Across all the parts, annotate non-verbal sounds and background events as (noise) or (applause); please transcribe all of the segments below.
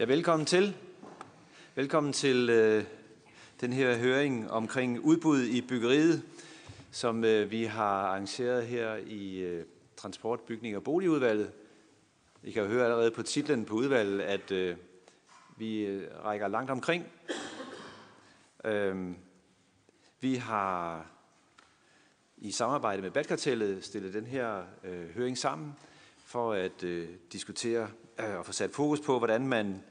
Ja, velkommen til. Velkommen til øh, den her høring omkring udbud i byggeriet, som øh, vi har arrangeret her i øh, Transport, Bygning og Boligudvalget. I kan jo høre allerede på titlen på udvalget, at øh, vi øh, rækker langt omkring. Øh, vi har i samarbejde med Badkartellet stillet den her øh, høring sammen for at øh, diskutere øh, og få sat fokus på, hvordan man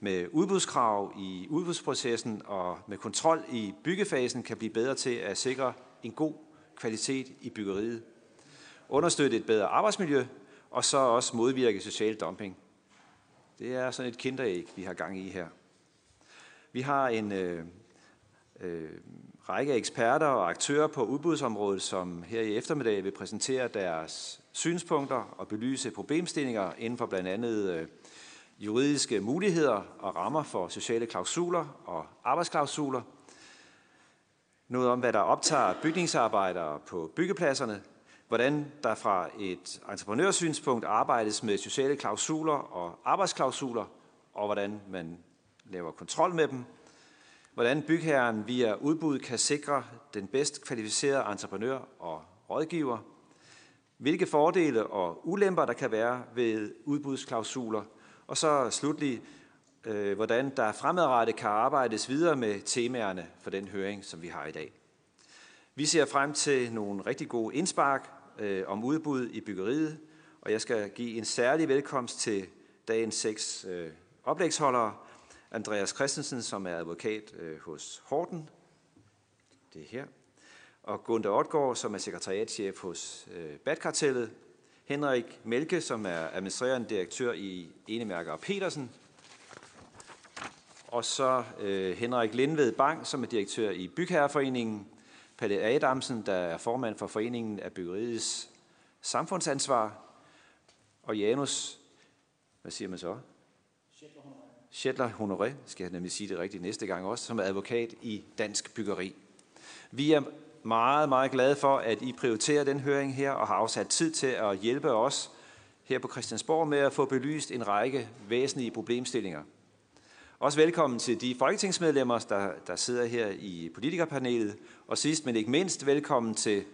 med udbudskrav i udbudsprocessen og med kontrol i byggefasen kan blive bedre til at sikre en god kvalitet i byggeriet. Understøtte et bedre arbejdsmiljø, og så også modvirke social dumping. Det er sådan et kinderæg, vi har gang i her. Vi har en øh, øh, række eksperter og aktører på udbudsområdet, som her i eftermiddag vil præsentere deres synspunkter og belyse problemstillinger inden for blandt andet øh, juridiske muligheder og rammer for sociale klausuler og arbejdsklausuler. Noget om, hvad der optager bygningsarbejdere på byggepladserne, hvordan der fra et entreprenørsynspunkt arbejdes med sociale klausuler og arbejdsklausuler, og hvordan man laver kontrol med dem, hvordan bygherren via udbud kan sikre den bedst kvalificerede entreprenør og rådgiver, hvilke fordele og ulemper der kan være ved udbudsklausuler, og så slutlig, øh, hvordan der fremadrettet kan arbejdes videre med temaerne for den høring, som vi har i dag. Vi ser frem til nogle rigtig gode indspark øh, om udbud i byggeriet, og jeg skal give en særlig velkomst til dagens seks øh, oplægsholdere. Andreas Christensen, som er advokat øh, hos Horten, det er her, og Gunther Otgaard, som er sekretariatchef hos øh, Badkartellet, Henrik Melke, som er administrerende direktør i Enemærker og Petersen, og så øh, Henrik Lindved Bang, som er direktør i Bygherreforeningen, Palle Adamsen, der er formand for Foreningen af Byggeriets Samfundsansvar, og Janus, hvad siger man så? Shetler Honoré, skal jeg nemlig sige det rigtigt næste gang også, som er advokat i Dansk Byggeri. Vi er meget, meget glade for, at I prioriterer den høring her og har afsat tid til at hjælpe os her på Christiansborg med at få belyst en række væsentlige problemstillinger. Også velkommen til de folketingsmedlemmer, der, der sidder her i politikerpanelet. Og sidst, men ikke mindst, velkommen til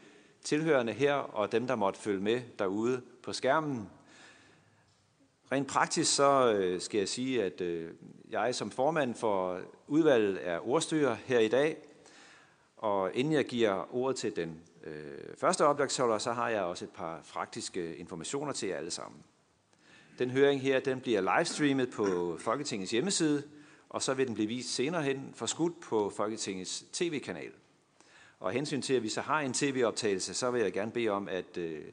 tilhørende her og dem, der måtte følge med derude på skærmen. Rent praktisk så øh, skal jeg sige, at øh, jeg som formand for udvalget er ordstyrer her i dag. Og inden jeg giver ordet til den øh, første oplægsholder, så har jeg også et par praktiske informationer til jer alle sammen. Den høring her, den bliver livestreamet på Folketingets hjemmeside, og så vil den blive vist senere hen forskudt på Folketingets tv-kanal. Og hensyn til, at vi så har en tv-optagelse, så vil jeg gerne bede om, at øh,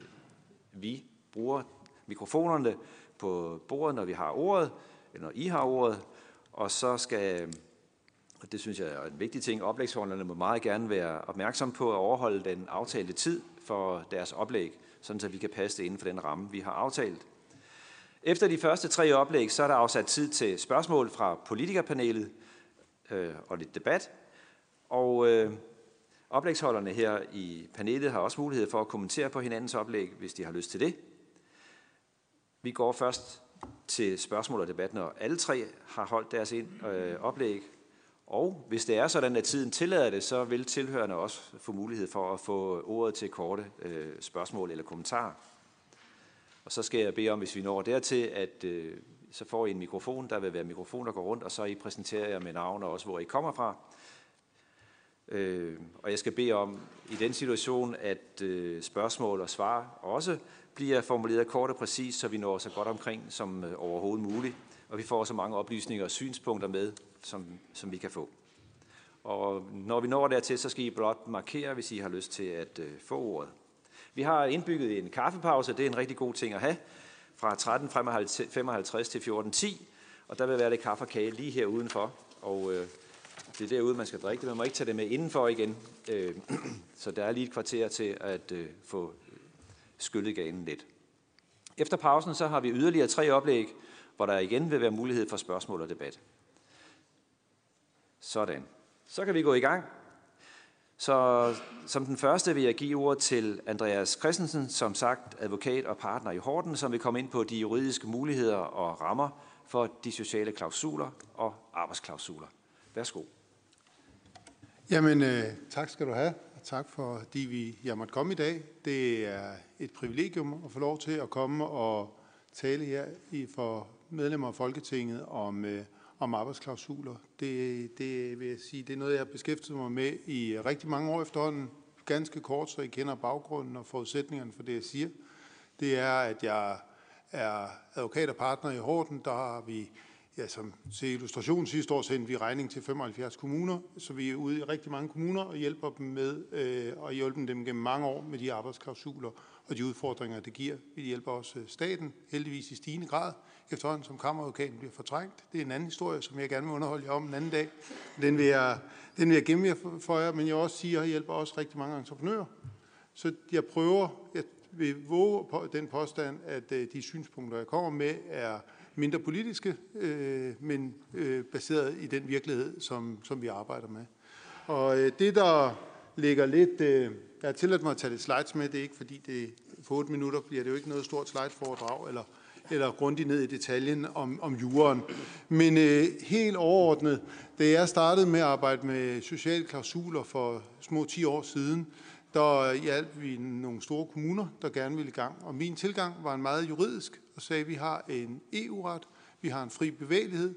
vi bruger mikrofonerne på bordet, når vi har ordet, eller når I har ordet, og så skal, og det synes jeg er en vigtig ting, oplægsholderne må meget gerne være opmærksom på at overholde den aftalte tid for deres oplæg, sådan så vi kan passe det inden for den ramme, vi har aftalt. Efter de første tre oplæg, så er der afsat tid til spørgsmål fra politikerpanelet øh, og lidt debat. Og øh, oplægsholderne her i panelet har også mulighed for at kommentere på hinandens oplæg, hvis de har lyst til det. Vi går først til spørgsmål og debat, når alle tre har holdt deres ind, øh, oplæg. Og hvis det er sådan, at tiden tillader det, så vil tilhørende også få mulighed for at få ordet til korte øh, spørgsmål eller kommentarer. Og så skal jeg bede om, hvis vi når dertil, at øh, så får I en mikrofon. Der vil være mikrofon, der går rundt, og så I præsenterer jer med navn og også, hvor I kommer fra. Øh, og jeg skal bede om i den situation, at øh, spørgsmål og svar også bliver formuleret kort og præcist, så vi når så godt omkring som øh, overhovedet muligt, og vi får så mange oplysninger og synspunkter med, som, som vi kan få. Og når vi når dertil, så skal I blot markere, hvis I har lyst til at øh, få ordet. Vi har indbygget en kaffepause, det er en rigtig god ting at have, fra 13.55 til 14.10, og der vil være lidt kaffe og kage lige her udenfor, og øh, det er derude, man skal drikke det. Man må ikke tage det med indenfor igen, øh, (clears throat) så der er lige et kvarter til at øh, få skyllet ganen lidt. Efter pausen så har vi yderligere tre oplæg, hvor der igen vil være mulighed for spørgsmål og debat. Sådan. Så kan vi gå i gang. Så som den første vil jeg give ord til Andreas Christensen, som sagt advokat og partner i Horten, som vil komme ind på de juridiske muligheder og rammer for de sociale klausuler og arbejdsklausuler. Værsgo. Jamen, øh, tak skal du have, og tak fordi vi, jeg måtte komme i dag. Det er et privilegium at få lov til at komme og tale her i, for medlemmer af Folketinget om, øh, om arbejdsklausuler. Det, det vil jeg sige, det er noget, jeg har beskæftiget mig med i rigtig mange år efterhånden. Ganske kort, så I kender baggrunden og forudsætningerne for det, jeg siger. Det er, at jeg er advokat og partner i Horten. Der har vi Ja, som til illustration sidste år sendte vi regning til 75 kommuner, så vi er ude i rigtig mange kommuner og hjælper dem med øh, og hjælper dem gennem mange år med de arbejdsklausuler og de udfordringer, det giver. Vi hjælper også øh, staten, heldigvis i stigende grad, efterhånden som kammeradvokaten bliver fortrængt. Det er en anden historie, som jeg gerne vil underholde jer om en anden dag. Den vil jeg, den vil jeg gemme jer for jer, men jeg også sige, at jeg hjælper også rigtig mange entreprenører. Så jeg prøver, jeg vil våge på den påstand, at øh, de synspunkter, jeg kommer med, er mindre politiske, øh, men øh, baseret i den virkelighed, som, som vi arbejder med. Og øh, det, der ligger lidt... Øh, jeg har tilladt mig at tage lidt slides med, det er ikke fordi, det for 8 minutter bliver det jo ikke noget stort slideforedrag, eller, eller grundigt ned i detaljen om, om juren. Men øh, helt overordnet, da jeg startede med at arbejde med sociale klausuler for små 10 år siden, der hjalp vi nogle store kommuner, der gerne ville i gang. Og min tilgang var en meget juridisk, og sagde, at vi har en EU-ret, vi har en fri bevægelighed.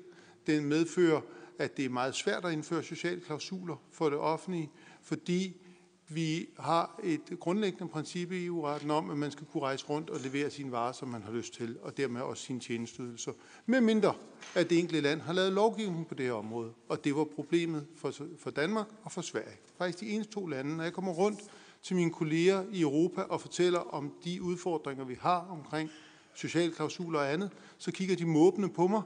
Den medfører, at det er meget svært at indføre sociale klausuler for det offentlige, fordi vi har et grundlæggende princip i EU-retten om, at man skal kunne rejse rundt og levere sine varer, som man har lyst til, og dermed også sine tjenestydelser. Med mindre, at det enkelte land har lavet lovgivning på det her område. Og det var problemet for, for Danmark og for Sverige. Faktisk de eneste to lande, når jeg kommer rundt til mine kolleger i Europa og fortæller om de udfordringer, vi har omkring sociale klausuler og andet, så kigger de måbende på mig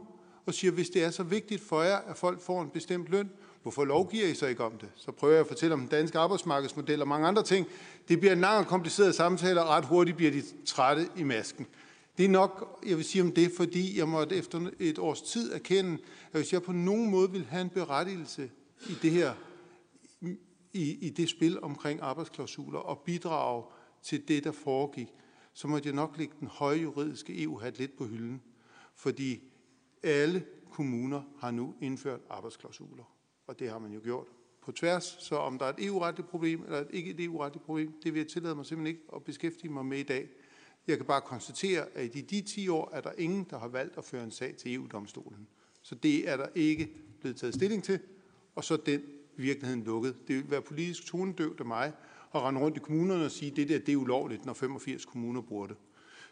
og siger, hvis det er så vigtigt for jer, at folk får en bestemt løn, hvorfor lovgiver I så ikke om det? Så prøver jeg at fortælle om den danske arbejdsmarkedsmodel og mange andre ting. Det bliver en lang og kompliceret samtale, og ret hurtigt bliver de trætte i masken. Det er nok, jeg vil sige om det, fordi jeg måtte efter et års tid erkende, at hvis jeg på nogen måde vil have en berettigelse i det her i, i det spil omkring arbejdsklausuler og bidrage til det, der foregik, så måtte jeg nok lægge den høje juridiske EU-hat lidt på hylden. Fordi alle kommuner har nu indført arbejdsklausuler. Og det har man jo gjort på tværs. Så om der er et EU-retligt problem, eller et ikke et EU-retligt problem, det vil jeg tillade mig simpelthen ikke at beskæftige mig med i dag. Jeg kan bare konstatere, at i de 10 år er der ingen, der har valgt at føre en sag til EU-domstolen. Så det er der ikke blevet taget stilling til, og så den virkeligheden lukket. Det vil være politisk tonedøvt af mig at rende rundt i kommunerne og sige, at det der det er ulovligt, når 85 kommuner bruger det.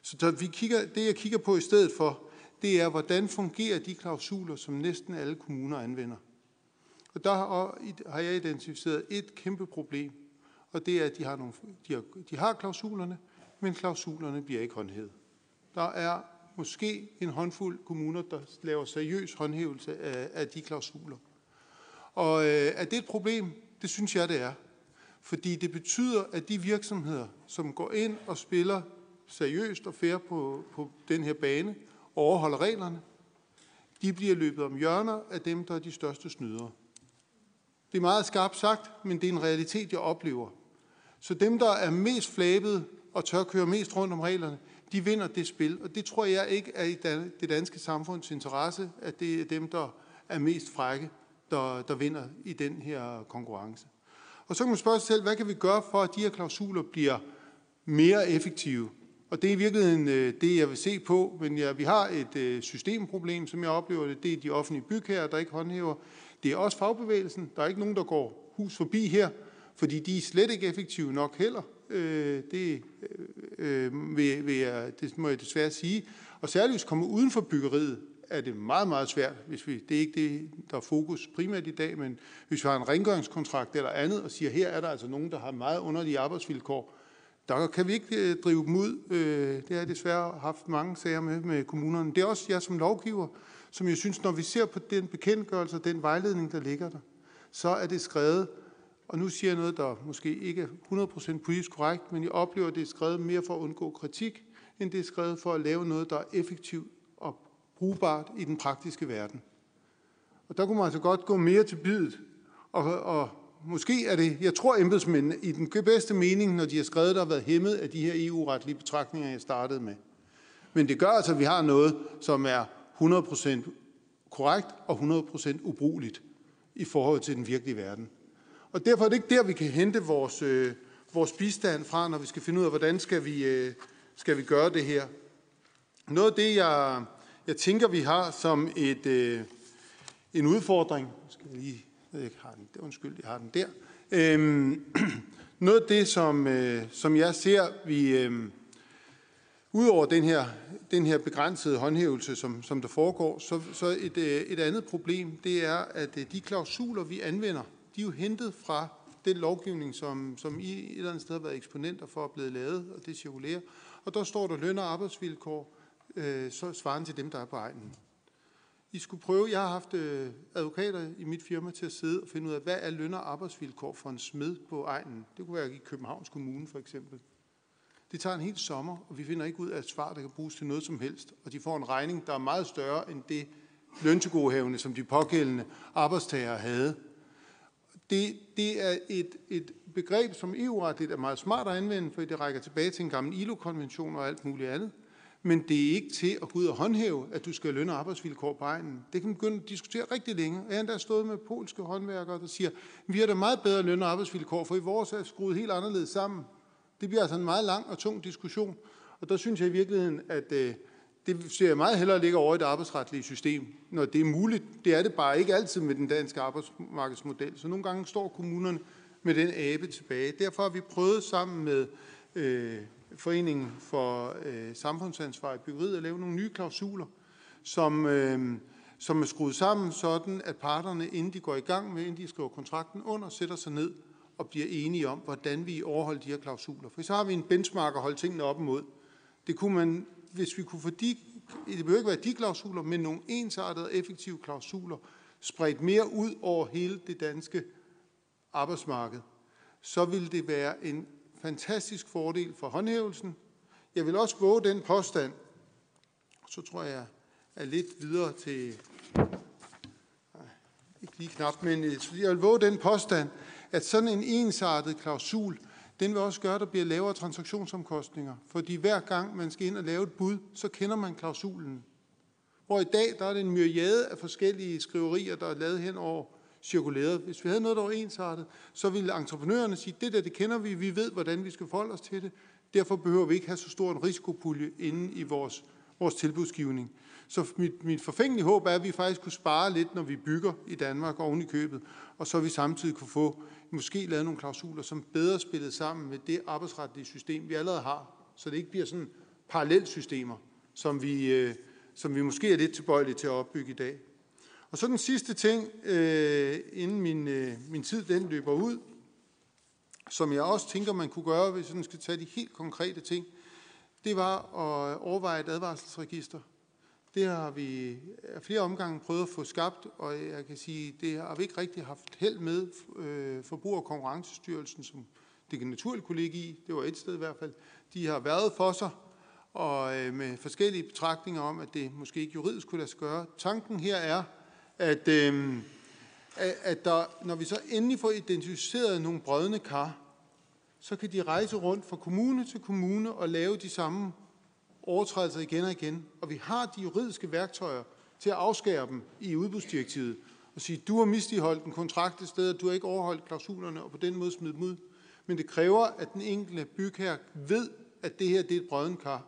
Så vi kigger, det, jeg kigger på i stedet for, det er, hvordan fungerer de klausuler, som næsten alle kommuner anvender. Og der har jeg identificeret et kæmpe problem, og det er, at de har, nogle, de har, de har klausulerne, men klausulerne bliver ikke håndhævet. Der er måske en håndfuld kommuner, der laver seriøs håndhævelse af, af de klausuler. Og øh, er det et problem? Det synes jeg, det er. Fordi det betyder, at de virksomheder, som går ind og spiller seriøst og fair på, på den her bane, overholder reglerne, de bliver løbet om hjørner af dem, der er de største snydere. Det er meget skarpt sagt, men det er en realitet, jeg oplever. Så dem, der er mest flabet og tør køre mest rundt om reglerne, de vinder det spil. Og det tror jeg ikke er i det danske samfunds interesse, at det er dem, der er mest frække der, der vinder i den her konkurrence. Og så kan man spørge sig selv, hvad kan vi gøre for, at de her klausuler bliver mere effektive? Og det er i virkeligheden øh, det, jeg vil se på. Men ja, vi har et øh, systemproblem, som jeg oplever det. Det er de offentlige bygherrer, der ikke håndhæver. Det er også fagbevægelsen. Der er ikke nogen, der går hus forbi her, fordi de er slet ikke effektive nok heller. Øh, det, øh, øh, vil, vil jeg, det må jeg desværre sige. Og særligt hvis vi kommer uden for byggeriet, er det meget, meget svært, hvis vi, det er ikke det, der er fokus primært i dag, men hvis vi har en rengøringskontrakt eller andet, og siger, her er der altså nogen, der har meget underlige arbejdsvilkår, der kan vi ikke øh, drive dem ud. Det har jeg desværre haft mange sager med med kommunerne. Det er også jeg som lovgiver, som jeg synes, når vi ser på den bekendtgørelse og den vejledning, der ligger der, så er det skrevet, og nu siger jeg noget, der måske ikke er 100% politisk korrekt, men jeg oplever, at det er skrevet mere for at undgå kritik, end det er skrevet for at lave noget, der er effektivt og brugbart i den praktiske verden. Og der kunne man altså godt gå mere til bydet. Og, og måske er det, jeg tror embedsmændene i den bedste mening, når de har skrevet, der har været hæmmet af de her EU-retlige betragtninger, jeg startede med. Men det gør altså, at vi har noget, som er 100% korrekt og 100% ubrugeligt i forhold til den virkelige verden. Og derfor er det ikke der, vi kan hente vores, øh, vores bistand fra, når vi skal finde ud af, hvordan skal vi, øh, skal vi gøre det her. Noget af det, jeg, jeg tænker, vi har som et, øh, en udfordring, skal jeg lige, jeg har den, undskyld, jeg har den der. Øhm, (clears throat) noget af det, som, øh, som jeg ser, vi, øh, udover den her, den her begrænsede håndhævelse, som, som der foregår, så, så et, øh, et andet problem, det er, at øh, de klausuler, vi anvender, de er jo hentet fra den lovgivning, som, som I et eller andet sted har været eksponenter for at blive lavet, og det cirkulerer. Og der står der løn- og arbejdsvilkår, øh, så svaren til dem, der er på egnen. I skulle prøve, jeg har haft øh, advokater i mit firma til at sidde og finde ud af, hvad er løn- og arbejdsvilkår for en smed på egnen. Det kunne være i Københavns Kommune for eksempel. Det tager en hel sommer, og vi finder ikke ud af et svar, der kan bruges til noget som helst. Og de får en regning, der er meget større end det løntilgodehavende, som de pågældende arbejdstagere havde. Det, det er et, et begreb, som EU-retligt er meget smart at anvende, for det rækker tilbage til en gammel ILO-konvention og alt muligt andet. Men det er ikke til at gå ud og håndhæve, at du skal lønne arbejdsvilkår på egnen. Det kan man begynde at diskutere rigtig længe. Jeg har endda stået med polske håndværkere, der siger, vi har da meget bedre løn- og arbejdsvilkår, for i vores er skruet helt anderledes sammen. Det bliver altså en meget lang og tung diskussion. Og der synes jeg i virkeligheden, at øh, det ser jeg meget hellere ligge over i det arbejdsretlige system, når det er muligt. Det er det bare ikke altid med den danske arbejdsmarkedsmodel. Så nogle gange står kommunerne med den abe tilbage. Derfor har vi prøvet sammen med øh, Foreningen for øh, Samfundsansvar i byggeriet at lave nogle nye klausuler, som, øh, som er skruet sammen sådan, at parterne, inden de går i gang med, inden de skriver kontrakten under, sætter sig ned og bliver enige om, hvordan vi overholder de her klausuler. For så har vi en benchmark at holde tingene op imod. Det kunne man, hvis vi kunne få de, det behøver ikke være de klausuler, men nogle ensartede og effektive klausuler, spredt mere ud over hele det danske arbejdsmarked, så ville det være en fantastisk fordel for håndhævelsen. Jeg vil også våge den påstand, så tror jeg er lidt videre til, ikke lige knap, men jeg vil våge den påstand, at sådan en ensartet klausul, den vil også gøre, at der bliver lavere transaktionsomkostninger. Fordi hver gang man skal ind og lave et bud, så kender man klausulen. Hvor i dag, der er det en myriade af forskellige skriverier, der er lavet hen over cirkuleret. Hvis vi havde noget, der var ensartet, så ville entreprenørerne sige, det der, det kender vi, vi ved, hvordan vi skal forholde os til det. Derfor behøver vi ikke have så stor en risikopulje inde i vores, vores tilbudsgivning. Så mit, mit forfængelige håb er, at vi faktisk kunne spare lidt, når vi bygger i Danmark oven i købet, og så vi samtidig kunne få måske lavet nogle klausuler, som bedre spillet sammen med det arbejdsretlige system, vi allerede har, så det ikke bliver sådan parallelsystemer, som vi, øh, som vi måske er lidt tilbøjelige til at opbygge i dag. Og så den sidste ting, øh, inden min, øh, min tid den løber ud, som jeg også tænker, man kunne gøre, hvis man skal tage de helt konkrete ting, det var at overveje et advarselsregister. Det har vi af flere omgange prøvet at få skabt, og jeg kan sige, det har vi ikke rigtig haft held med. Øh, Forbruger- og Konkurrencestyrelsen, som det kan naturligt kunne ligge i, det var et sted i hvert fald, de har været for sig, og øh, med forskellige betragtninger om, at det måske ikke juridisk kunne lade sig gøre. Tanken her er, at, øh, at der, når vi så endelig får identificeret nogle brødne kar, så kan de rejse rundt fra kommune til kommune og lave de samme overtrædelser igen og igen. Og vi har de juridiske værktøjer til at afskære dem i udbudsdirektivet og sige, du har misligeholdt en kontrakt et sted, og du har ikke overholdt klausulerne, og på den måde smidt dem ud. Men det kræver, at den enkelte bygherre ved, at det her det er et brødent kar.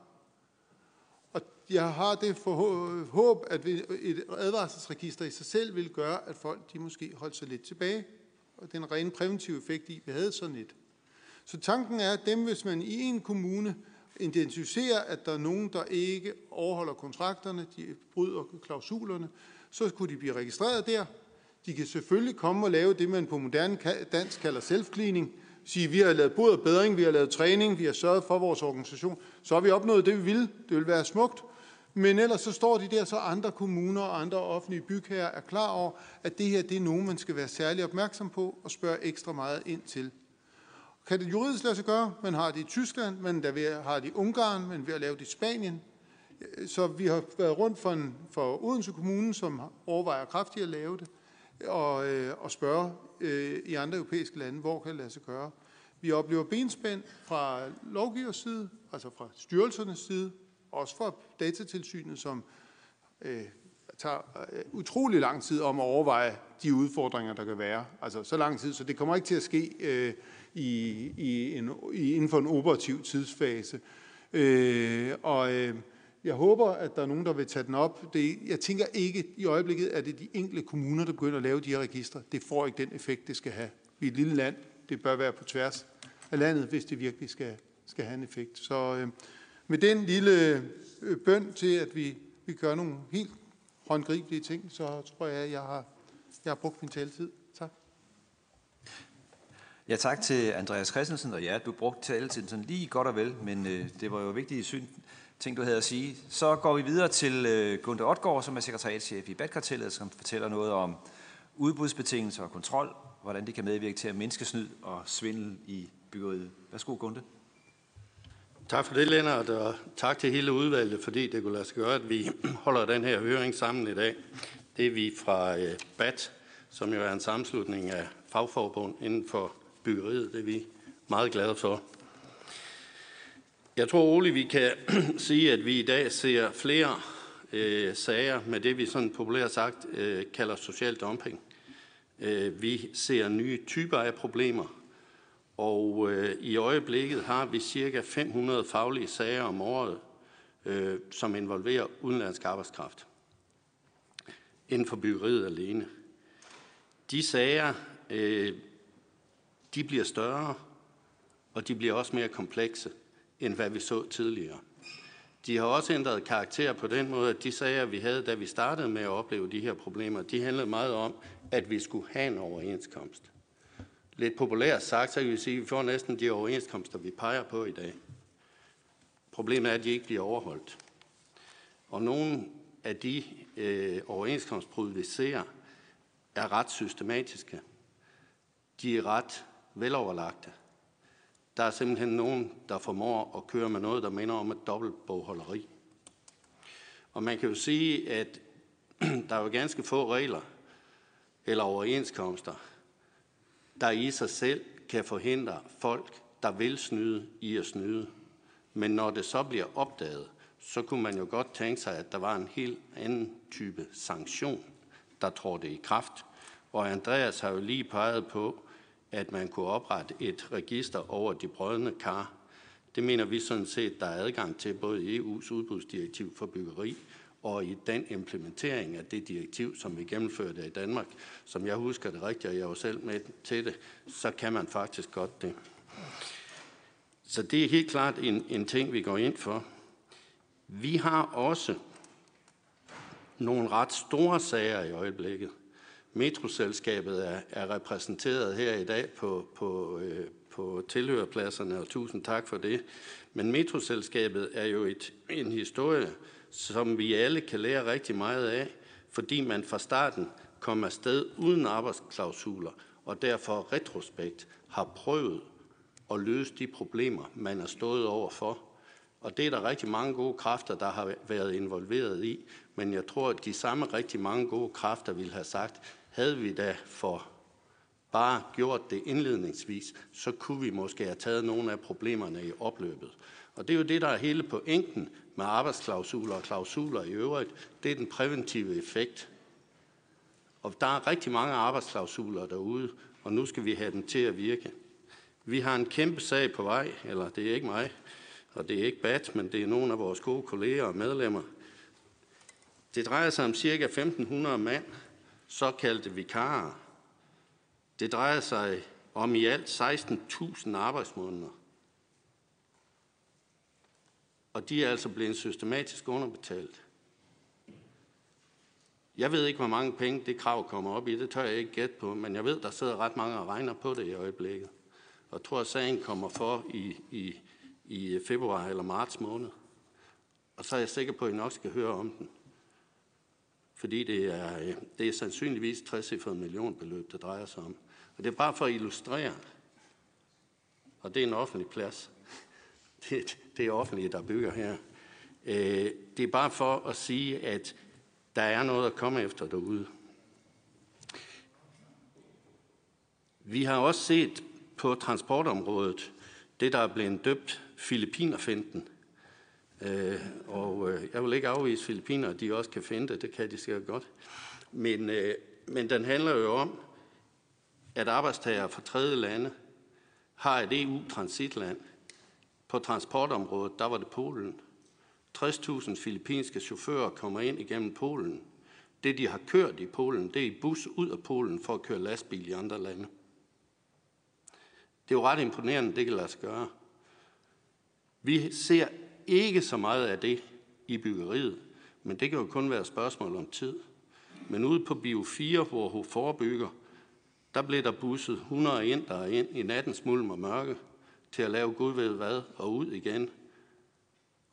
Og jeg har det for håb, at et advarselsregister i sig selv vil gøre, at folk de måske holdt sig lidt tilbage. Og den rene præventive effekt i, vi havde sådan et. Så tanken er, at dem, hvis man i en kommune identificerer, at der er nogen, der ikke overholder kontrakterne, de bryder klausulerne, så kunne de blive registreret der. De kan selvfølgelig komme og lave det, man på moderne dansk kalder self-cleaning. Sige, vi har lavet både og bedring, vi har lavet træning, vi har sørget for vores organisation. Så har vi opnået det, vi ville. Det vil være smukt. Men ellers så står de der, så andre kommuner og andre offentlige bygherrer er klar over, at det her det er nogen, man skal være særlig opmærksom på og spørge ekstra meget ind til. Kan det juridisk lade sig gøre? Man har det i Tyskland, man har det i Ungarn, man ved at lave det i Spanien. Så vi har været rundt for, en, for Odense Kommune, som overvejer kraftigt at lave det, og, øh, og spørge øh, i andre europæiske lande, hvor kan det lade sig gøre. Vi oplever benspænd fra lovgivers side, altså fra styrelsernes side, også fra datatilsynet, som øh, tager øh, utrolig lang tid om at overveje de udfordringer, der kan være. Altså så lang tid, så det kommer ikke til at ske øh, i, i en, i, inden for en operativ tidsfase. Øh, og øh, jeg håber, at der er nogen, der vil tage den op. Det, jeg tænker ikke i øjeblikket, at det er de enkelte kommuner, der begynder at lave de her registre. Det får ikke den effekt, det skal have. Vi er et lille land. Det bør være på tværs af landet, hvis det virkelig skal, skal have en effekt. Så øh, med den lille øh, bøn til, at vi, vi gør nogle helt håndgribelige ting, så tror jeg, at jeg har, jeg har brugt min taletid. Ja, tak til Andreas Christensen, og ja, du brugte taletiden sådan lige godt og vel, men øh, det var jo vigtige syn, ting, du havde at sige. Så går vi videre til øh, Gunther Otgaard, som er sekretariatchef i Badkartellet, som fortæller noget om udbudsbetingelser og kontrol, hvordan det kan medvirke til at mindske snyd og svindel i byggeriet. Værsgo, Gunther. Tak for det, Lennart, og tak til hele udvalget, fordi det kunne lade sig gøre, at vi holder den her høring sammen i dag. Det er vi fra øh, BAT, som jo er en sammenslutning af fagforbund inden for byggeriet. Det er vi meget glade for. Jeg tror roligt, vi kan (clears throat) sige, at vi i dag ser flere øh, sager med det, vi sådan populært sagt øh, kalder social dumping. Øh, vi ser nye typer af problemer, og øh, i øjeblikket har vi cirka 500 faglige sager om året, øh, som involverer udenlandsk arbejdskraft inden for byggeriet alene. De sager, øh, de bliver større, og de bliver også mere komplekse, end hvad vi så tidligere. De har også ændret karakter på den måde, at de sager, vi havde, da vi startede med at opleve de her problemer, de handlede meget om, at vi skulle have en overenskomst. Lidt populært sagt, så kan vi sige, at vi får næsten de overenskomster, vi peger på i dag. Problemet er, at de ikke bliver overholdt. Og nogle af de øh, overenskomstbrud, vi ser, er ret systematiske. De er ret veloverlagte. Der er simpelthen nogen, der formår at køre med noget, der minder om et dobbeltbogholderi. Og man kan jo sige, at (clears throat) der er jo ganske få regler eller overenskomster, der i sig selv kan forhindre folk, der vil snyde, i at snyde. Men når det så bliver opdaget, så kunne man jo godt tænke sig, at der var en helt anden type sanktion, der trådte i kraft. Og Andreas har jo lige peget på, at man kunne oprette et register over de brødende kar. Det mener vi sådan set, der er adgang til både i EU's udbudsdirektiv for byggeri og i den implementering af det direktiv, som vi gennemførte i Danmark, som jeg husker det rigtigt, og jeg var selv med til det, så kan man faktisk godt det. Så det er helt klart en, en ting, vi går ind for. Vi har også nogle ret store sager i øjeblikket. Metroselskabet er, er repræsenteret her i dag på, på, øh, på tilhørpladserne, og tusind tak for det. Men Metroselskabet er jo et, en historie, som vi alle kan lære rigtig meget af, fordi man fra starten kom afsted uden arbejdsklausuler, og derfor retrospekt har prøvet at løse de problemer, man har stået over for. Og det er der rigtig mange gode kræfter, der har været involveret i, men jeg tror, at de samme rigtig mange gode kræfter ville have sagt, havde vi da for bare gjort det indledningsvis, så kunne vi måske have taget nogle af problemerne i opløbet. Og det er jo det, der er hele pointen med arbejdsklausuler og klausuler i øvrigt. Det er den præventive effekt. Og der er rigtig mange arbejdsklausuler derude, og nu skal vi have dem til at virke. Vi har en kæmpe sag på vej, eller det er ikke mig, og det er ikke BAT, men det er nogle af vores gode kolleger og medlemmer. Det drejer sig om ca. 1.500 mand, såkaldte vikarer. Det drejer sig om i alt 16.000 arbejdsmåneder. Og de er altså blevet systematisk underbetalt. Jeg ved ikke, hvor mange penge det krav kommer op i. Det tør jeg ikke gætte på, men jeg ved, der sidder ret mange og regner på det i øjeblikket. Og tror, at sagen kommer for i, i, i februar eller marts måned. Og så er jeg sikker på, at I nok skal høre om den. Fordi det er, øh, det er sandsynligvis 60 millionbeløb, det drejer sig om. Og det er bare for at illustrere, og det er en offentlig plads. (laughs) Det, det er offentlige, der bygger her. Øh, det er bare for at sige, at der er noget at komme efter derude. Vi har også set på transportområdet det, der er blevet døbt Filippinerfinden. Øh, og øh, jeg vil ikke afvise Filippiner, at de også kan finde det. Det kan de sikkert godt. Men, øh, men den handler jo om, at arbejdstagere fra tredje lande har et EU-transitland. På transportområdet, der var det Polen. 60.000 filippinske chauffører kommer ind igennem Polen. Det, de har kørt i Polen, det er i bus ud af Polen for at køre lastbil i andre lande. Det er jo ret imponerende, det kan lade sig gøre. Vi ser ikke så meget af det i byggeriet, men det kan jo kun være et spørgsmål om tid. Men ude på Bio 4, hvor hun forebygger, der blev der busset 100 ind, der ind i nattens mulm og mørke til at lave Gud ved hvad og ud igen.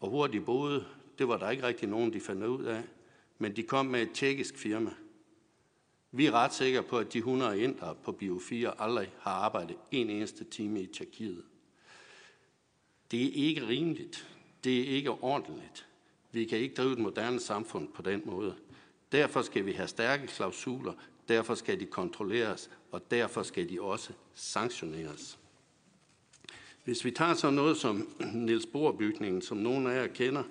Og hvor de boede, det var der ikke rigtig nogen, de fandt ud af. Men de kom med et tjekkisk firma. Vi er ret sikre på, at de 100 indere på Bio 4 aldrig har arbejdet en eneste time i Tjekkiet. Det er ikke rimeligt. Det er ikke ordentligt. Vi kan ikke drive et moderne samfund på den måde. Derfor skal vi have stærke klausuler, derfor skal de kontrolleres, og derfor skal de også sanktioneres. Hvis vi tager så noget som (clears throat) Niels Bohr-bygningen, som nogen af jer kender,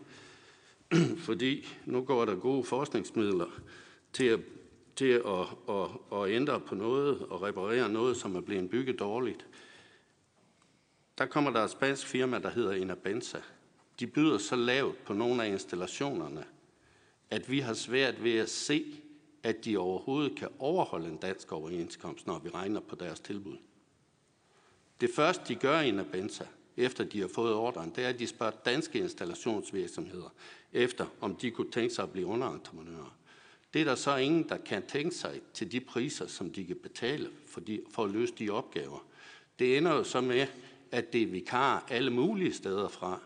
(clears throat) fordi nu går der gode forskningsmidler til at, til at, at, at ændre på noget og reparere noget, som er blevet bygget dårligt. Der kommer der et spansk firma, der hedder Inabenza. De byder så lavt på nogle af installationerne, at vi har svært ved at se, at de overhovedet kan overholde en dansk overenskomst, når vi regner på deres tilbud. Det første, de gør i Nabenza, efter de har fået ordren, det er, at de spørger danske installationsvirksomheder efter, om de kunne tænke sig at blive underentreprenører. Det er der så ingen, der kan tænke sig til de priser, som de kan betale for, de, for at løse de opgaver. Det ender jo så med, at det er vikar alle mulige steder fra.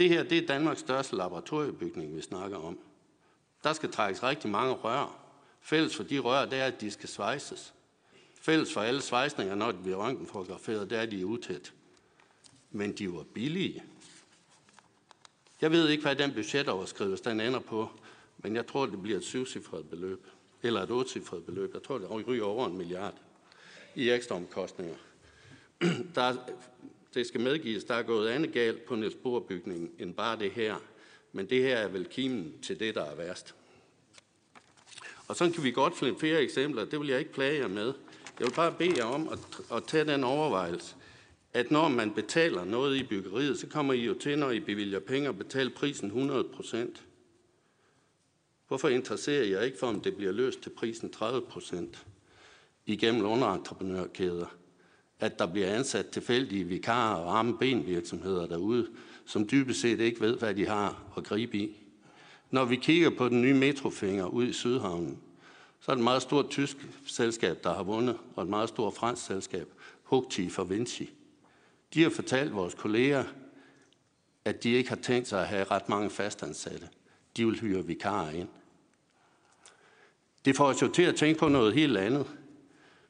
Det her det er Danmarks største laboratoriebygning, vi snakker om. Der skal trækkes rigtig mange rør. Fælles for de rør, det er, at de skal svejses. Fælles for alle svejsninger, når de bliver røntgenfotograferet, det er, at de er utæt. Men de var billige. Jeg ved ikke, hvad den budgetoverskridelse den ender på, men jeg tror, det bliver et syvcifret beløb. Eller et ottecifret beløb. Jeg tror, det ryger over en milliard i ekstra omkostninger. (clears throat) Der, det skal medgives, der er gået andet galt på Niels Bohr-bygningen end bare det her. Men det her er vel kimen til det, der er værst. Og så kan vi godt finde flere eksempler. Det vil jeg ikke plage jer med. Jeg vil bare bede jer om at, at tage den overvejelse, at når man betaler noget i byggeriet, så kommer I jo til, når I bevilger penge, at betale prisen 100 procent. Hvorfor interesserer jeg ikke for, om det bliver løst til prisen 30 procent igennem underentreprenørkæder? At der bliver ansat tilfældige vikarer og arme benvirksomheder derude, som dybest set ikke ved, hvad de har at gribe i. Når vi kigger på den nye metrofinger ud i Sydhavnen, så er det et meget stort tysk selskab, der har vundet, og et meget stort fransk selskab, Hugti for Vinci. De har fortalt vores kolleger, at de ikke har tænkt sig at have ret mange fastansatte. De vil hyre vikarer ind. Det får os jo til at tænke på noget helt andet.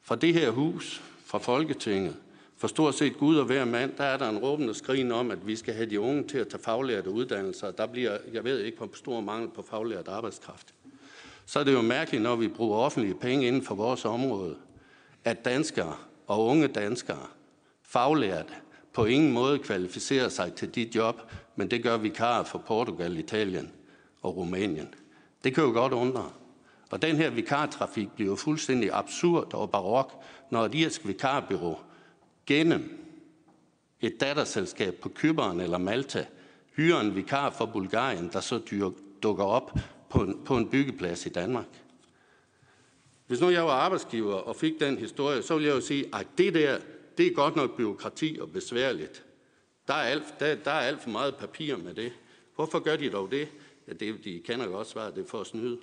Fra det her hus, fra Folketinget, for stort set Gud og hver mand, der er der en råbende skrin om, at vi skal have de unge til at tage faglærte uddannelser. Der bliver, jeg ved ikke, hvor stor mangel på faglært arbejdskraft. Så er det jo mærkeligt, når vi bruger offentlige penge inden for vores område, at danskere og unge danskere, faglærte, på ingen måde kvalificerer sig til de job, men det gør vikarer for Portugal, Italien og Rumænien. Det kan jo godt undre. Og den her vikartrafik bliver fuldstændig absurd og barok, når et irsk vikarbyrå gennem et datterselskab på Kyberen eller Malta hyrer en vikar fra Bulgarien, der så dukker op på en, på en byggeplads i Danmark. Hvis nu jeg var arbejdsgiver og fik den historie, så ville jeg jo sige, at det der, det er godt nok byråkrati og besværligt. Der er, alt, der, der er alt for meget papir med det. Hvorfor gør de dog det? Ja, det, de kender jo også svaret, det er for at snyde.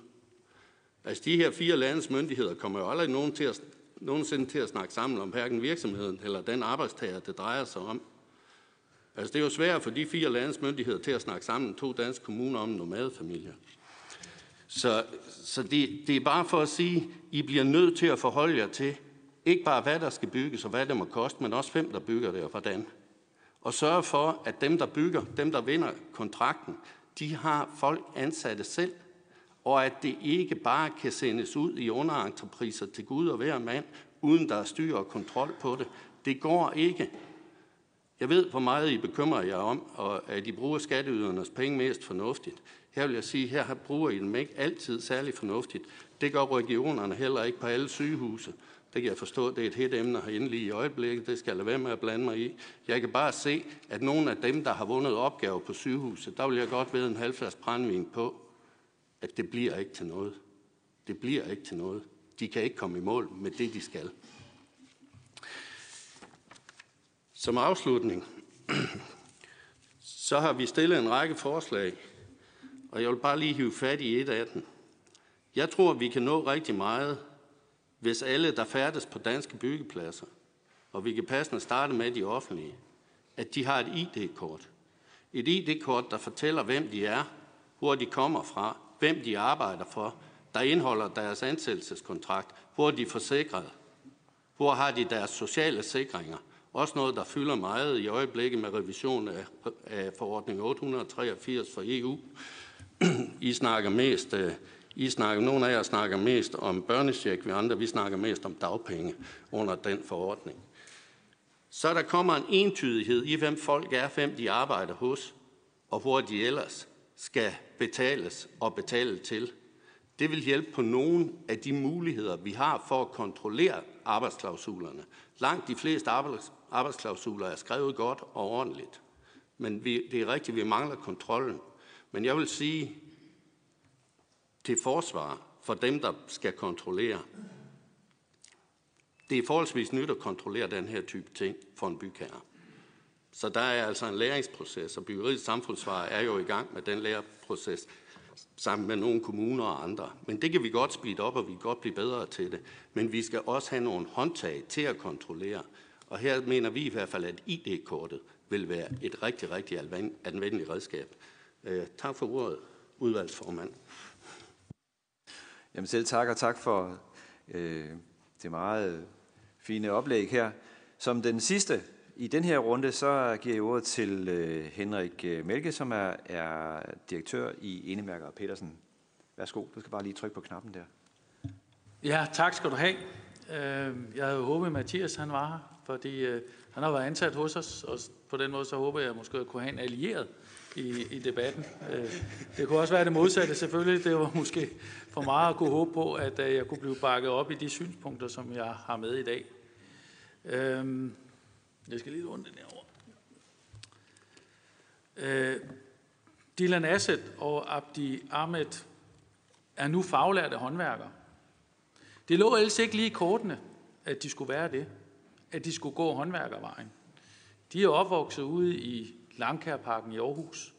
Altså, de her fire landes myndigheder kommer jo aldrig nogen til at nogensinde til at snakke sammen om hverken virksomheden eller den arbejdstager, det drejer sig om. Altså det er jo svært for de fire landes myndigheder til at snakke sammen to danske kommuner om nomadefamilier. Så, så det, det er bare for at sige, I bliver nødt til at forholde jer til, ikke bare hvad der skal bygges og hvad det må koste, men også hvem der bygger det og hvordan. Og sørge for, at dem der bygger, dem der vinder kontrakten, de har folk ansatte selv, og at det ikke bare kan sendes ud i underentrepriser til Gud og hver mand, uden der er styr og kontrol på det. Det går ikke. Jeg ved, hvor meget I bekymrer jer om, og at I bruger skatteydernes penge mest fornuftigt. Her vil jeg sige, her bruger I dem ikke altid særlig fornuftigt. Det gør regionerne heller ikke på alle sygehuse. Det kan jeg forstå, det er et helt emne herinde lige i øjeblikket. Det skal jeg lade være med at blande mig i. Jeg kan bare se, at nogle af dem, der har vundet opgaver på sygehuset, der vil jeg godt ved en halvfærds brændvin på, at det bliver ikke til noget. Det bliver ikke til noget. De kan ikke komme i mål med det, de skal. Som afslutning, så har vi stillet en række forslag, og jeg vil bare lige hive fat i et af dem. Jeg tror, vi kan nå rigtig meget, hvis alle, der færdes på danske byggepladser, og vi kan passende starte med de offentlige, at de har et ID-kort. Et ID-kort, der fortæller, hvem de er, hvor de kommer fra, hvem de arbejder for, der indeholder deres ansættelseskontrakt, hvor de er forsikret, hvor har de deres sociale sikringer, også noget, der fylder meget i øjeblikket med revision af, af forordning 883 for EU. I snakker mest, øh, I snakker, nogle af jer snakker mest om børnesjek, vi andre vi snakker mest om dagpenge under den forordning. Så der kommer en entydighed i, hvem folk er, hvem de arbejder hos, og hvor de ellers skal betales og betale til. Det vil hjælpe på nogle af de muligheder, vi har for at kontrollere arbejdsklausulerne. Langt de fleste arbejdsklausuler er skrevet godt og ordentligt. Men vi, det er rigtigt, vi mangler kontrollen. Men jeg vil sige til forsvar for dem, der skal kontrollere, det er forholdsvis nyt at kontrollere den her type ting for en bygherre. Så der er altså en læringsproces, og byggeriets samfundsvar er jo i gang med den læreproces sammen med nogle kommuner og andre. Men det kan vi godt speede op, og vi kan godt blive bedre til det. Men vi skal også have nogle håndtag til at kontrollere. Og her mener vi i hvert fald, at ID-kortet vil være et rigtig, rigtig anvendeligt redskab. Øh, tak for ordet, udvalgsformand. Jamen selv tak, og tak for øh, det meget fine oplæg her. Som den sidste i den her runde, så giver jeg ordet til øh, Henrik Mælke, Melke, som er, er direktør i Enemærker og Petersen. Værsgo, du skal bare lige trykke på knappen der. Ja, tak skal du have. Øh, jeg havde håbet, at Mathias han var her, fordi øh, han har været ansat hos os, og på den måde så håber jeg måske at kunne have en allieret i, i debatten. Øh, det kunne også være det modsatte selvfølgelig. Det var måske for meget at kunne håbe på, at jeg kunne blive bakket op i de synspunkter, som jeg har med i dag. Jeg skal lige runde den herovre. Øh, Dylan Asset og Abdi Ahmed er nu faglærte håndværkere. Det lå ellers ikke lige i kortene, at de skulle være det. At de skulle gå håndværkervejen. De er opvokset ude i Langkærparken i Aarhus.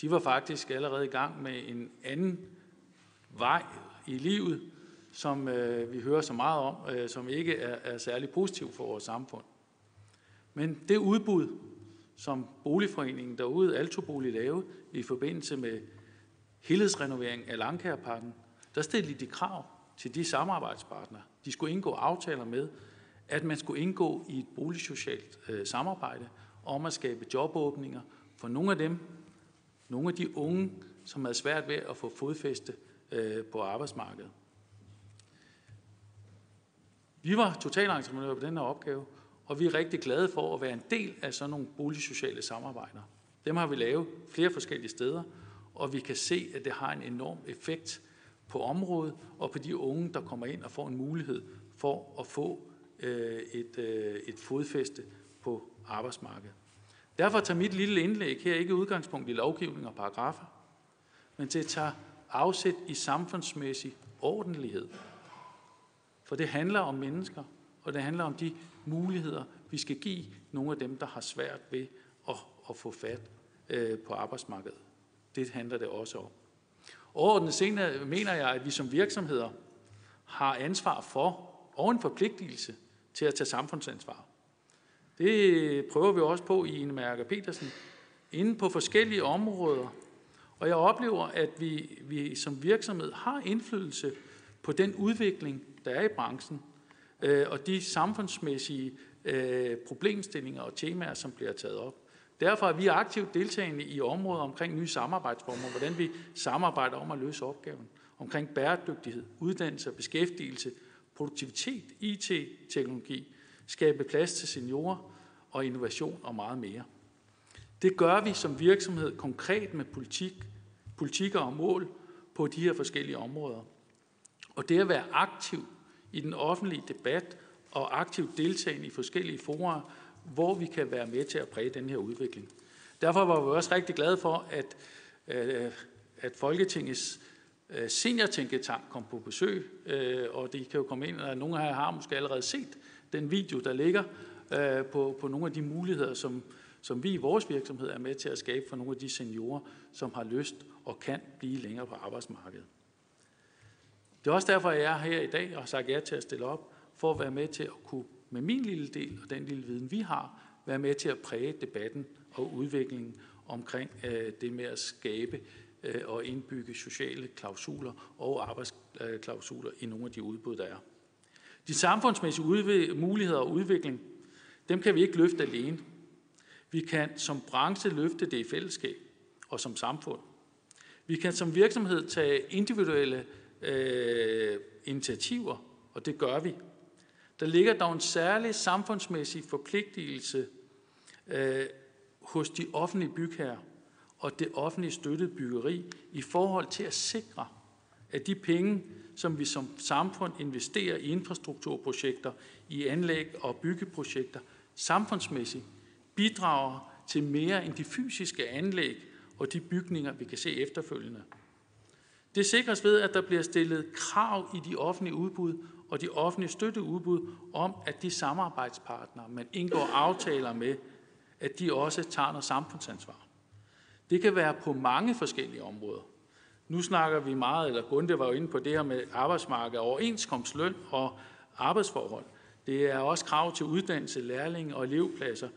De var faktisk allerede i gang med en anden vej i livet, som øh, vi hører så meget om, øh, som ikke er, er særlig positiv for vores samfund. Men det udbud, som boligforeningen derude, Altobolig, lavede i forbindelse med helhedsrenovering af Langkærparken, der stillede de krav til de samarbejdspartnere, de skulle indgå aftaler med, at man skulle indgå i et boligsocialt øh, samarbejde om at skabe jobåbninger for nogle af dem, nogle af de unge, som havde svært ved at få fodfæste øh, på arbejdsmarkedet. Vi var totalentreprenører på den her opgave, og vi er rigtig glade for at være en del af sådan nogle boligsociale samarbejder. Dem har vi lavet flere forskellige steder, og vi kan se, at det har en enorm effekt på området og på de unge, der kommer ind og får en mulighed for at få øh, et, øh, et fodfæste på arbejdsmarkedet. Derfor tager mit lille indlæg her ikke udgangspunkt i lovgivning og paragrafer, men det tager afsæt i samfundsmæssig ordentlighed. For det handler om mennesker, og det handler om de muligheder, vi skal give nogle af dem, der har svært ved at, at få fat øh, på arbejdsmarkedet. Det handler det også om. Overordnet senere øh, mener jeg, at vi som virksomheder har ansvar for og en forpligtelse til at tage samfundsansvar. Det prøver vi også på i Mærke Petersen, inden på forskellige områder. Og jeg oplever, at vi, vi som virksomhed har indflydelse på den udvikling, der er i branchen, øh, og de samfundsmæssige øh, problemstillinger og temaer, som bliver taget op. Derfor er vi aktivt deltagende i områder omkring nye samarbejdsformer, hvordan vi samarbejder om at løse opgaven, omkring bæredygtighed, uddannelse og beskæftigelse, produktivitet, IT-teknologi, skabe plads til seniorer og innovation og meget mere. Det gør vi som virksomhed konkret med politik, politikker og mål på de her forskellige områder. Og det at være aktiv i den offentlige debat og aktivt deltagende i forskellige forer, hvor vi kan være med til at præge den her udvikling. Derfor var vi også rigtig glade for, at, øh, at Folketingets øh, seniortænketank kom på besøg, øh, og de kan jo komme ind, og nogle af jer har måske allerede set den video, der ligger på, på nogle af de muligheder, som, som vi i vores virksomhed er med til at skabe for nogle af de seniorer, som har lyst og kan blive længere på arbejdsmarkedet. Det er også derfor, jeg er her i dag og har sagt ja til at stille op, for at være med til at kunne, med min lille del og den lille viden, vi har, være med til at præge debatten og udviklingen omkring øh, det med at skabe øh, og indbygge sociale klausuler og arbejdsklausuler i nogle af de udbud, der er. De samfundsmæssige muligheder og udvikling, dem kan vi ikke løfte alene. Vi kan som branche løfte det i fællesskab og som samfund. Vi kan som virksomhed tage individuelle øh, initiativer, og det gør vi. Der ligger dog en særlig samfundsmæssig forpligtelse øh, hos de offentlige bygherrer og det offentlige støttede byggeri i forhold til at sikre, at de penge, som vi som samfund investerer i infrastrukturprojekter, i anlæg og byggeprojekter, samfundsmæssigt bidrager til mere end de fysiske anlæg og de bygninger, vi kan se efterfølgende. Det sikres ved, at der bliver stillet krav i de offentlige udbud og de offentlige støtteudbud om, at de samarbejdspartnere, man indgår aftaler med, at de også tager noget samfundsansvar. Det kan være på mange forskellige områder. Nu snakker vi meget, eller Gunde var jo inde på det her med arbejdsmarked, overenskomstløn og arbejdsforhold. Det er også krav til uddannelse, lærlinge og elevpladser,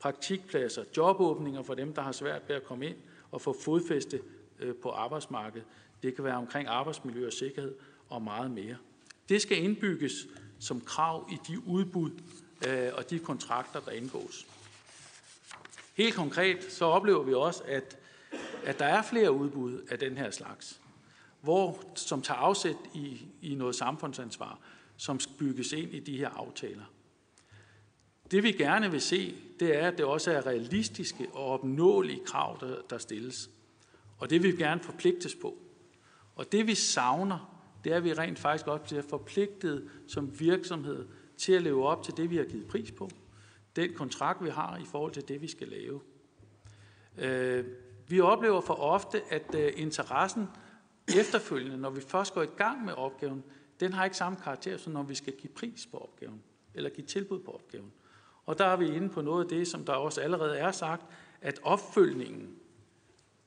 praktikpladser, jobåbninger for dem, der har svært ved at komme ind og få fodfæste øh, på arbejdsmarkedet. Det kan være omkring arbejdsmiljø og sikkerhed og meget mere. Det skal indbygges som krav i de udbud øh, og de kontrakter, der indgås. Helt konkret så oplever vi også, at, at der er flere udbud af den her slags, hvor, som tager afsæt i, i noget samfundsansvar, som skal bygges ind i de her aftaler. Det vi gerne vil se, det er, at det også er realistiske og opnåelige krav, der, der stilles. Og det vil vi gerne forpligtes på. Og det vi savner, det er, at vi rent faktisk også bliver forpligtet som virksomhed til at leve op til det, vi har givet pris på. Den kontrakt, vi har i forhold til det, vi skal lave. Øh, vi oplever for ofte, at øh, interessen efterfølgende, når vi først går i gang med opgaven, den har ikke samme karakter, som når vi skal give pris på opgaven, eller give tilbud på opgaven. Og der er vi inde på noget af det, som der også allerede er sagt, at opfølgningen,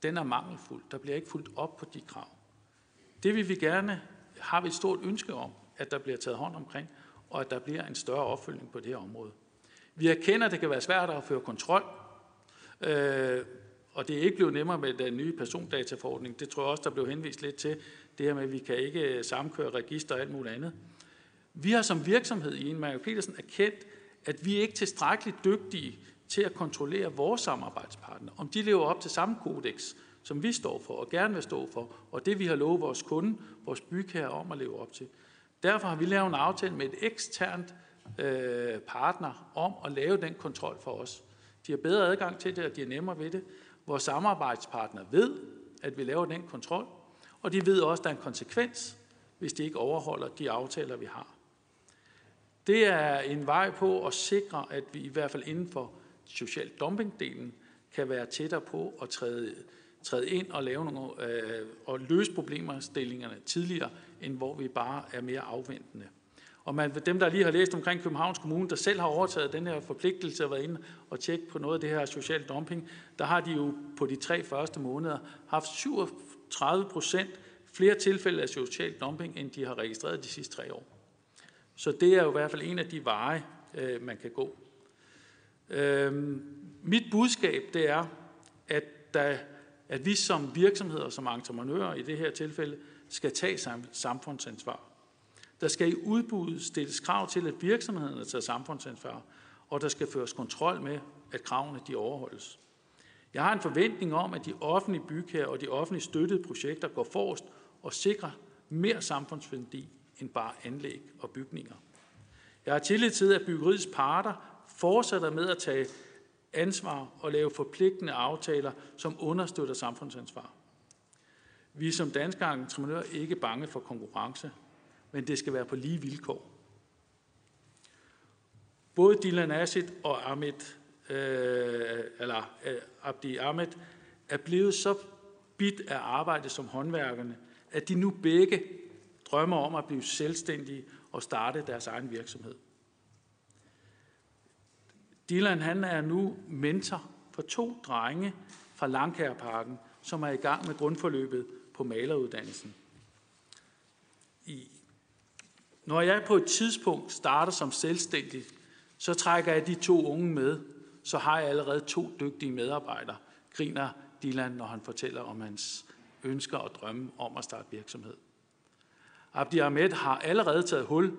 den er mangelfuld. Der bliver ikke fuldt op på de krav. Det vil vi gerne, har vi et stort ønske om, at der bliver taget hånd omkring, og at der bliver en større opfølgning på det her område. Vi erkender, at det kan være svært at føre kontrol, øh, og det er ikke blevet nemmere med den nye persondataforordning. Det tror jeg også, der blev henvist lidt til, det her med, at vi kan ikke samkøre register og alt muligt andet. Vi har som virksomhed i Enmærke Petersen erkendt, at vi ikke er tilstrækkeligt dygtige til at kontrollere vores samarbejdspartnere, om de lever op til samme kodex, som vi står for og gerne vil stå for, og det vi har lovet vores kunde, vores bygherre om at leve op til. Derfor har vi lavet en aftale med et eksternt øh, partner om at lave den kontrol for os. De har bedre adgang til det, og de er nemmere ved det. Vores samarbejdspartner ved, at vi laver den kontrol, og de ved også, at der er en konsekvens, hvis de ikke overholder de aftaler, vi har. Det er en vej på at sikre, at vi i hvert fald inden for social dumping-delen kan være tættere på at træde, træde ind og lave nogle, øh, og løse problemstillingerne tidligere, end hvor vi bare er mere afventende. Og man, dem, der lige har læst omkring Københavns Kommune, der selv har overtaget den her forpligtelse og været inde og tjekke på noget af det her social dumping, der har de jo på de tre første måneder haft 37 procent flere tilfælde af social dumping, end de har registreret de sidste tre år. Så det er jo i hvert fald en af de veje, øh, man kan gå. Øh, mit budskab det er, at, der, at vi som virksomheder, som entreprenører i det her tilfælde, skal tage samfundsansvar. Der skal i udbuddet stilles krav til, at virksomhederne tager samfundsansvar, og der skal føres kontrol med, at kravene de overholdes. Jeg har en forventning om, at de offentlige bygherrer og de offentlige støttede projekter går forrest og sikrer mere samfundsværdi end bare anlæg og bygninger. Jeg har tillid til, at byggeriets parter fortsætter med at tage ansvar og lave forpligtende aftaler, som understøtter samfundsansvar. Vi er som danske entreprenører ikke bange for konkurrence, men det skal være på lige vilkår. Både Dylan Asit og Ahmed, øh, eller øh, Abdi Ahmed er blevet så bit af arbejde som håndværkerne, at de nu begge drømmer om at blive selvstændige og starte deres egen virksomhed. Dylan han er nu mentor for to drenge fra Langkærparken, som er i gang med grundforløbet på maleruddannelsen. I, når jeg på et tidspunkt starter som selvstændig, så trækker jeg de to unge med, så har jeg allerede to dygtige medarbejdere, griner Dylan, når han fortæller om hans ønsker og drømme om at starte virksomhed. Abdi Ahmed har allerede taget hul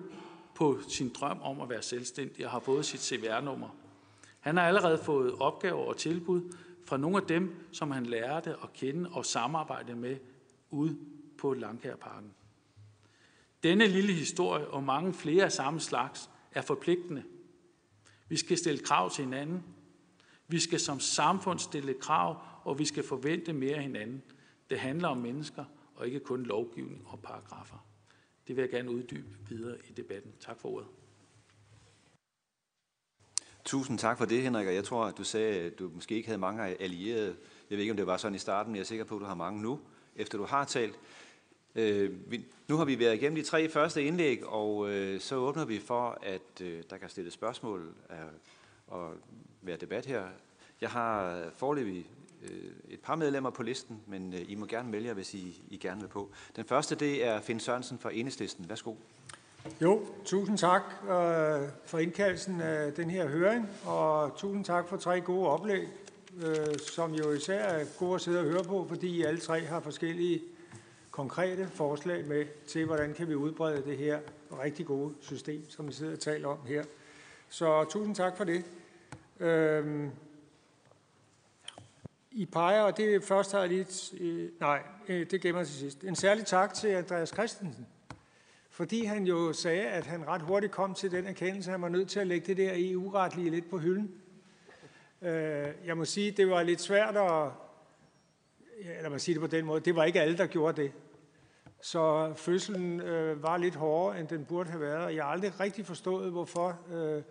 på sin drøm om at være selvstændig og har fået sit CVR-nummer. Han har allerede fået opgaver og tilbud fra nogle af dem, som han lærte at kende og samarbejde med ude på Langkærparken. Denne lille historie og mange flere af samme slags er forpligtende. Vi skal stille krav til hinanden. Vi skal som samfund stille krav, og vi skal forvente mere af hinanden. Det handler om mennesker, og ikke kun lovgivning og paragrafer. Det vil jeg gerne uddybe videre i debatten. Tak for ordet. Tusind tak for det, Henrik. Og jeg tror, at du sagde, at du måske ikke havde mange allierede. Jeg ved ikke, om det var sådan i starten, men jeg er sikker på, at du har mange nu, efter du har talt. Øh, vi, nu har vi været igennem de tre første indlæg, og øh, så åbner vi for, at øh, der kan stilles spørgsmål af, og være debat her. Jeg har foreløbig øh, et par medlemmer på listen, men øh, I må gerne vælge, hvis I, I gerne vil på. Den første, det er Finn Sørensen fra Enhedslisten. Værsgo. Jo, tusind tak øh, for indkaldelsen af den her høring, og tusind tak for tre gode oplæg, øh, som jo især er gode at sidde og høre på, fordi alle tre har forskellige konkrete forslag med til, hvordan kan vi udbrede det her rigtig gode system, som vi sidder og taler om her. Så tusind tak for det. Øh, i peger, og det først har jeg lidt... Øh, nej, øh, det gemmer til sidst. En særlig tak til Andreas Christensen, fordi han jo sagde, at han ret hurtigt kom til den erkendelse, at han var nødt til at lægge det der EU-retlige lidt på hylden. Øh, jeg må sige, det var lidt svært at... Eller man sige det på den måde, det var ikke alle, der gjorde det. Så fødslen øh, var lidt hårdere, end den burde have været, og jeg har aldrig rigtig forstået, hvorfor, øh,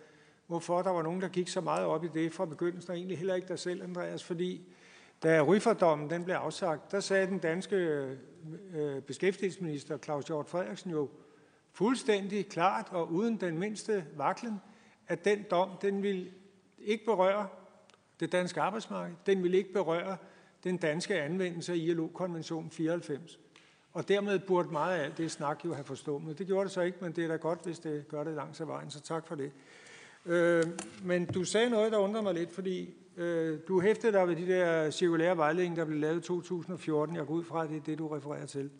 hvorfor der var nogen, der gik så meget op i det fra begyndelsen, og egentlig heller ikke dig selv, Andreas, fordi da Ryfferdommen den blev afsagt, der sagde den danske øh, beskæftigelsesminister Claus Hjort Frederiksen jo fuldstændig klart og uden den mindste vaklen, at den dom, den vil ikke berøre det danske arbejdsmarked, den vil ikke berøre den danske anvendelse af ILO-konvention 94. Og dermed burde meget af alt det snak jo have forstået. Det gjorde det så ikke, men det er da godt, hvis det gør det langs af vejen, så tak for det. Øh, men du sagde noget, der undrer mig lidt, fordi Øh, du hæftede dig ved de der cirkulære vejledninger, der blev lavet i 2014. Jeg går ud fra, at det er det, du refererer til.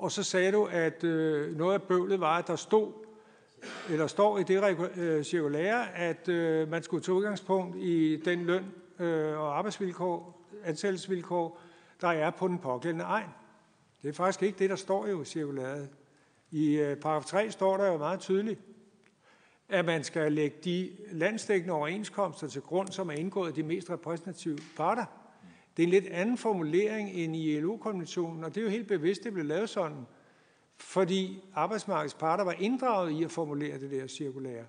Og så sagde du, at øh, noget af bøvlet var, at der stod, eller står i det øh, cirkulære, at øh, man skulle tage udgangspunkt i den løn øh, og arbejdsvilkår, ansættelsesvilkår, der er på den pågældende egen. Det er faktisk ikke det, der står jo i cirkulæret. I øh, paragraf 3 står der jo meget tydeligt, at man skal lægge de landstækkende overenskomster til grund, som er indgået af de mest repræsentative parter. Det er en lidt anden formulering end i ILO-konventionen, og det er jo helt bevidst, det blev lavet sådan, fordi arbejdsmarkedets parter var inddraget i at formulere det der cirkulære.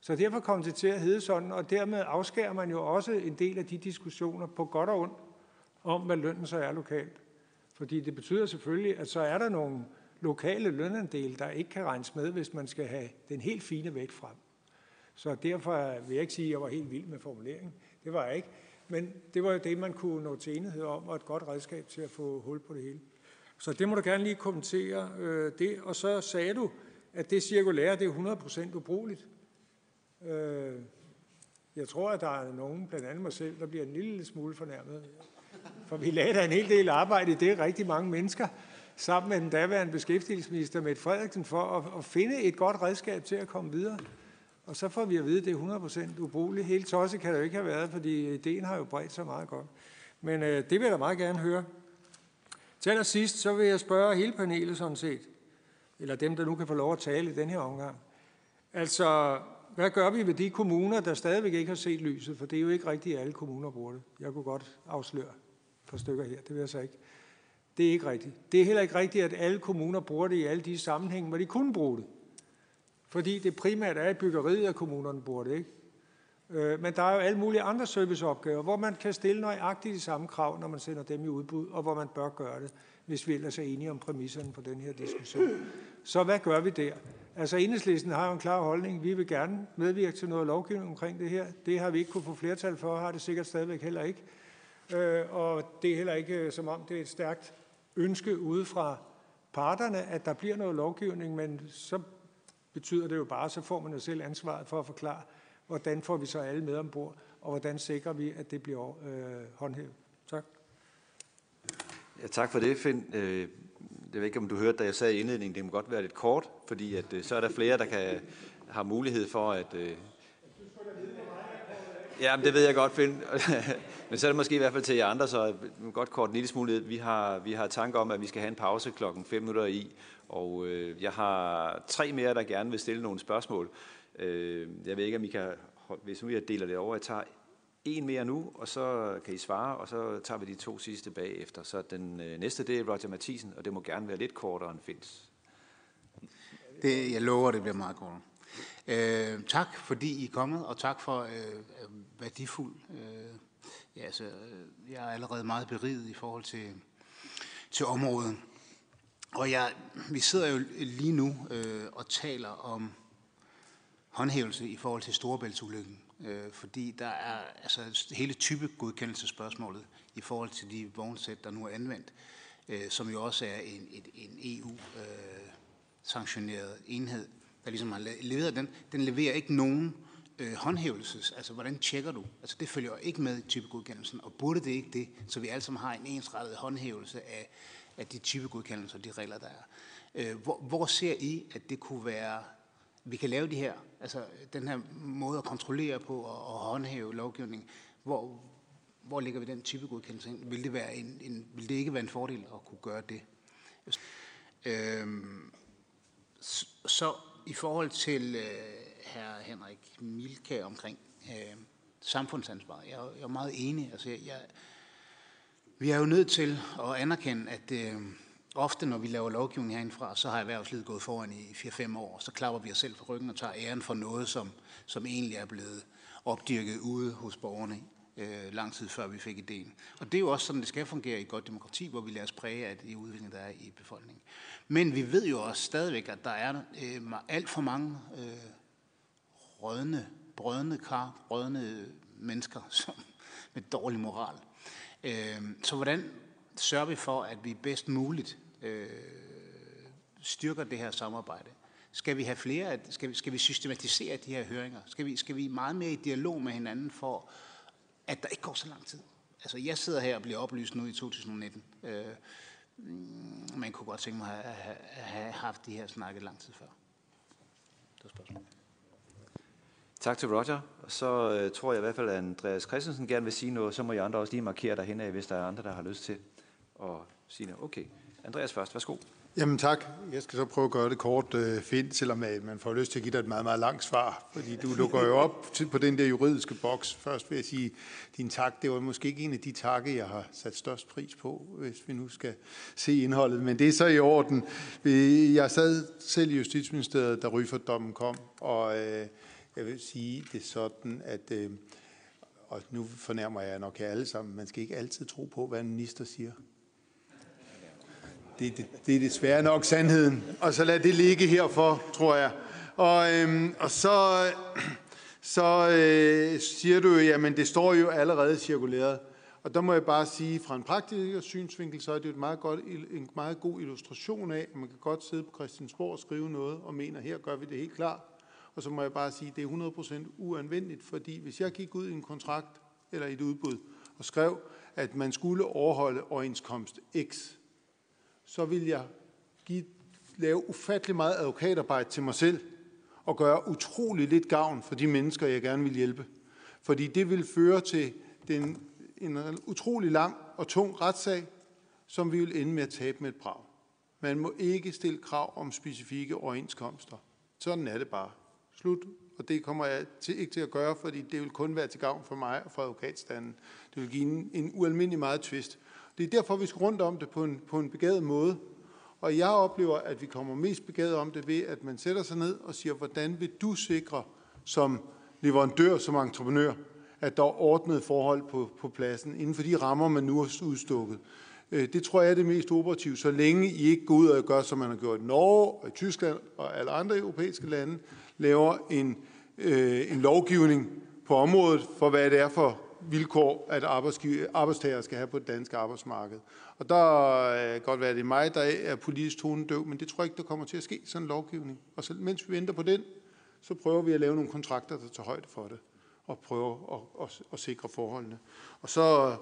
Så derfor kom det til at hedde sådan, og dermed afskærer man jo også en del af de diskussioner på godt og ondt om, hvad lønnen så er lokalt. Fordi det betyder selvfølgelig, at så er der nogle lokale lønandele, der ikke kan regnes med, hvis man skal have den helt fine vægt frem. Så derfor vil jeg ikke sige, at jeg var helt vild med formuleringen. Det var jeg ikke. Men det var jo det, man kunne nå til enighed om, og et godt redskab til at få hul på det hele. Så det må du gerne lige kommentere øh, det. Og så sagde du, at det cirkulære, det er 100% ubrugeligt. Øh, jeg tror, at der er nogen, blandt andet mig selv, der bliver en lille smule fornærmet. For vi lagde da en hel del arbejde i det, rigtig mange mennesker sammen med den daværende beskæftigelsesminister Mette Frederiksen for at, at finde et godt redskab til at komme videre. Og så får vi at vide, at det er 100% ubrugeligt. Helt tosset kan det jo ikke have været, fordi ideen har jo bredt sig meget godt. Men øh, det vil jeg da meget gerne høre. Til allersidst, så vil jeg spørge hele panelet sådan set, eller dem, der nu kan få lov at tale i den her omgang. Altså, Hvad gør vi ved de kommuner, der stadigvæk ikke har set lyset? For det er jo ikke rigtigt, at alle kommuner bruger det. Jeg kunne godt afsløre et par stykker her, det vil jeg så ikke. Det er ikke rigtigt. Det er heller ikke rigtigt, at alle kommuner bruger det i alle de sammenhænge, hvor de kunne bruge det. Fordi det primært er i byggeriet, at kommunerne bruger det, ikke? Øh, men der er jo alle mulige andre serviceopgaver, hvor man kan stille nøjagtigt de samme krav, når man sender dem i udbud, og hvor man bør gøre det, hvis vi ellers er enige om præmisserne på den her diskussion. Så hvad gør vi der? Altså enhedslisten har jo en klar holdning. Vi vil gerne medvirke til noget lovgivning omkring det her. Det har vi ikke kunne få flertal for, har det sikkert stadigvæk heller ikke. Øh, og det er heller ikke øh, som om det er et stærkt ønske ude fra parterne, at der bliver noget lovgivning, men så betyder det jo bare, så får man jo selv ansvaret for at forklare, hvordan får vi så alle med ombord, og hvordan sikrer vi, at det bliver øh, håndhævet. Tak. Ja, tak for det, Finn. Øh, jeg ved ikke, om du hørte, da jeg sagde i indledningen, det må godt være lidt kort, fordi at, øh, så er der flere, der kan har mulighed for at... Øh... Ja, men det ved jeg godt, Finn. (laughs) men så er det måske i hvert fald til jer andre, så godt kort en lille smule. Vi har, vi har tanke om, at vi skal have en pause klokken 5 minutter i, og øh, jeg har tre mere, der gerne vil stille nogle spørgsmål. Øh, jeg ved ikke, om I kan, hvis nu jeg deler det over, jeg tager en mere nu, og så kan I svare, og så tager vi de to sidste bagefter. Så den øh, næste, det er Roger Mathisen, og det må gerne være lidt kortere end Fins. Det, jeg lover, det bliver meget kortere. Øh, tak, fordi I er kommet, og tak for øh, øh værdifuld. Øh, ja, altså, øh, jeg er allerede meget beriget i forhold til, til området. Og jeg, vi sidder jo lige nu øh, og taler om håndhævelse i forhold til Storebæltsulykken øh, fordi der er altså hele type godkendelsesspørgsmålet i forhold til de vognsæt, der nu er anvendt, øh, som jo også er en, et, en EU-sanktioneret øh, enhed, der ligesom har leveret den. Den leverer ikke nogen øh, håndhævelses, altså hvordan tjekker du? Altså det følger ikke med i typegodkendelsen, og burde det ikke det, så vi alle sammen har en ensrettet håndhævelse af, af de typegodkendelser og de regler, der er. Øh, hvor, hvor ser I, at det kunne være vi kan lave de her, altså den her måde at kontrollere på og, og håndhæve lovgivning, hvor, hvor ligger vi den typegodkendelse ind? Vil det, være en, en, vil det ikke være en fordel at kunne gøre det? Øhm, så i forhold til øh, herr Henrik Milke omkring øh, samfundsansvar, jeg, jeg er meget enig. Altså, jeg, jeg, vi er jo nødt til at anerkende, at øh, ofte, når vi laver lovgivning herindefra, så har erhvervslivet gået foran i 4-5 år, så klapper vi os selv for ryggen og tager æren for noget, som, som egentlig er blevet opdyrket ude hos borgerne øh, lang tid før vi fik ideen. Og det er jo også sådan, det skal fungere i et godt demokrati, hvor vi lader os præge af de udvikling, der er i befolkningen. Men vi ved jo også stadigvæk, at der er øh, alt for mange øh, rødne, brødne kar, rødne mennesker som, med dårlig moral. Øh, så hvordan sørger vi for, at vi bedst muligt øh, styrker det her samarbejde? Skal vi have flere? Skal vi, skal vi systematisere de her høringer? Skal vi, skal vi meget mere i dialog med hinanden for, at der ikke går så lang tid? Altså, jeg sidder her og bliver oplyst nu i 2019. Øh, mm, man kunne godt tænke mig at have, at have haft de her snakke lang tid før. Det var spørgsmålet. Tak til Roger. Så øh, tror jeg i hvert fald, at Andreas Christensen gerne vil sige noget. Så må I andre også lige markere derhen af, hvis der er andre, der har lyst til at sige noget. Okay. Andreas først, værsgo. Jamen tak. Jeg skal så prøve at gøre det kort, øh, Finn, selvom øh, man får lyst til at give dig et meget, meget langt svar, fordi du lukker jo op på den der juridiske boks. Først vil jeg sige, din tak, det var måske ikke en af de takke, jeg har sat størst pris på, hvis vi nu skal se indholdet, men det er så i orden. Jeg sad selv i Justitsministeriet, da Ryford-dommen kom, og øh, jeg vil sige det sådan, at, øh, og nu fornærmer jeg nok jer alle sammen, man skal ikke altid tro på, hvad en minister siger. Det, det, det er desværre nok sandheden. Og så lad det ligge herfor, tror jeg. Og, øhm, og så, (clears throat) så øh, siger du jo, jamen det står jo allerede cirkuleret. Og der må jeg bare sige, fra en praktisk synsvinkel, så er det et meget godt, en meget god illustration af, at man kan godt sidde på Christiansborg og skrive noget, og mener, her gør vi det helt klart. Og så må jeg bare sige, at det er 100% uanvendeligt, fordi hvis jeg gik ud i en kontrakt eller et udbud og skrev, at man skulle overholde overenskomst X, så vil jeg give, lave ufattelig meget advokatarbejde til mig selv og gøre utrolig lidt gavn for de mennesker, jeg gerne vil hjælpe. Fordi det vil føre til den, en utrolig lang og tung retssag, som vi vil ende med at tabe med et brag. Man må ikke stille krav om specifikke overenskomster. Sådan er det bare. Slut. og det kommer jeg til, ikke til at gøre, fordi det vil kun være til gavn for mig og for advokatstanden. Det vil give en, en ualmindelig meget twist. Det er derfor, vi skal rundt om det på en, på en begavet måde. Og jeg oplever, at vi kommer mest begavet om det ved, at man sætter sig ned og siger, hvordan vil du sikre som leverandør, som entreprenør, at der er ordnet forhold på, på pladsen, inden for de rammer, man nu har udstukket. Øh, det tror jeg er det mest operative, så længe I ikke går ud og gør, som man har gjort i Norge og i Tyskland og alle andre europæiske lande, laver en, øh, en lovgivning på området for, hvad det er for vilkår, at arbejdstager skal have på det danske arbejdsmarked. Og der kan godt være, at det er mig, der er politisk tonedøv, men det tror jeg ikke, der kommer til at ske, sådan en lovgivning. Og så, mens vi venter på den, så prøver vi at lave nogle kontrakter, der tager højde for det, og prøver at, at, at sikre forholdene. Og så øh,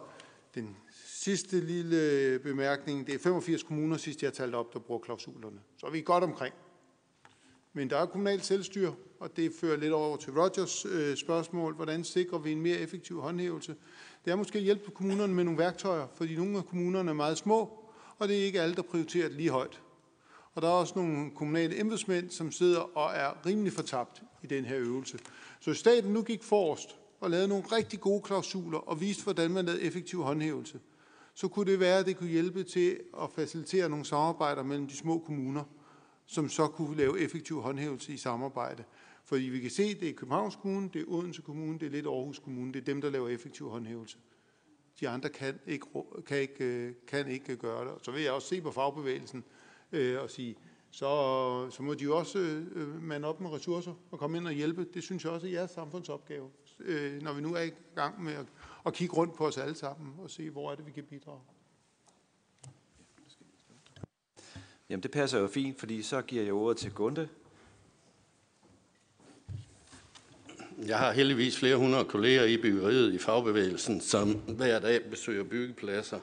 den sidste lille øh, bemærkning, det er 85 kommuner, sidst jeg har talt op, der bruger klausulerne. Så er vi godt omkring. Men der er kommunalt selvstyre, og det fører lidt over til Rogers øh, spørgsmål. Hvordan sikrer vi en mere effektiv håndhævelse? Det er måske at hjælpe kommunerne med nogle værktøjer, fordi nogle af kommunerne er meget små, og det er ikke alle, der prioriterer det lige højt. Og der er også nogle kommunale embedsmænd, som sidder og er rimelig fortabt i den her øvelse. Så staten nu gik forrest og lavede nogle rigtig gode klausuler og viste, hvordan man lavede effektiv håndhævelse, så kunne det være, at det kunne hjælpe til at facilitere nogle samarbejder mellem de små kommuner, som så kunne lave effektiv håndhævelse i samarbejde. Fordi vi kan se, det er Københavns Kommune, det er Odense Kommune, det er lidt Aarhus Kommune, det er dem, der laver effektiv håndhævelse. De andre kan ikke, kan ikke, øh, kan ikke gøre det. Så vil jeg også se på fagbevægelsen øh, og sige, så, så må de jo også øh, øh, mande op med ressourcer og komme ind og hjælpe. Det synes jeg også er jeres samfundsopgave, øh, når vi nu er i gang med at, at kigge rundt på os alle sammen og se, hvor er det, vi kan bidrage. Jamen det passer jo fint, fordi så giver jeg ordet til Gunde. Jeg har heldigvis flere hundrede kolleger i byggeriet i fagbevægelsen, som hver dag besøger byggepladser,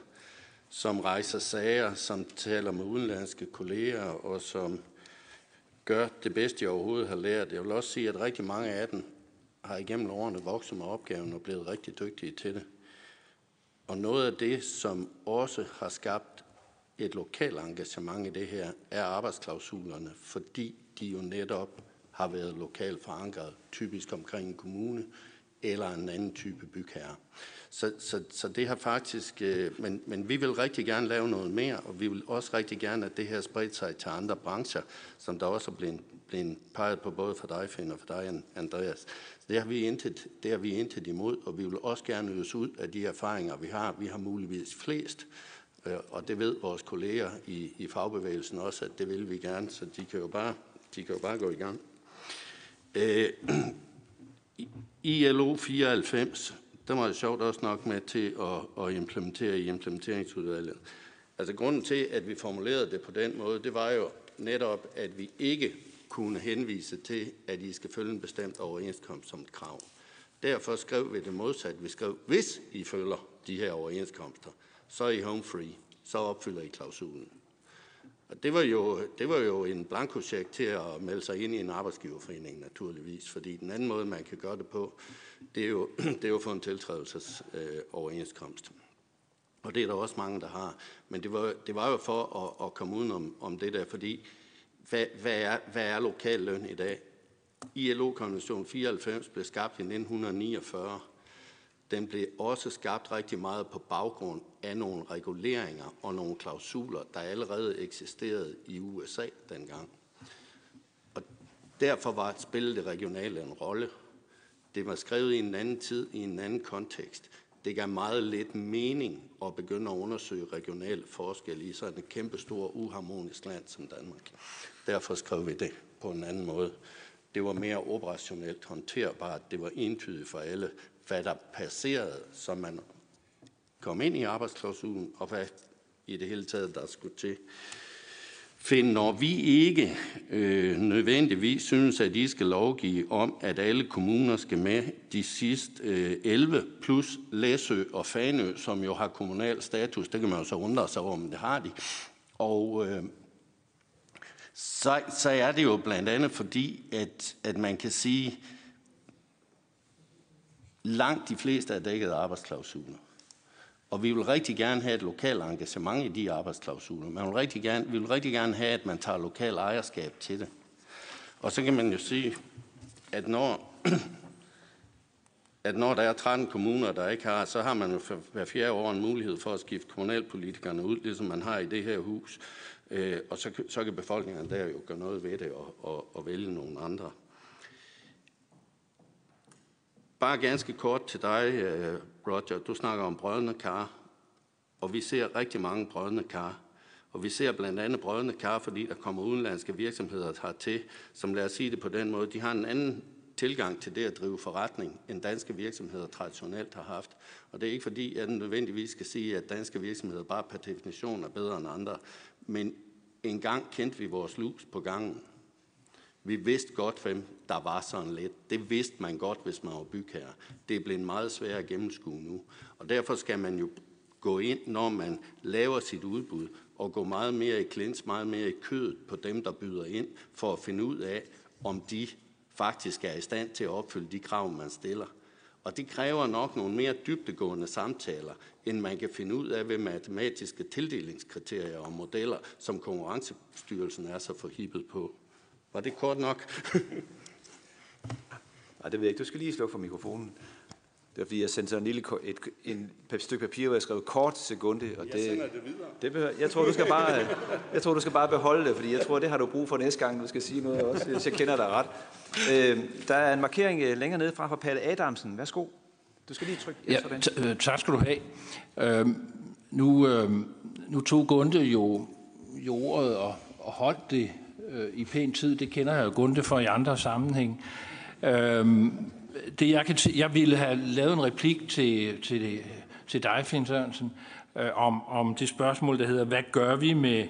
som rejser sager, som taler med udenlandske kolleger og som gør det bedste, jeg overhovedet har lært. Jeg vil også sige, at rigtig mange af dem har igennem årene vokset med opgaven og blevet rigtig dygtige til det. Og noget af det, som også har skabt et lokalt engagement i det her, er arbejdsklausulerne, fordi de jo netop har været lokalt forankret, typisk omkring en kommune eller en anden type bygherre. Så, så, så det har faktisk, øh, men, men vi vil rigtig gerne lave noget mere, og vi vil også rigtig gerne, at det her spredt sig til andre brancher, som der også er blevet, blevet peget på både for dig, Finn, og for dig, Andreas. Så det har vi intet, det har vi intet imod, og vi vil også gerne øse ud af de erfaringer, vi har. Vi har muligvis flest, øh, Øh, og det ved vores kolleger i, i fagbevægelsen også, at det vil vi gerne, så de kan jo bare, de kan jo bare gå i gang. Øh, (clears throat) ILO 94, der var det sjovt også nok med til at, at implementere i implementeringsudvalget. Altså grunden til, at vi formulerede det på den måde, det var jo netop, at vi ikke kunne henvise til, at I skal følge en bestemt overenskomst som et krav. Derfor skrev vi det modsat. Vi skrev, hvis I følger de her overenskomster, så er I home free. Så opfylder I klausulen. Og det var jo, det var jo en blankosjek til at melde sig ind i en arbejdsgiverforening naturligvis, fordi den anden måde, man kan gøre det på, det er jo, (clears throat) det er jo for en tiltrædelsesoverenskomst. Øh, og det er der også mange, der har. Men det var, det var jo for at, at komme udenom om, om det der, fordi hvad, hvad, er, hvad er lokal løn i dag? ILO-konvention 94 blev skabt i 1949 den blev også skabt rigtig meget på baggrund af nogle reguleringer og nogle klausuler, der allerede eksisterede i USA dengang. Og derfor var spillet det regionale en rolle. Det var skrevet i en anden tid, i en anden kontekst. Det gav meget lidt mening at begynde at undersøge regionale forskelle i sådan et kæmpe stort uharmonisk land som Danmark. Derfor skrev vi det på en anden måde. Det var mere operationelt håndterbart. Det var entydigt for alle, hvad der passerede, så man kom ind i arbejdsklausulen, og hvad i det hele taget, der skulle til. Find, når vi ikke øh, nødvendigvis synes, at I skal lovgive om, at alle kommuner skal med de sidste øh, 11 plus Læsø og Fanø, som jo har kommunal status, det kan man jo så undre sig over, men det har de. Og øh, så, så er det jo blandt andet fordi, at, at man kan sige, Langt de fleste er dækket af arbejdsklausuler. Og vi vil rigtig gerne have et lokalt engagement i de arbejdsklausuler. Man vil rigtig gerne, vi vil rigtig gerne have, at man tager lokal ejerskab til det. Og så kan man jo sige, at når, (clears throat) at når der er 13 kommuner, der ikke har, så har man jo hver fjerde år en mulighed for at skifte kommunalpolitikerne ud, ligesom man har i det her hus. Øh, og så, så kan befolkningen der jo gøre noget ved det og, og, og vælge nogle andre. Bare ganske kort til dig, øh, Roger. Du snakker om brødende kar, og vi ser rigtig mange brødende kar. Og vi ser blandt andet brødende kar, fordi der kommer udenlandske virksomheder til, som lad os sige det på den måde, de har en anden tilgang til det at drive forretning, end danske virksomheder traditionelt har haft. Og det er ikke fordi, jeg nødvendigvis skal sige, at danske virksomheder bare per definition er bedre end andre. Men engang kendte vi vores lus på gangen. Vi vidste godt, hvem der var sådan lidt. Det vidste man godt, hvis man var bygherre. Det er blevet meget svært at gennemskue nu. Og derfor skal man jo gå ind, når man laver sit udbud, og gå meget mere i klins, meget mere i kødet på dem, der byder ind, for at finde ud af, om de faktisk er i stand til at opfylde de krav, man stiller. Og det kræver nok nogle mere dybtegående samtaler, end man kan finde ud af ved matematiske tildelingskriterier og modeller, som Konkurrencestyrelsen er så forhippet på. Var det kort nok? (laughs) Nej, det ved jeg ikke. Du skal lige slukke for mikrofonen. Det var fordi, jeg sendte en lille et, en, et stykke papir, hvor jeg skrev kort sekunde. Og jeg det, sender det videre. Det behøver, jeg, tror, du skal bare, jeg tror, du skal bare beholde det, fordi jeg tror, det har du brug for næste gang, du skal sige noget også, hvis jeg kender dig ret. Øh, der er en markering øh, længere nede fra fra Palle Adamsen. Værsgo. Du skal lige trykke ja, øh, Tak skal du have. Øh, nu, øh, nu tog Gunde jo, jo ordet og, og holdt det øh, i pæn tid. Det kender jeg jo Gunde for i andre sammenhæng. Øh, det jeg, kan jeg ville have lavet en replik til, til, til dig, Finn Sørensen, øh, om, om det spørgsmål, der hedder, hvad gør vi med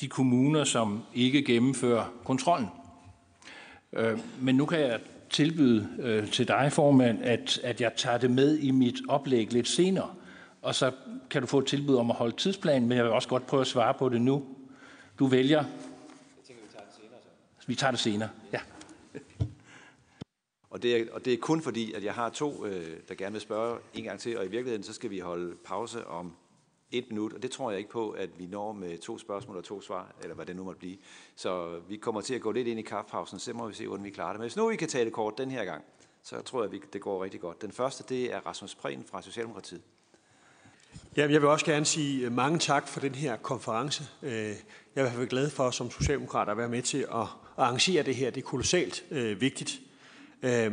de kommuner, som ikke gennemfører kontrollen? Øh, men nu kan jeg tilbyde øh, til dig, formand, at, at jeg tager det med i mit oplæg lidt senere, og så kan du få et tilbud om at holde tidsplanen, men jeg vil også godt prøve at svare på det nu. Du vælger. Jeg tænker, vi tager det senere så. Vi tager det senere, ja. Og det, er, og det er kun fordi, at jeg har to, øh, der gerne vil spørge en gang til, og i virkeligheden så skal vi holde pause om et minut, og det tror jeg ikke på, at vi når med to spørgsmål og to svar, eller hvad det nu måtte blive. Så vi kommer til at gå lidt ind i kaffepausen, så må vi se, hvordan vi klarer det. Men hvis nu vi kan tale kort den her gang, så tror jeg, at det går rigtig godt. Den første, det er Rasmus Prehn fra Socialdemokratiet. Ja, jeg vil også gerne sige øh, mange tak for den her konference. Øh, jeg er i hvert fald glad for som socialdemokrat at være med til at arrangere det her. Det er kolossalt øh, vigtigt. Øh,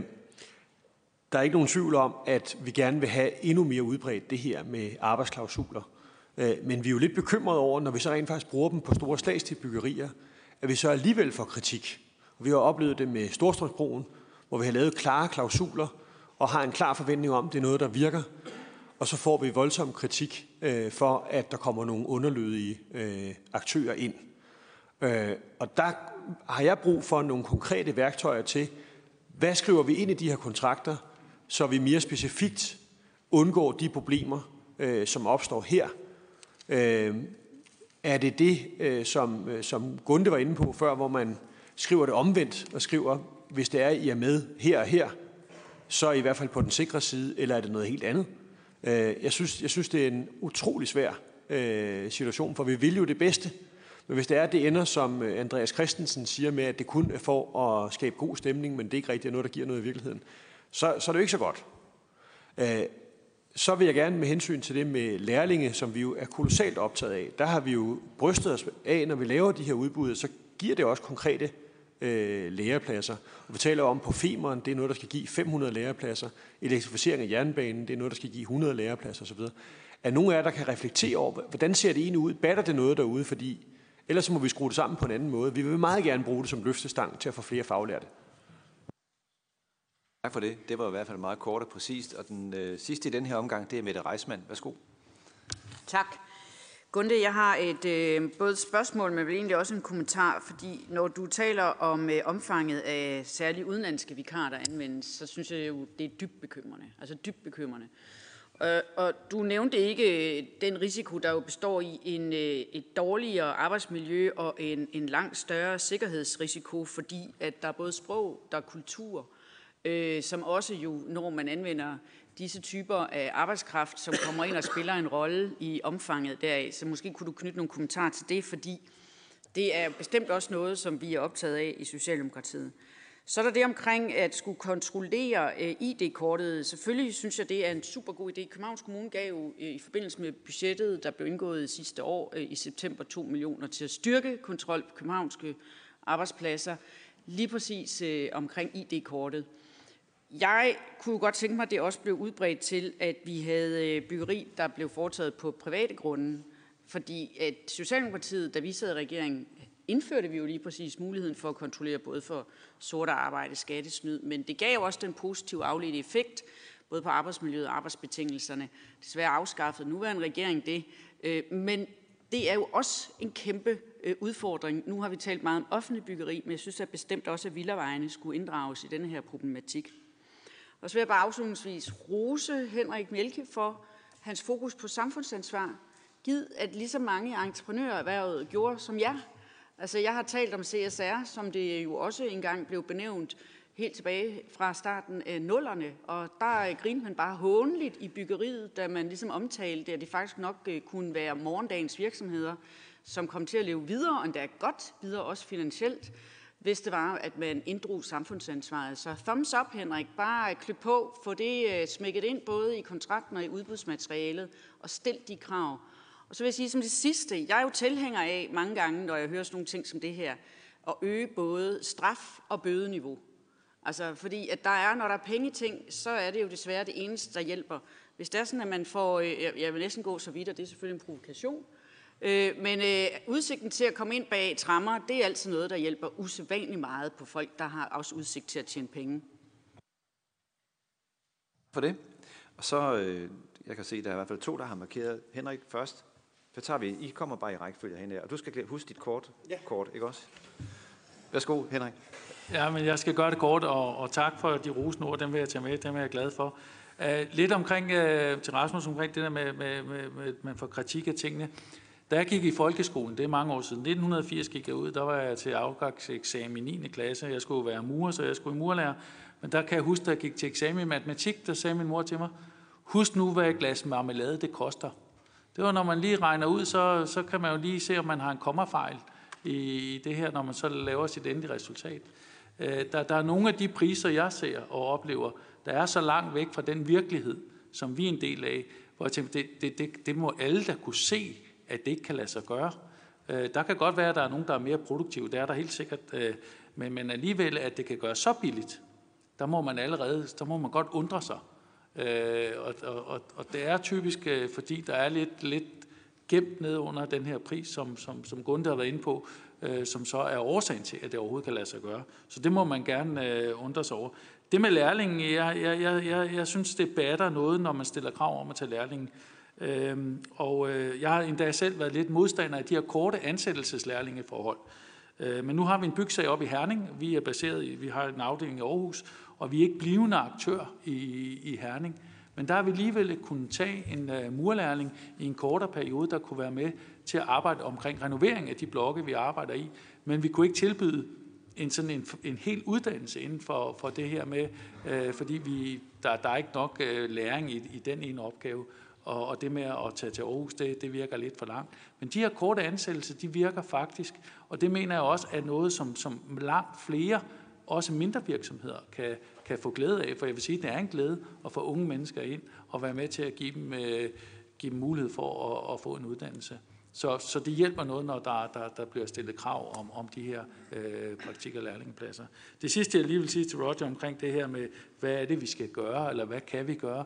der er ikke nogen tvivl om, at vi gerne vil have endnu mere udbredt det her med arbejdsklausuler. Øh, men vi er jo lidt bekymrede over, når vi så rent faktisk bruger dem på store statslige byggerier, at vi så alligevel får kritik. Og vi har oplevet det med Storstrømsbroen, hvor vi har lavet klare klausuler og har en klar forventning om, at det er noget, der virker. Og så får vi voldsom kritik øh, for, at der kommer nogle underlødige øh, aktører ind. Øh, og der har jeg brug for nogle konkrete værktøjer til, hvad skriver vi ind i de her kontrakter, så vi mere specifikt undgår de problemer, øh, som opstår her? Øh, er det det, øh, som, øh, som Gunde var inde på før, hvor man skriver det omvendt og skriver, hvis det er, I er med her og her, så er I i hvert fald på den sikre side, eller er det noget helt andet? Øh, jeg, synes, jeg synes, det er en utrolig svær øh, situation, for vi vil jo det bedste men hvis det er, at det ender, som øh, Andreas Christensen siger med, at det kun er for at skabe god stemning, men det er ikke er noget, der giver noget i virkeligheden, så, så er det jo ikke så godt. Øh, så vil jeg gerne med hensyn til det med lærlinge, som vi jo er kolossalt optaget af, der har vi jo brystet os af, når vi laver de her udbud, så giver det også konkrete øh, lærepladser. Og vi taler om på Femeren, det er noget, der skal give 500 lærepladser. Elektrificering af jernbanen, det er noget, der skal give 100 lærepladser osv. Er nogen af jer, der kan reflektere over, hvordan ser det egentlig ud? Batter det noget derude? Fordi Ellers så må vi skrue det sammen på en anden måde. Vi vil meget gerne bruge det som løftestang til at få flere faglærte. Tak for det. Det var i hvert fald meget kort og præcist. Og den øh, sidste i den her omgang, det er Mette Reismann. Værsgo. Tak. Gunde, jeg har et øh, både et spørgsmål, men vel egentlig også en kommentar, fordi når du taler om øh, omfanget af særligt udenlandske vikarer, der anvendes, så synes jeg jo, det er dybt bekymrende. Altså dybt bekymrende. Øh, Øh, og du nævnte ikke øh, den risiko, der jo består i en, øh, et dårligere arbejdsmiljø og en, en langt større sikkerhedsrisiko, fordi at der er både sprog, der er kultur, øh, som også jo, når man anvender disse typer af arbejdskraft, som kommer ind og spiller en rolle i omfanget deraf. Så måske kunne du knytte nogle kommentarer til det, fordi det er bestemt også noget, som vi er optaget af i Socialdemokratiet. Så er der det omkring at skulle kontrollere øh, ID-kortet. Selvfølgelig synes jeg, det er en super god idé. Københavns Kommune gav jo øh, i forbindelse med budgettet, der blev indgået sidste år øh, i september 2 millioner til at styrke kontrol på københavnske arbejdspladser, lige præcis øh, omkring ID-kortet. Jeg kunne godt tænke mig, at det også blev udbredt til, at vi havde øh, byggeri, der blev foretaget på private grunde. Fordi at Socialdemokratiet, da vi sad i regeringen, indførte vi jo lige præcis muligheden for at kontrollere både for sort arbejde, skattesnyd, men det gav jo også den positive afledte effekt, både på arbejdsmiljøet og arbejdsbetingelserne. Desværre afskaffet nuværende regering det, øh, men det er jo også en kæmpe øh, udfordring. Nu har vi talt meget om offentlig byggeri, men jeg synes at bestemt også, at villavejene skulle inddrages i denne her problematik. Og så vil jeg bare afslutningsvis rose Henrik Melke for hans fokus på samfundsansvar, Giv, at lige så mange entreprenører erhvervet gjorde som jer, Altså, jeg har talt om CSR, som det jo også engang blev benævnt helt tilbage fra starten af nullerne, og der grinte man bare hånligt i byggeriet, da man ligesom omtalte, at det faktisk nok øh, kunne være morgendagens virksomheder, som kom til at leve videre, og endda godt videre, også finansielt, hvis det var, at man inddrog samfundsansvaret. Så thumbs up, Henrik. Bare klip på, få det øh, smækket ind både i kontrakten og i udbudsmaterialet, og stil de krav. Og så vil jeg sige som det sidste, jeg er jo tilhænger af mange gange, når jeg hører sådan nogle ting som det her, at øge både straf og bødeniveau. Altså, fordi at der er, når der er penge ting, så er det jo desværre det eneste, der hjælper. Hvis det er sådan, at man får, øh, jeg vil næsten gå så vidt, og det er selvfølgelig en provokation, øh, men øh, udsigten til at komme ind bag trammer, det er altid noget, der hjælper usædvanligt meget på folk, der har også udsigt til at tjene penge. For det. Og så, øh, jeg kan se, at der er i hvert fald to, der har markeret Henrik først. Så tager vi, I kommer bare i rækkefølge hen her, og du skal huske dit kort, ja. kort ikke også? Værsgo, Henrik. Ja, men jeg skal gøre det kort, og, og tak for de rosende ord, dem vil jeg tage med, dem er jeg glad for. Uh, lidt omkring, uh, til Rasmus, omkring det der med, med, med, med, at man får kritik af tingene. Da jeg gik i folkeskolen, det er mange år siden, 1980 gik jeg ud, der var jeg til afgangseksamen i 9. klasse, jeg skulle være murer, så jeg skulle i murlærer. Men der kan jeg huske, da jeg gik til eksamen i matematik, der sagde min mor til mig, husk nu, hvad et glas marmelade det koster. Det var, når man lige regner ud, så, så kan man jo lige se, om man har en kommafejl i, i det her, når man så laver sit endelige resultat. Øh, der, der er nogle af de priser, jeg ser og oplever, der er så langt væk fra den virkelighed, som vi er en del af, hvor jeg tænker, det, det, det, det må alle da kunne se, at det ikke kan lade sig gøre. Øh, der kan godt være, at der er nogen, der er mere produktive, det er der helt sikkert, øh, men, men alligevel, at det kan gøre så billigt, der må man allerede, der må man godt undre sig. Øh, og, og, og det er typisk, øh, fordi der er lidt, lidt gemt ned under den her pris, som, som, som Gunde har været inde på, øh, som så er årsagen til, at det overhovedet kan lade sig gøre. Så det må man gerne øh, undre sig over. Det med lærlingen, jeg, jeg, jeg, jeg, jeg synes, det batter noget, når man stiller krav om at tage lærlingen. Øhm, og øh, jeg har endda selv været lidt modstander af de her korte ansættelseslærlingeforhold. Øh, men nu har vi en bygsag op i Herning. Vi er baseret i, vi har en afdeling i Aarhus, og vi er ikke blivende aktør i, i Herning. Men der har vi alligevel kunnet tage en øh, uh, murlærling i en kortere periode, der kunne være med til at arbejde omkring renovering af de blokke, vi arbejder i. Men vi kunne ikke tilbyde en sådan en, en hel uddannelse inden for, for det her med, øh, fordi vi, der, der er ikke nok øh, læring i, i den ene opgave. Og, og det med at tage til Aarhus, det, det virker lidt for langt. Men de her korte ansættelser, de virker faktisk, og det mener jeg også er noget, som, som langt flere også mindre virksomheder kan, kan få glæde af, for jeg vil sige, at det er en glæde at få unge mennesker ind og være med til at give dem, øh, give dem mulighed for at, at få en uddannelse. Så, så det hjælper noget, når der, der, der bliver stillet krav om, om de her øh, praktik- og lærlingepladser. Det sidste, jeg lige vil sige til Roger omkring det her med, hvad er det, vi skal gøre, eller hvad kan vi gøre,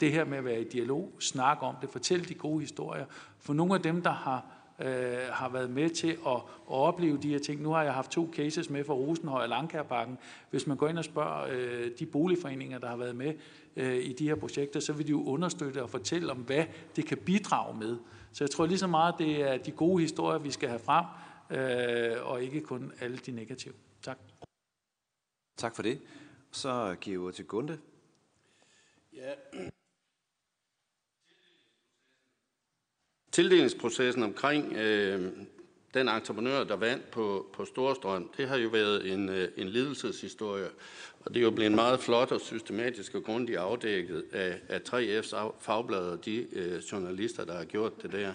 det her med at være i dialog, snakke om det, fortælle de gode historier. For nogle af dem, der har øh, har været med til at, at opleve de her ting. Nu har jeg haft to cases med for Rosenhøj og Langkærparken. Hvis man går ind og spørger øh, de boligforeninger, der har været med øh, i de her projekter, så vil de jo understøtte og fortælle om, hvad det kan bidrage med. Så jeg tror lige så meget, det er de gode historier, vi skal have frem, øh, og ikke kun alle de negative. Tak. Tak for det. Så giver jeg til Gunde. Ja, Tildelingsprocessen omkring øh, den entreprenør, der vandt på, på Storstrøm, det har jo været en, øh, en lidelseshistorie. Og det er jo blevet meget flot og systematisk og grundigt afdækket af, af 3F's fagblad og de øh, journalister, der har gjort det der.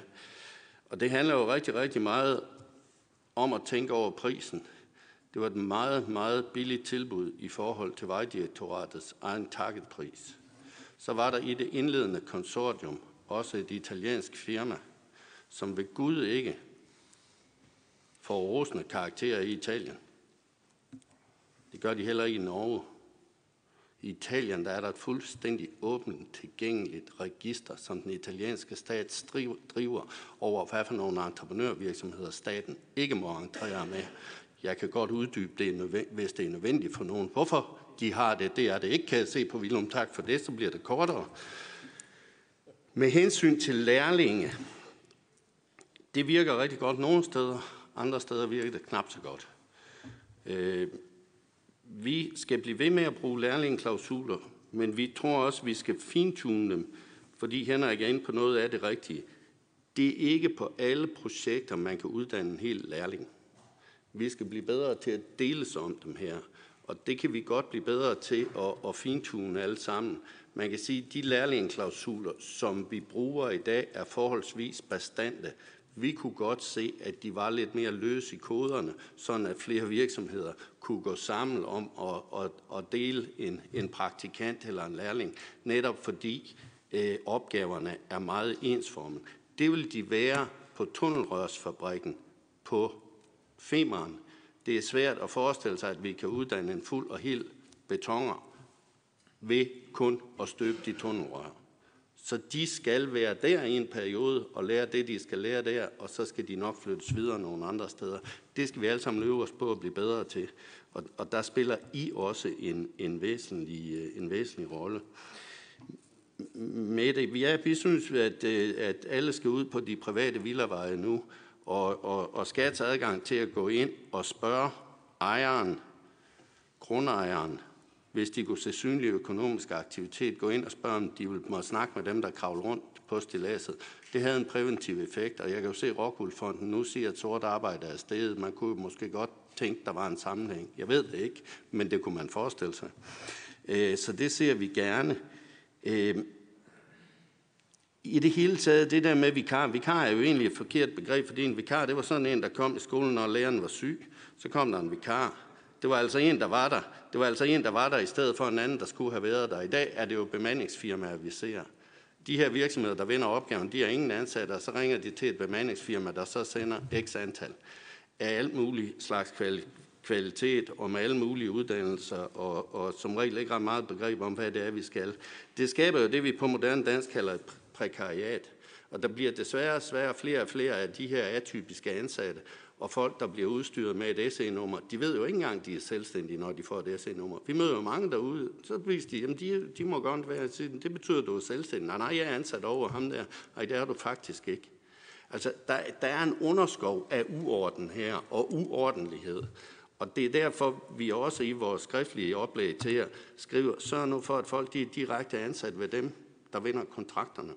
Og det handler jo rigtig, rigtig meget om at tænke over prisen. Det var et meget, meget billigt tilbud i forhold til Vejdirektoratets egen targetpris. Så var der i det indledende konsortium også et italiensk firma, som ved Gud ikke får rosende karakterer i Italien. Det gør de heller ikke i Norge. I Italien der er der et fuldstændig åbent tilgængeligt register, som den italienske stat driver over, hvad for nogle entreprenørvirksomheder staten ikke må entrere med. Jeg kan godt uddybe det, hvis det er nødvendigt for nogen. Hvorfor de har det, det er det ikke. Kan jeg se på Vilum. tak for det, så bliver det kortere. Med hensyn til lærlinge, det virker rigtig godt nogle steder, andre steder virker det knap så godt. Øh, vi skal blive ved med at bruge lærlingeklausuler, men vi tror også, at vi skal fintune dem, fordi Henrik er inde på noget af det rigtige. Det er ikke på alle projekter, man kan uddanne en hel lærling. Vi skal blive bedre til at deles om dem her, og det kan vi godt blive bedre til at, at fintune alle sammen. Man kan sige, at de lærlingeklausuler, som vi bruger i dag, er forholdsvis bestandte. Vi kunne godt se, at de var lidt mere løse i koderne, sådan at flere virksomheder kunne gå sammen om at, at, at dele en, en praktikant eller en lærling, netop fordi øh, opgaverne er meget ensformede. Det vil de være på tunnelrørsfabrikken på Femeren. Det er svært at forestille sig, at vi kan uddanne en fuld og hel betoner ved kun at støbe de tunnelrør. Så de skal være der i en periode og lære det, de skal lære der, og så skal de nok flyttes videre nogle andre steder. Det skal vi alle sammen øve os på at blive bedre til. Og, og der spiller I også en, en, væsentlig, øh, en væsentlig rolle. Med det, ja, vi synes, at, øh, at alle skal ud på de private villaveje nu, og, og, og skal have adgang til at gå ind og spørge ejeren, grundejeren, hvis de kunne se synlig økonomisk aktivitet, gå ind og spørge, om de vil må snakke med dem, der kravler rundt på stilasset. Det havde en præventiv effekt, og jeg kan jo se, at Rockwoolfonden nu siger, at sort arbejde er stedet. Man kunne måske godt tænke, der var en sammenhæng. Jeg ved det ikke, men det kunne man forestille sig. Øh, så det ser vi gerne. Øh, I det hele taget, det der med vikar, vikar er jo egentlig et forkert begreb, fordi en vikar, det var sådan en, der kom i skolen, når læreren var syg. Så kom der en vikar. Det var altså en, der var der. Det var altså en, der var der i stedet for en anden, der skulle have været der. I dag er det jo bemandingsfirmaer, vi ser. De her virksomheder, der vinder opgaven, de har ingen ansatte, og så ringer de til et bemandingsfirma, der så sender x antal af alt muligt slags kvalitet og med alle mulige uddannelser, og, og som regel ikke ret meget begreb om, hvad det er, vi skal. Det skaber jo det, vi på moderne dansk kalder et prekariat. Og der bliver desværre sværere flere og flere af de her atypiske ansatte, og folk, der bliver udstyret med et SE-nummer, de ved jo ikke engang, de er selvstændige, når de får et SE-nummer. Vi møder jo mange derude, så viser de, at de, de må godt være, det betyder, at du er selvstændig. Nej, nej, jeg er ansat over ham der. Nej, det er du faktisk ikke. Altså, der, der er en underskov af uorden her, og uordenlighed. Og det er derfor, vi også i vores skriftlige oplæg til jer skriver, sørg nu for, at folk de er direkte ansat ved dem, der vinder kontrakterne.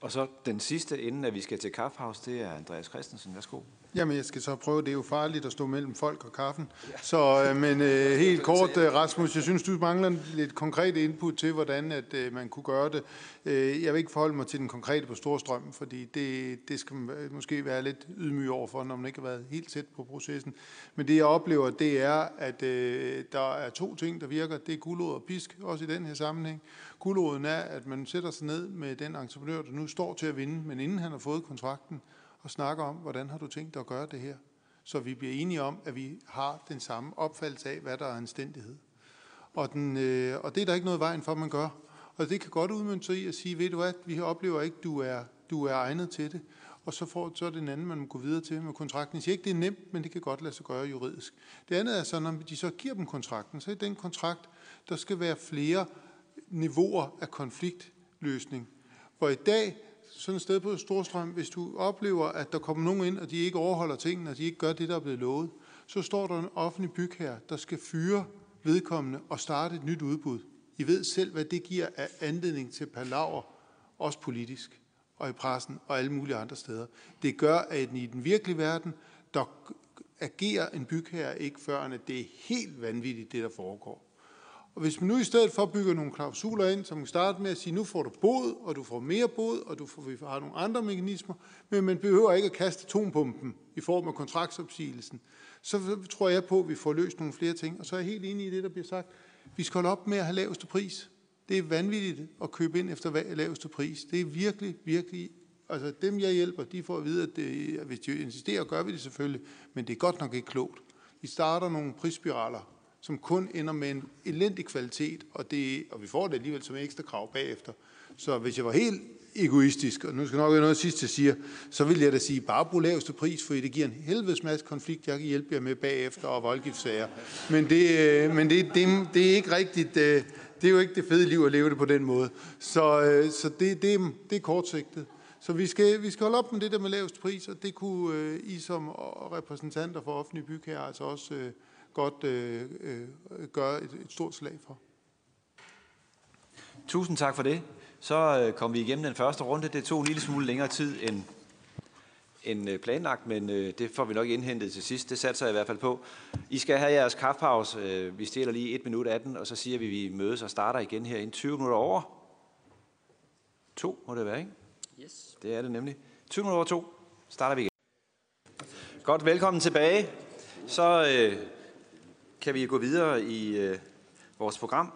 Og så den sidste, inden at vi skal til Kaffhaus, det er Andreas Christensen. Værsgo. Jamen, jeg skal så prøve. Det er jo farligt at stå mellem folk og kaffen. Så, øh, men øh, helt kort, øh, Rasmus, jeg synes, du mangler lidt konkret input til, hvordan at, øh, man kunne gøre det. Øh, jeg vil ikke forholde mig til den konkrete på Storstrøm, fordi det, det skal man øh, måske være lidt ydmyg overfor, når man ikke har været helt tæt på processen. Men det, jeg oplever, det er, at øh, der er to ting, der virker. Det er guldråd og pisk, også i den her sammenhæng. Guldråden er, at man sætter sig ned med den entreprenør, der nu står til at vinde, men inden han har fået kontrakten, og snakker om, hvordan har du tænkt dig at gøre det her? Så vi bliver enige om, at vi har den samme opfattelse af, hvad der er anstændighed. Og, den, øh, og det er der ikke noget vejen for, at man gør. Og det kan godt udmønte sig i at sige, ved du hvad, vi oplever ikke, du er, du er egnet til det. Og så får så den anden, man må gå videre til med kontrakten. Jeg siger ikke, det er nemt, men det kan godt lade sig gøre juridisk. Det andet er så, når de så giver dem kontrakten, så er den kontrakt, der skal være flere niveauer af konfliktløsning. Hvor i dag, sådan et sted på Storstrøm, hvis du oplever, at der kommer nogen ind, og de ikke overholder tingene, og de ikke gør det, der er blevet lovet, så står der en offentlig bygherre, der skal fyre vedkommende og starte et nyt udbud. I ved selv, hvad det giver af anledning til palaver, også politisk, og i pressen og alle mulige andre steder. Det gør, at i den virkelige verden, der agerer en bygherre ikke før, at det er helt vanvittigt, det der foregår. Og hvis man nu i stedet for bygger nogle klausuler ind, som kan starte med at sige, nu får du bod, og du får mere bod, og du får, vi har nogle andre mekanismer, men man behøver ikke at kaste atompumpen i form af kontraktsopsigelsen, så tror jeg på, at vi får løst nogle flere ting. Og så er jeg helt enig i det, der bliver sagt. Vi skal holde op med at have laveste pris. Det er vanvittigt at købe ind efter laveste pris. Det er virkelig, virkelig... Altså dem, jeg hjælper, de får at vide, at det, hvis de insisterer, gør vi det selvfølgelig, men det er godt nok ikke klogt. Vi starter nogle prisspiraler, som kun ender med en elendig kvalitet, og, det, og vi får det alligevel som ekstra krav bagefter. Så hvis jeg var helt egoistisk, og nu skal nok være noget sidst, jeg siger, så vil jeg da sige, bare brug laveste pris, for det giver en helvedes masse konflikt, jeg kan hjælpe jer med bagefter og voldgiftssager. Men det, øh, men det, det, det er ikke rigtigt, øh, det er jo ikke det fede liv at leve det på den måde. Så, øh, så det, det, det er kortsigtet. Så vi skal, vi skal holde op med det der med laveste pris, og det kunne I som repræsentanter for offentlige bygherrer altså også godt øh, øh, gøre et, et stort slag for. Tusind tak for det. Så øh, kom vi igennem den første runde. Det tog en lille smule længere tid end, end øh, planlagt, men øh, det får vi nok indhentet til sidst. Det satser jeg i hvert fald på. I skal have jeres kaffepause. Øh, vi stiller lige et minut af den, og så siger vi, at vi mødes og starter igen her i 20 minutter over. To må det være, ikke? Yes. Det er det nemlig. 20 minutter over to starter vi igen. Godt, velkommen tilbage. Så øh, kan vi gå videre i øh, vores program.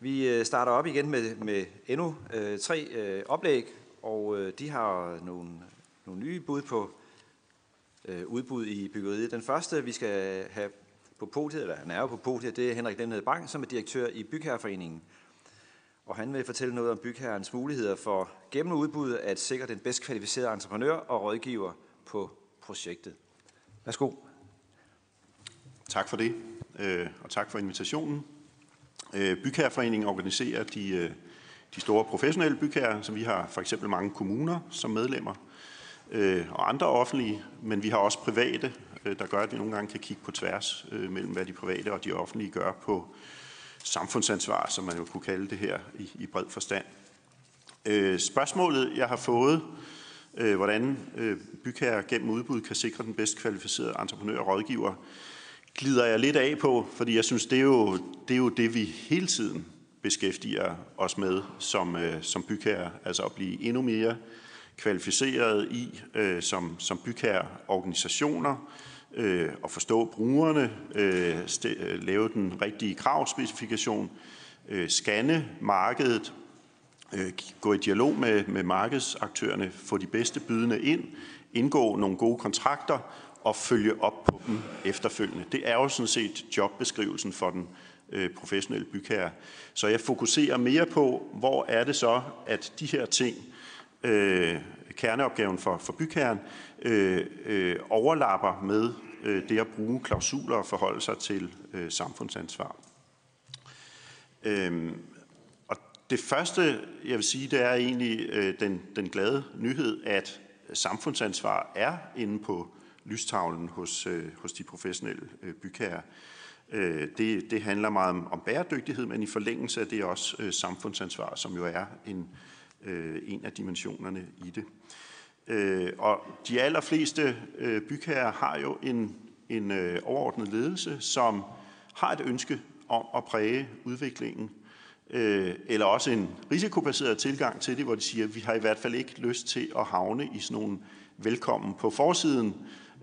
Vi øh, starter op igen med, med endnu øh, tre øh, oplæg, og øh, de har nogle, nogle nye bud på øh, udbud i byggeriet. Den første, vi skal have på podiet, eller han er jo på podiet, det er Henrik Lenhed Bang, som er direktør i Bygherreforeningen. Og han vil fortælle noget om bygherrens muligheder for gennem udbuddet at sikre den bedst kvalificerede entreprenør og rådgiver på projektet. Værsgo. Tak for det, øh, og tak for invitationen. Bykærforeningen Bygherreforeningen organiserer de, øh, de store professionelle bygherrer, så vi har for eksempel mange kommuner som medlemmer, og andre offentlige, men vi har også private, der gør, at vi nogle gange kan kigge på tværs mellem, hvad de private og de offentlige gør på samfundsansvar, som man jo kunne kalde det her i, i bred forstand. Spørgsmålet, jeg har fået, hvordan bykærer gennem udbud kan sikre den bedst kvalificerede entreprenør og rådgiver, glider jeg lidt af på, fordi jeg synes, det er jo det, er jo det vi hele tiden beskæftiger os med som, øh, som bygherre, altså at blive endnu mere kvalificeret i øh, som, som bygherreorganisationer, øh, at forstå brugerne, øh, st- øh, lave den rigtige kravspecifikation, øh, scanne markedet, øh, gå i dialog med, med markedsaktørerne, få de bedste bydende ind, indgå nogle gode kontrakter og følge op på dem efterfølgende. Det er jo sådan set jobbeskrivelsen for den øh, professionelle bygherre. Så jeg fokuserer mere på, hvor er det så, at de her ting, øh, kerneopgaven for, for bygherren, øh, øh, overlapper med øh, det at bruge klausuler og forholde sig til øh, samfundsansvar. Øh, og det første, jeg vil sige, det er egentlig øh, den, den glade nyhed, at samfundsansvar er inde på lystavlen hos, øh, hos de professionelle øh, bygherrer. Øh, det, det handler meget om, om bæredygtighed, men i forlængelse af det også øh, samfundsansvar, som jo er en, øh, en af dimensionerne i det. Øh, og de allerfleste øh, bygherrer har jo en, en øh, overordnet ledelse, som har et ønske om at præge udviklingen, øh, eller også en risikobaseret tilgang til det, hvor de siger, at vi har i hvert fald ikke lyst til at havne i sådan nogle velkommen på forsiden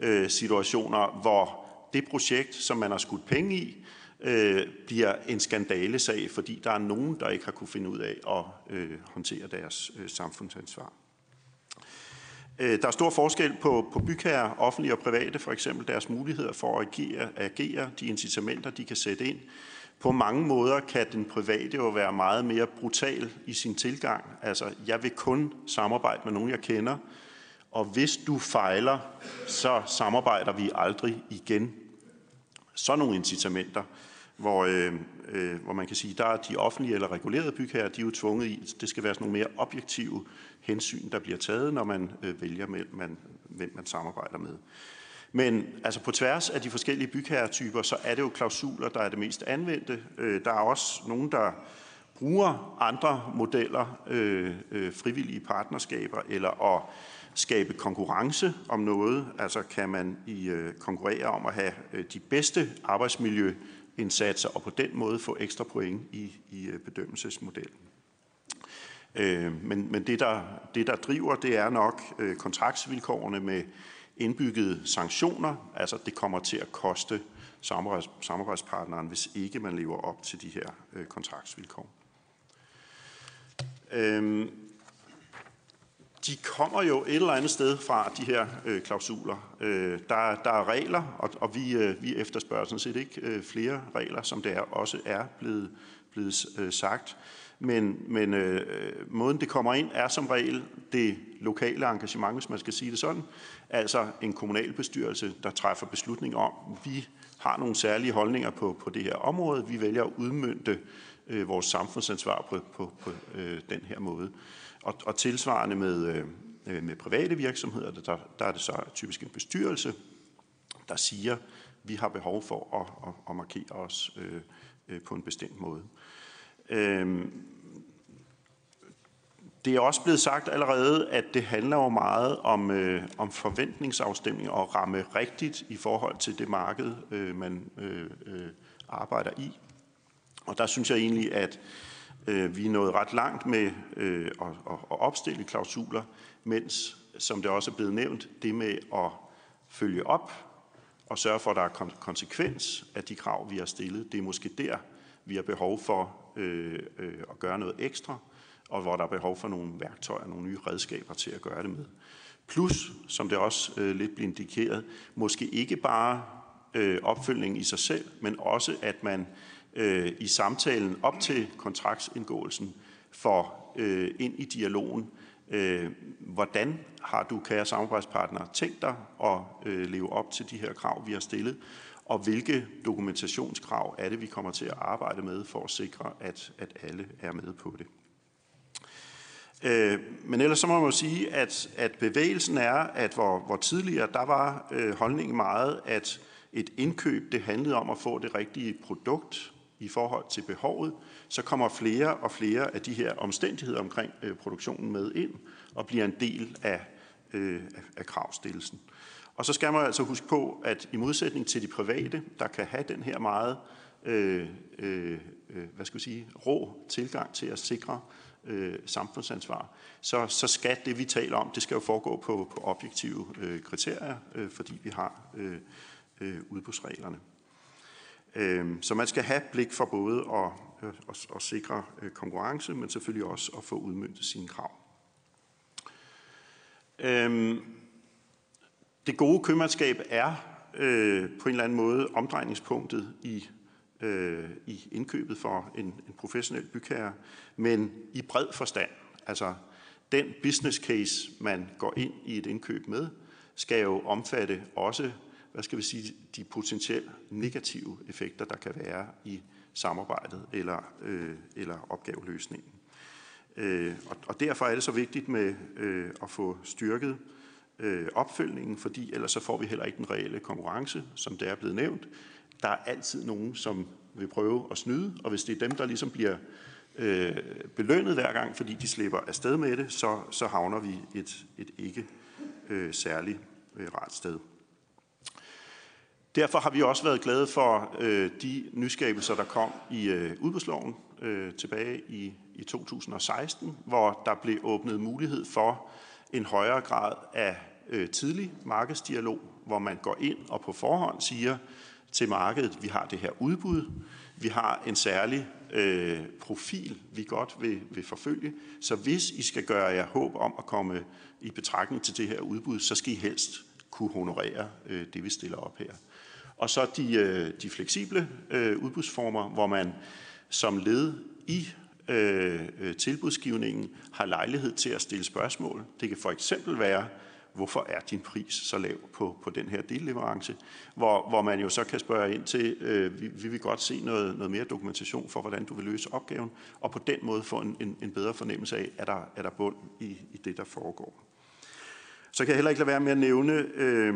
øh, situationer, hvor det projekt, som man har skudt penge i, øh, bliver en skandalesag, fordi der er nogen, der ikke har kunne finde ud af at øh, håndtere deres øh, samfundsansvar. Øh, der er stor forskel på, på bygherrer, offentlige og private, for eksempel deres muligheder for at agere, agere, de incitamenter, de kan sætte ind. På mange måder kan den private jo være meget mere brutal i sin tilgang. Altså, jeg vil kun samarbejde med nogen, jeg kender, og hvis du fejler, så samarbejder vi aldrig igen. Så nogle incitamenter, hvor, øh, øh, hvor man kan sige, der er de offentlige eller regulerede bygherrer, de er jo tvunget i, det skal være sådan nogle mere objektive hensyn, der bliver taget, når man øh, vælger, med, man, hvem man samarbejder med. Men altså på tværs af de forskellige bygherretyper, så er det jo klausuler, der er det mest anvendte. Øh, der er også nogen, der bruger andre modeller, øh, øh, frivillige partnerskaber, eller at skabe konkurrence om noget. Altså kan man i øh, konkurrere om at have øh, de bedste arbejdsmiljø indsatser, og på den måde få ekstra point i, i øh, bedømmelsesmodellen. Øh, men men det, der, det, der driver, det er nok øh, kontraktsvilkårene med indbyggede sanktioner. Altså, det kommer til at koste samarbejds, samarbejdspartneren, hvis ikke man lever op til de her øh, kontraktsvilkår. Øh, de kommer jo et eller andet sted fra, de her øh, klausuler. Øh, der, der er regler, og, og vi, øh, vi efterspørger sådan set ikke øh, flere regler, som det er, også er blevet, blevet øh, sagt. Men, men øh, måden det kommer ind er som regel det lokale engagement, hvis man skal sige det sådan. Altså en kommunalbestyrelse, der træffer beslutning om, vi har nogle særlige holdninger på, på det her område. Vi vælger at udmynde øh, vores samfundsansvar på, på, på øh, den her måde. Og, og tilsvarende med, øh, med private virksomheder, der, der er det så typisk en bestyrelse, der siger, vi har behov for at, at, at markere os øh, øh, på en bestemt måde. Øh, det er også blevet sagt allerede, at det handler jo meget om, øh, om forventningsafstemning og ramme rigtigt i forhold til det marked, øh, man øh, øh, arbejder i. Og der synes jeg egentlig, at øh, Øh, vi er nået ret langt med øh, at, opstille klausuler, mens, som det også er blevet nævnt, det med at følge op og sørge for, at der er konsekvens af de krav, vi har stillet, det er måske der, vi har behov for øh, at gøre noget ekstra og hvor der er behov for nogle værktøjer, nogle nye redskaber til at gøre det med. Plus, som det også øh, lidt bliver indikeret, måske ikke bare øh, opfølgningen i sig selv, men også at man øh, i samtalen op til kontraktsindgåelsen får øh, ind i dialogen, øh, hvordan har du, kære samarbejdspartner, tænkt dig at øh, leve op til de her krav, vi har stillet, og hvilke dokumentationskrav er det, vi kommer til at arbejde med for at sikre, at, at alle er med på det. Øh, men ellers så må man jo sige, at, at bevægelsen er, at hvor, hvor tidligere der var øh, holdningen meget, at et indkøb det handlede om at få det rigtige produkt i forhold til behovet, så kommer flere og flere af de her omstændigheder omkring øh, produktionen med ind og bliver en del af, øh, af kravstillelsen. Og så skal man altså huske på, at i modsætning til de private, der kan have den her meget øh, øh, øh, hvad skal vi sige, rå tilgang til at sikre øh, samfundsansvar, så, så skal det, vi taler om, det skal jo foregå på, på objektive øh, kriterier, øh, fordi vi har øh, øh, udbudsreglerne. Øh, så man skal have blik for både at, øh, at, at sikre øh, konkurrence, men selvfølgelig også at få udmyndtet sine krav. Øh, det gode købmandskab er øh, på en eller anden måde omdrejningspunktet i øh, i indkøbet for en, en professionel bygherre, men i bred forstand. Altså den business case, man går ind i et indkøb med, skal jo omfatte også, hvad skal vi sige, de potentielt negative effekter, der kan være i samarbejdet eller, øh, eller opgaveløsningen. Øh, og, og derfor er det så vigtigt med øh, at få styrket øh, opfølgningen, fordi ellers så får vi heller ikke den reelle konkurrence, som det er blevet nævnt. Der er altid nogen, som vil prøve at snyde, og hvis det er dem, der ligesom bliver øh, belønnet hver gang, fordi de slipper afsted med det, så, så havner vi et, et ikke øh, særligt øh, rart sted. Derfor har vi også været glade for øh, de nyskabelser, der kom i øh, udbudsloven øh, tilbage i, i 2016, hvor der blev åbnet mulighed for en højere grad af øh, tidlig markedsdialog, hvor man går ind og på forhånd siger til markedet, vi har det her udbud, vi har en særlig øh, profil, vi godt vil, vil forfølge. Så hvis I skal gøre jer håb om at komme i betragtning til det her udbud, så skal I helst kunne honorere øh, det, vi stiller op her. Og så de, øh, de fleksible øh, udbudsformer, hvor man som led i øh, øh, tilbudsgivningen har lejlighed til at stille spørgsmål. Det kan for eksempel være, hvorfor er din pris så lav på, på den her delleverance? Hvor, hvor man jo så kan spørge ind til, øh, vi, vi vil godt se noget, noget mere dokumentation for, hvordan du vil løse opgaven, og på den måde få en, en, en bedre fornemmelse af, er der, er der bund i, i det, der foregår. Så kan jeg heller ikke lade være med at nævne øh,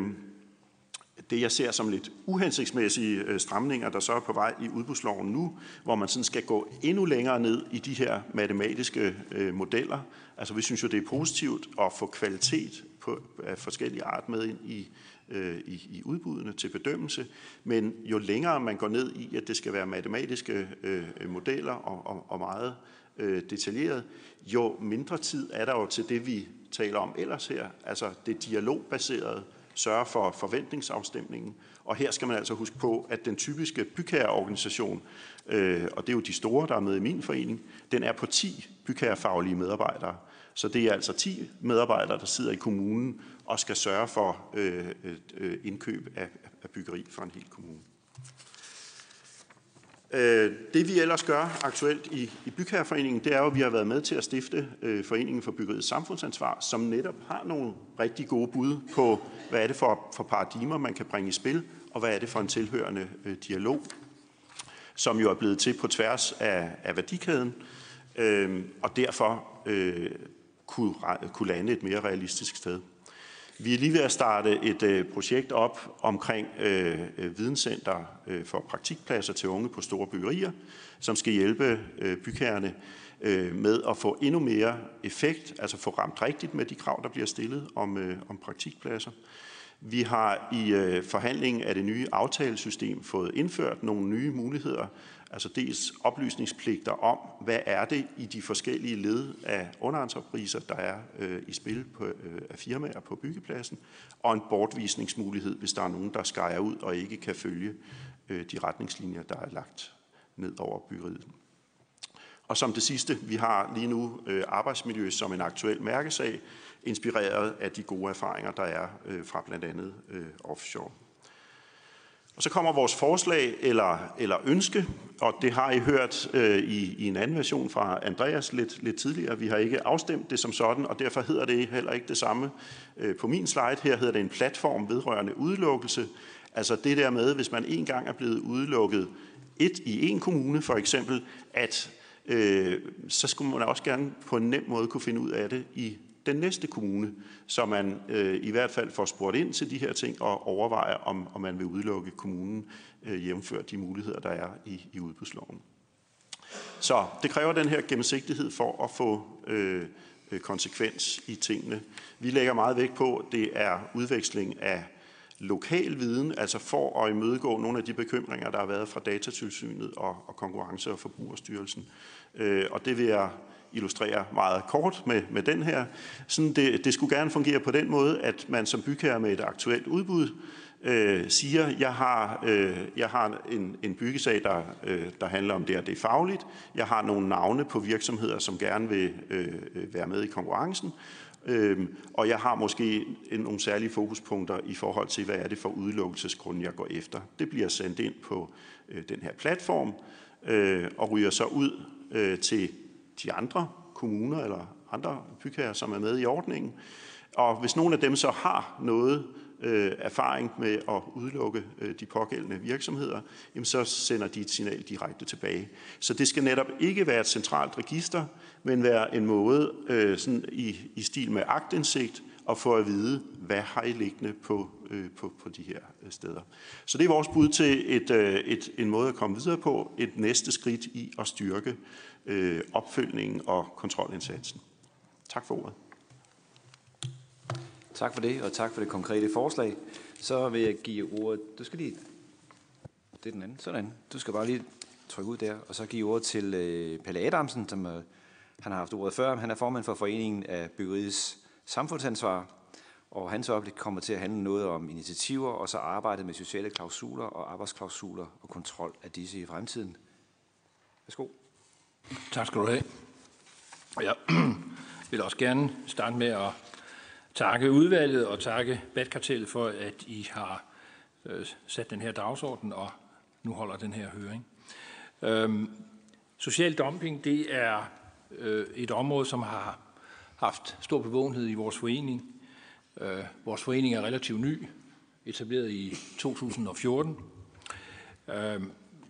det, jeg ser som lidt uhensigtsmæssige øh, stramninger, der så er på vej i udbudsloven nu, hvor man sådan skal gå endnu længere ned i de her matematiske øh, modeller. Altså vi synes jo, det er positivt at få kvalitet på, af forskellige art med ind i, øh, i, i udbuddene til bedømmelse. Men jo længere man går ned i, at det skal være matematiske øh, modeller og, og, og meget øh, detaljeret, jo mindre tid er der jo til det, vi taler om ellers her, altså det dialogbaserede, sørge for forventningsafstemningen. Og her skal man altså huske på, at den typiske bygherreorganisation, øh, og det er jo de store, der er med i min forening, den er på 10 bygherrefaglige medarbejdere. Så det er altså 10 medarbejdere, der sidder i kommunen og skal sørge for øh, øh, øh indkøb af, af byggeri for en hel kommune. Øh, det vi ellers gør aktuelt i, i Bygherreforeningen, det er jo, at vi har været med til at stifte øh, Foreningen for Byggeriets Samfundsansvar, som netop har nogle rigtig gode bud på, hvad er det for, for paradigmer, man kan bringe i spil, og hvad er det for en tilhørende øh, dialog, som jo er blevet til på tværs af, af værdikæden, øh, og derfor øh, kunne, kunne lande et mere realistisk sted. Vi er lige ved at starte et øh, projekt op omkring øh, øh videnscenter øh, for praktikpladser til unge på store byggerier, som skal hjælpe øh, bygherrerne øh, med at få endnu mere effekt, altså få ramt rigtigt med de krav, der bliver stillet om, øh, om praktikpladser. Vi har i øh, forhandlingen af det nye aftalesystem fået indført nogle nye muligheder Altså dels oplysningspligter om, hvad er det i de forskellige led af underentrepriser, der er øh, i spil på, øh, af firmaer på byggepladsen, og en bortvisningsmulighed, hvis der er nogen, der skærer ud og ikke kan følge øh, de retningslinjer, der er lagt ned over byggeriet. Og som det sidste, vi har lige nu øh, arbejdsmiljø som en aktuel mærkesag, inspireret af de gode erfaringer, der er øh, fra blandt andet øh, offshore. Og så kommer vores forslag eller, eller ønske, og det har I hørt øh, i, i en anden version fra Andreas lidt, lidt tidligere. Vi har ikke afstemt det som sådan, og derfor hedder det heller ikke det samme øh, på min slide. Her hedder det en platform vedrørende udelukkelse. Altså det der med, hvis man en gang er blevet udelukket et i en kommune for eksempel, at øh, så skulle man også gerne på en nem måde kunne finde ud af det i den næste kommune, så man øh, i hvert fald får spurgt ind til de her ting og overvejer, om, om man vil udelukke kommunen øh, jævnfør de muligheder, der er i, i udbudsloven. Så det kræver den her gennemsigtighed for at få øh, øh konsekvens i tingene. Vi lægger meget vægt på, at det er udveksling af lokal viden, altså for at imødegå nogle af de bekymringer, der har været fra Datatilsynet og, og Konkurrence- og Forbrugerstyrelsen. Øh, og det vil jeg illustrere meget kort med, med den her. Sådan det, det skulle gerne fungere på den måde, at man som bygherre med et aktuelt udbud øh, siger, jeg har, øh, jeg har en, en byggesag, der, øh, der handler om det, og det er fagligt. Jeg har nogle navne på virksomheder, som gerne vil øh, øh være med i konkurrencen. Øh, og jeg har måske en, nogle særlige fokuspunkter i forhold til, hvad er det for udelukkelsesgrund, jeg går efter. Det bliver sendt ind på øh, den her platform øh, og ryger så ud øh, til de andre kommuner eller andre bygherrer, som er med i ordningen. Og hvis nogle af dem så har noget øh, erfaring med at udelukke øh, de pågældende virksomheder, jamen så sender de et signal direkte tilbage. Så det skal netop ikke være et centralt register, men være en måde øh, sådan i, i stil med agtindsigt at få at vide, hvad har I liggende på, øh, på, på de her øh, steder. Så det er vores bud til et, øh, et, en måde at komme videre på, et næste skridt i at styrke øh, opfølgningen og kontrolindsatsen. Tak for ordet. Tak for det, og tak for det konkrete forslag. Så vil jeg give ordet... Du skal lige... Det er den anden. Sådan. Du skal bare lige trykke ud der, og så give ordet til øh, Pelle Adamsen, som øh, han har haft ordet før. Han er formand for Foreningen af Byggeriets Samfundsansvar, og hans oplæg kommer til at handle noget om initiativer, og så arbejdet med sociale klausuler og arbejdsklausuler og kontrol af disse i fremtiden. Værsgo. Tak skal du have. Jeg (clears throat) vil også gerne starte med at takke udvalget og takke Batkartellet for, at I har øh, sat den her dagsorden og nu holder den her høring. Øhm, social dumping, det er øh, et område, som har haft stor bevågenhed i vores forening. Øh, vores forening er relativt ny, etableret i 2014. Øh,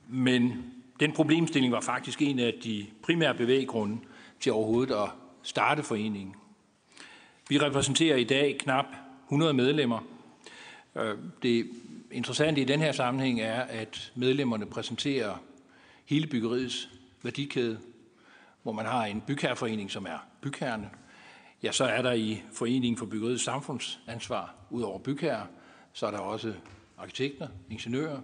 men den problemstilling var faktisk en af de primære bevæggrunde til overhovedet at starte foreningen. Vi repræsenterer i dag knap 100 medlemmer. Øh, det interessante i den her sammenhæng er, at medlemmerne præsenterer hele byggeriets værdikæde, hvor man har en bygherreforening, som er bygherrene. ja, så er der i Foreningen for Byggeriets Samfundsansvar, ud over bygherrer, så er der også arkitekter, ingeniører,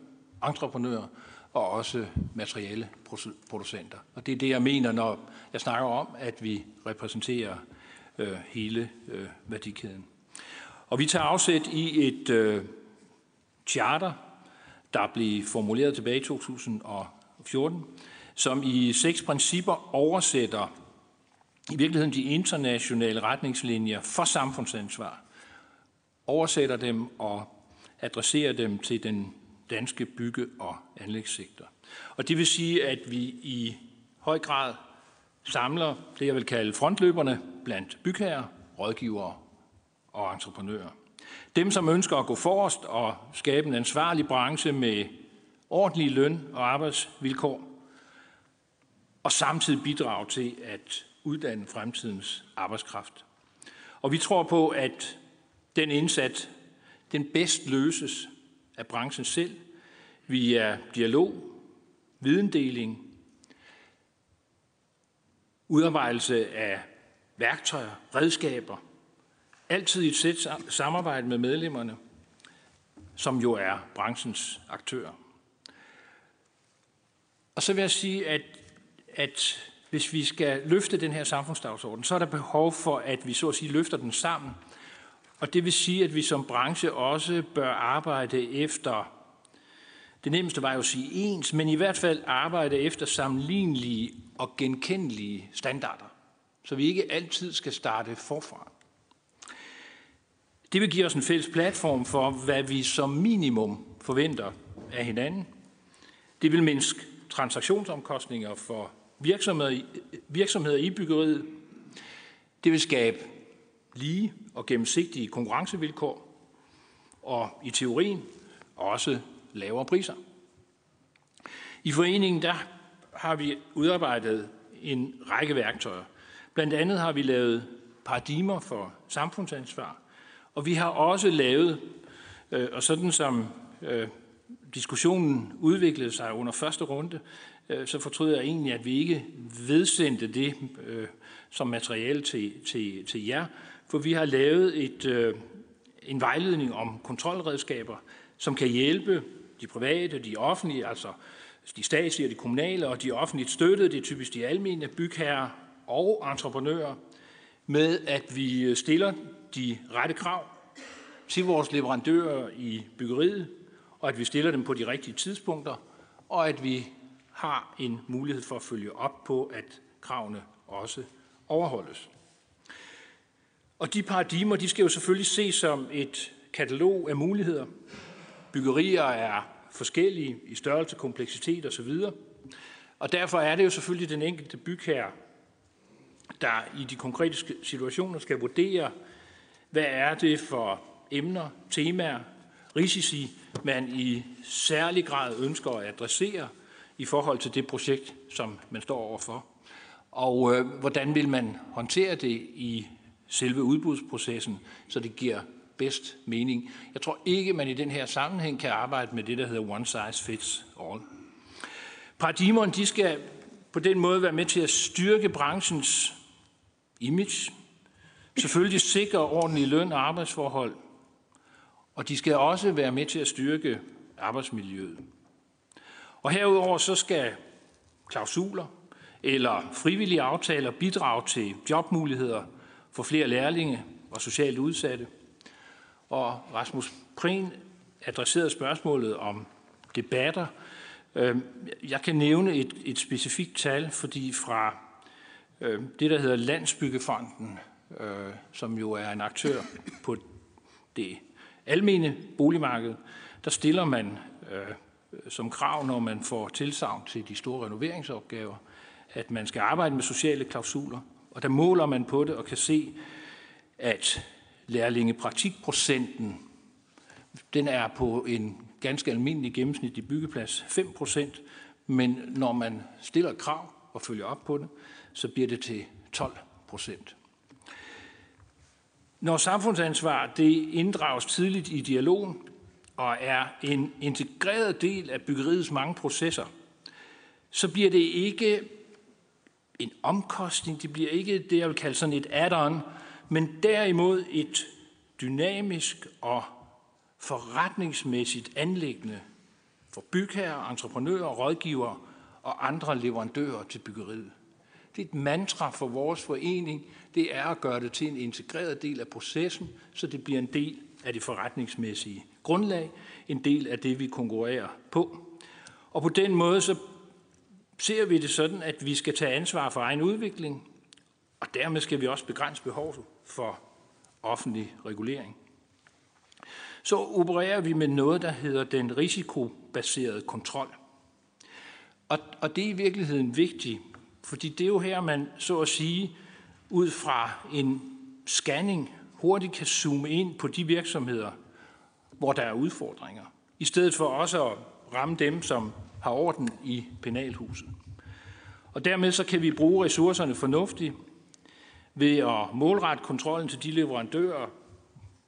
entreprenører og også materialeproducenter. Og det er det, jeg mener, når jeg snakker om, at vi repræsenterer øh, hele øh, værdikæden. Og vi tager afsæt i et øh, charter, der blev formuleret tilbage i 2014, som i seks principper oversætter i virkeligheden de internationale retningslinjer for samfundsansvar, oversætter dem og adresserer dem til den danske bygge- og anlægssektor. Og det vil sige, at vi i høj grad samler det, jeg vil kalde frontløberne blandt bygherrer, rådgivere og entreprenører. Dem, som ønsker at gå forrest og skabe en ansvarlig branche med ordentlige løn- og arbejdsvilkår, og samtidig bidrage til at uddanne fremtidens arbejdskraft. Og vi tror på, at den indsats, den bedst løses af branchen selv via dialog, videndeling, udarbejdelse af værktøjer, redskaber, altid i et sæt samarbejde med medlemmerne, som jo er branchens aktører. Og så vil jeg sige, at, at hvis vi skal løfte den her samfundsdagsorden, så er der behov for, at vi så at sige løfter den sammen. Og det vil sige, at vi som branche også bør arbejde efter, det nemmeste var jo at sige ens, men i hvert fald arbejde efter sammenlignelige og genkendelige standarder, så vi ikke altid skal starte forfra. Det vil give os en fælles platform for, hvad vi som minimum forventer af hinanden. Det vil mindske transaktionsomkostninger for virksomheder, virksomheder i byggeriet. Det vil skabe lige og gennemsigtige konkurrencevilkår, og i teorien også lavere priser. I foreningen der har vi udarbejdet en række værktøjer. Blandt andet har vi lavet paradigmer for samfundsansvar, og vi har også lavet, øh, og sådan som øh, diskussionen udviklede sig under første runde, øh, så fortryder jeg egentlig, at vi ikke vedsendte det øh, som materiale til, til, til jer, for vi har lavet et, øh, en vejledning om kontrolredskaber, som kan hjælpe de private, de offentlige, altså de statslige og de kommunale og de offentligt støttede, det er typisk de almene bygherrer og entreprenører, med at vi øh, stiller de rette krav til vores leverandører i byggeriet, og at vi stiller dem på de rigtige tidspunkter, og at vi har en mulighed for at følge op på, at kravene også overholdes. Og de paradigmer, de skal jo selvfølgelig ses som et katalog af muligheder. Byggerier er forskellige i størrelse, kompleksitet osv. Og derfor er det jo selvfølgelig den enkelte bygherre, der i de konkrete situationer skal vurdere, hvad er det for emner, temaer, risici, man i særlig grad ønsker at adressere i forhold til det projekt, som man står overfor. Og øh, hvordan vil man håndtere det i selve udbudsprocessen, så det giver bedst mening. Jeg tror ikke, man i den her sammenhæng kan arbejde med det, der hedder one size fits all. Paradigmerne de skal på den måde være med til at styrke branchens image, selvfølgelig sikre ordentlige løn- og arbejdsforhold, og de skal også være med til at styrke arbejdsmiljøet. Og herudover så skal klausuler eller frivillige aftaler bidrage til jobmuligheder for flere lærlinge og socialt udsatte. Og Rasmus Prehn adresserede spørgsmålet om debatter. Øhm, jeg kan nævne et, et specifikt tal, fordi fra øhm, det, der hedder Landsbyggefonden, øh, som jo er en aktør på det almene boligmarked, der stiller man øh, som krav, når man får tilsavn til de store renoveringsopgaver, at man skal arbejde med sociale klausuler. Og der måler man på det og kan se, at lærlingepraktikprocenten, den er på en ganske almindelig gennemsnitlig byggeplads 5 procent, men når man stiller krav og følger op på det, så bliver det til 12 procent. Når samfundsansvar det inddrages tidligt i dialogen og er en integreret del af byggeriets mange processer, så bliver det ikke en omkostning, det bliver ikke det, jeg vil kalde sådan et add-on, men derimod et dynamisk og forretningsmæssigt anlæggende for bygherrer, entreprenører, rådgivere og andre leverandører til byggeriet. Det er et mantra for vores forening, det er at gøre det til en integreret del af processen, så det bliver en del af det forretningsmæssige grundlag, en del af det, vi konkurrerer på. Og på den måde så ser vi det sådan, at vi skal tage ansvar for egen udvikling, og dermed skal vi også begrænse behovet for offentlig regulering. Så opererer vi med noget, der hedder den risikobaserede kontrol. Og, og det er i virkeligheden vigtigt, fordi det er jo her, man så at sige, ud fra en scanning hurtigt kan zoome ind på de virksomheder, hvor der er udfordringer, i stedet for også at ramme dem, som har orden i penalhuset. Og dermed så kan vi bruge ressourcerne fornuftigt ved at målrette kontrollen til de leverandører,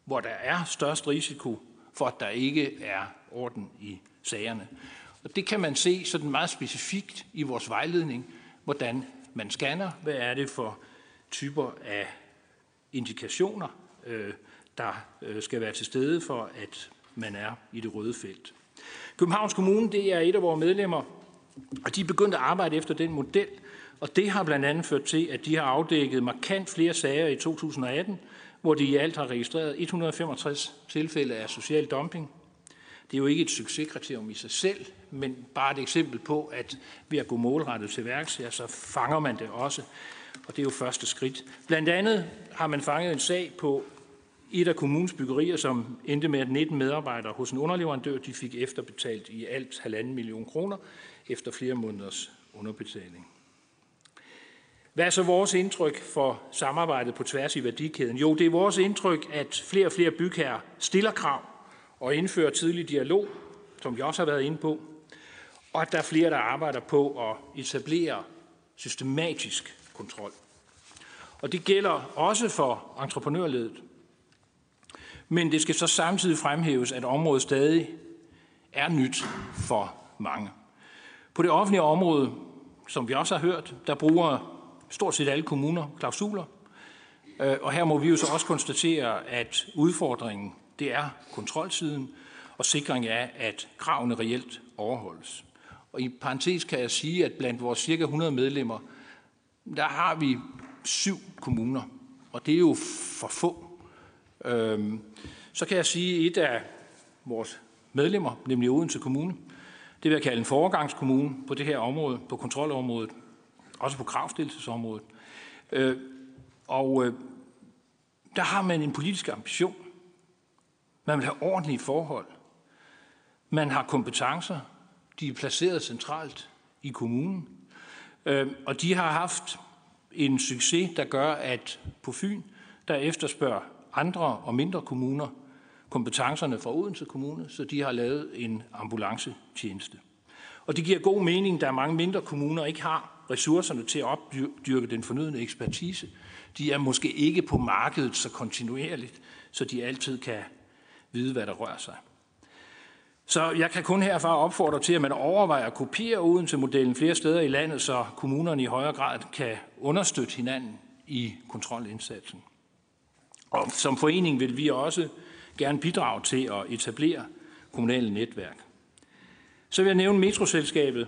hvor der er størst risiko for, at der ikke er orden i sagerne. Og det kan man se sådan meget specifikt i vores vejledning, hvordan man scanner, hvad er det for typer af indikationer, øh, der øh, skal være til stede for, at man er i det røde felt. Københavns Kommune, det er et af vores medlemmer, og de er begyndt at arbejde efter den model, og det har blandt andet ført til, at de har afdækket markant flere sager i 2018, hvor de i alt har registreret 165 tilfælde af social dumping. Det er jo ikke et succeskriterium i sig selv, men bare et eksempel på, at ved at gå målrettet til værks, ja, så fanger man det også. Og det er jo første skridt. Blandt andet har man fanget en sag på et af kommunens byggerier, som endte med, at 19 medarbejdere hos en underleverandør, de fik efterbetalt i alt halvanden million kroner efter flere måneders underbetaling. Hvad er så vores indtryk for samarbejdet på tværs i værdikæden? Jo, det er vores indtryk, at flere og flere bygherrer stiller krav og indfører tidlig dialog, som vi også har været inde på, og at der er flere, der arbejder på at etablere systematisk kontrol. Og det gælder også for entreprenørledet. Men det skal så samtidig fremhæves, at området stadig er nyt for mange. På det offentlige område, som vi også har hørt, der bruger stort set alle kommuner klausuler. Øh, og her må vi jo så også konstatere, at udfordringen det er kontrolsiden og sikring af, at kravene reelt overholdes. Og i parentes kan jeg sige, at blandt vores cirka 100 medlemmer, der har vi syv kommuner, og det er jo for få. Øhm, så kan jeg sige, at et af vores medlemmer, nemlig Odense Kommune, det vil jeg kalde en foregangskommune på det her område, på kontrolområdet, også på kravstillelsesområdet. Øh, og øh, der har man en politisk ambition. Man vil have ordentlige forhold. Man har kompetencer. De er placeret centralt i kommunen. Øh, og de har haft en succes, der gør, at på Fyn, der efterspørger andre og mindre kommuner kompetencerne fra Odense Kommune, så de har lavet en ambulancetjeneste. Og det giver god mening, da mange mindre kommuner ikke har ressourcerne til at opdyrke den fornødne ekspertise. De er måske ikke på markedet så kontinuerligt, så de altid kan vide, hvad der rører sig. Så jeg kan kun herfra opfordre til, at man overvejer at kopiere Odense-modellen flere steder i landet, så kommunerne i højere grad kan understøtte hinanden i kontrolindsatsen. Og som forening vil vi også gerne bidrage til at etablere kommunale netværk. Så vil jeg nævne metroselskabet,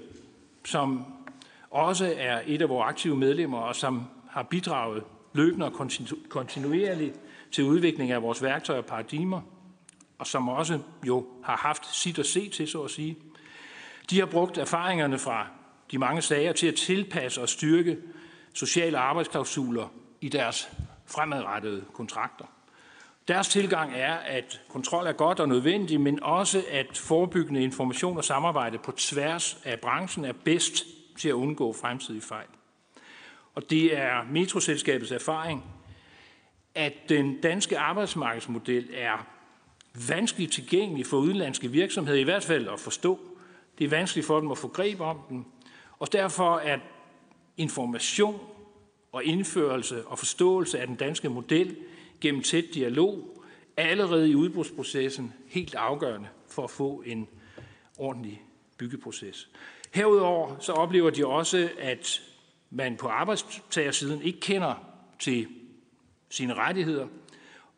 som også er et af vores aktive medlemmer, og som har bidraget løbende og kontinuerligt til udvikling af vores værktøjer og paradigmer, og som også jo har haft sit at se til, så at sige. De har brugt erfaringerne fra de mange sager til at tilpasse og styrke sociale arbejdsklausuler i deres fremadrettede kontrakter. Deres tilgang er, at kontrol er godt og nødvendig, men også at forebyggende information og samarbejde på tværs af branchen er bedst til at undgå fremtidige fejl. Og det er metroselskabets erfaring, at den danske arbejdsmarkedsmodel er vanskeligt tilgængelig for udenlandske virksomheder, i hvert fald at forstå. Det er vanskeligt for dem at få greb om den, og derfor er information og indførelse og forståelse af den danske model gennem tæt dialog allerede i udbudsprocessen helt afgørende for at få en ordentlig byggeproces. Herudover så oplever de også, at man på arbejdstagersiden ikke kender til sine rettigheder,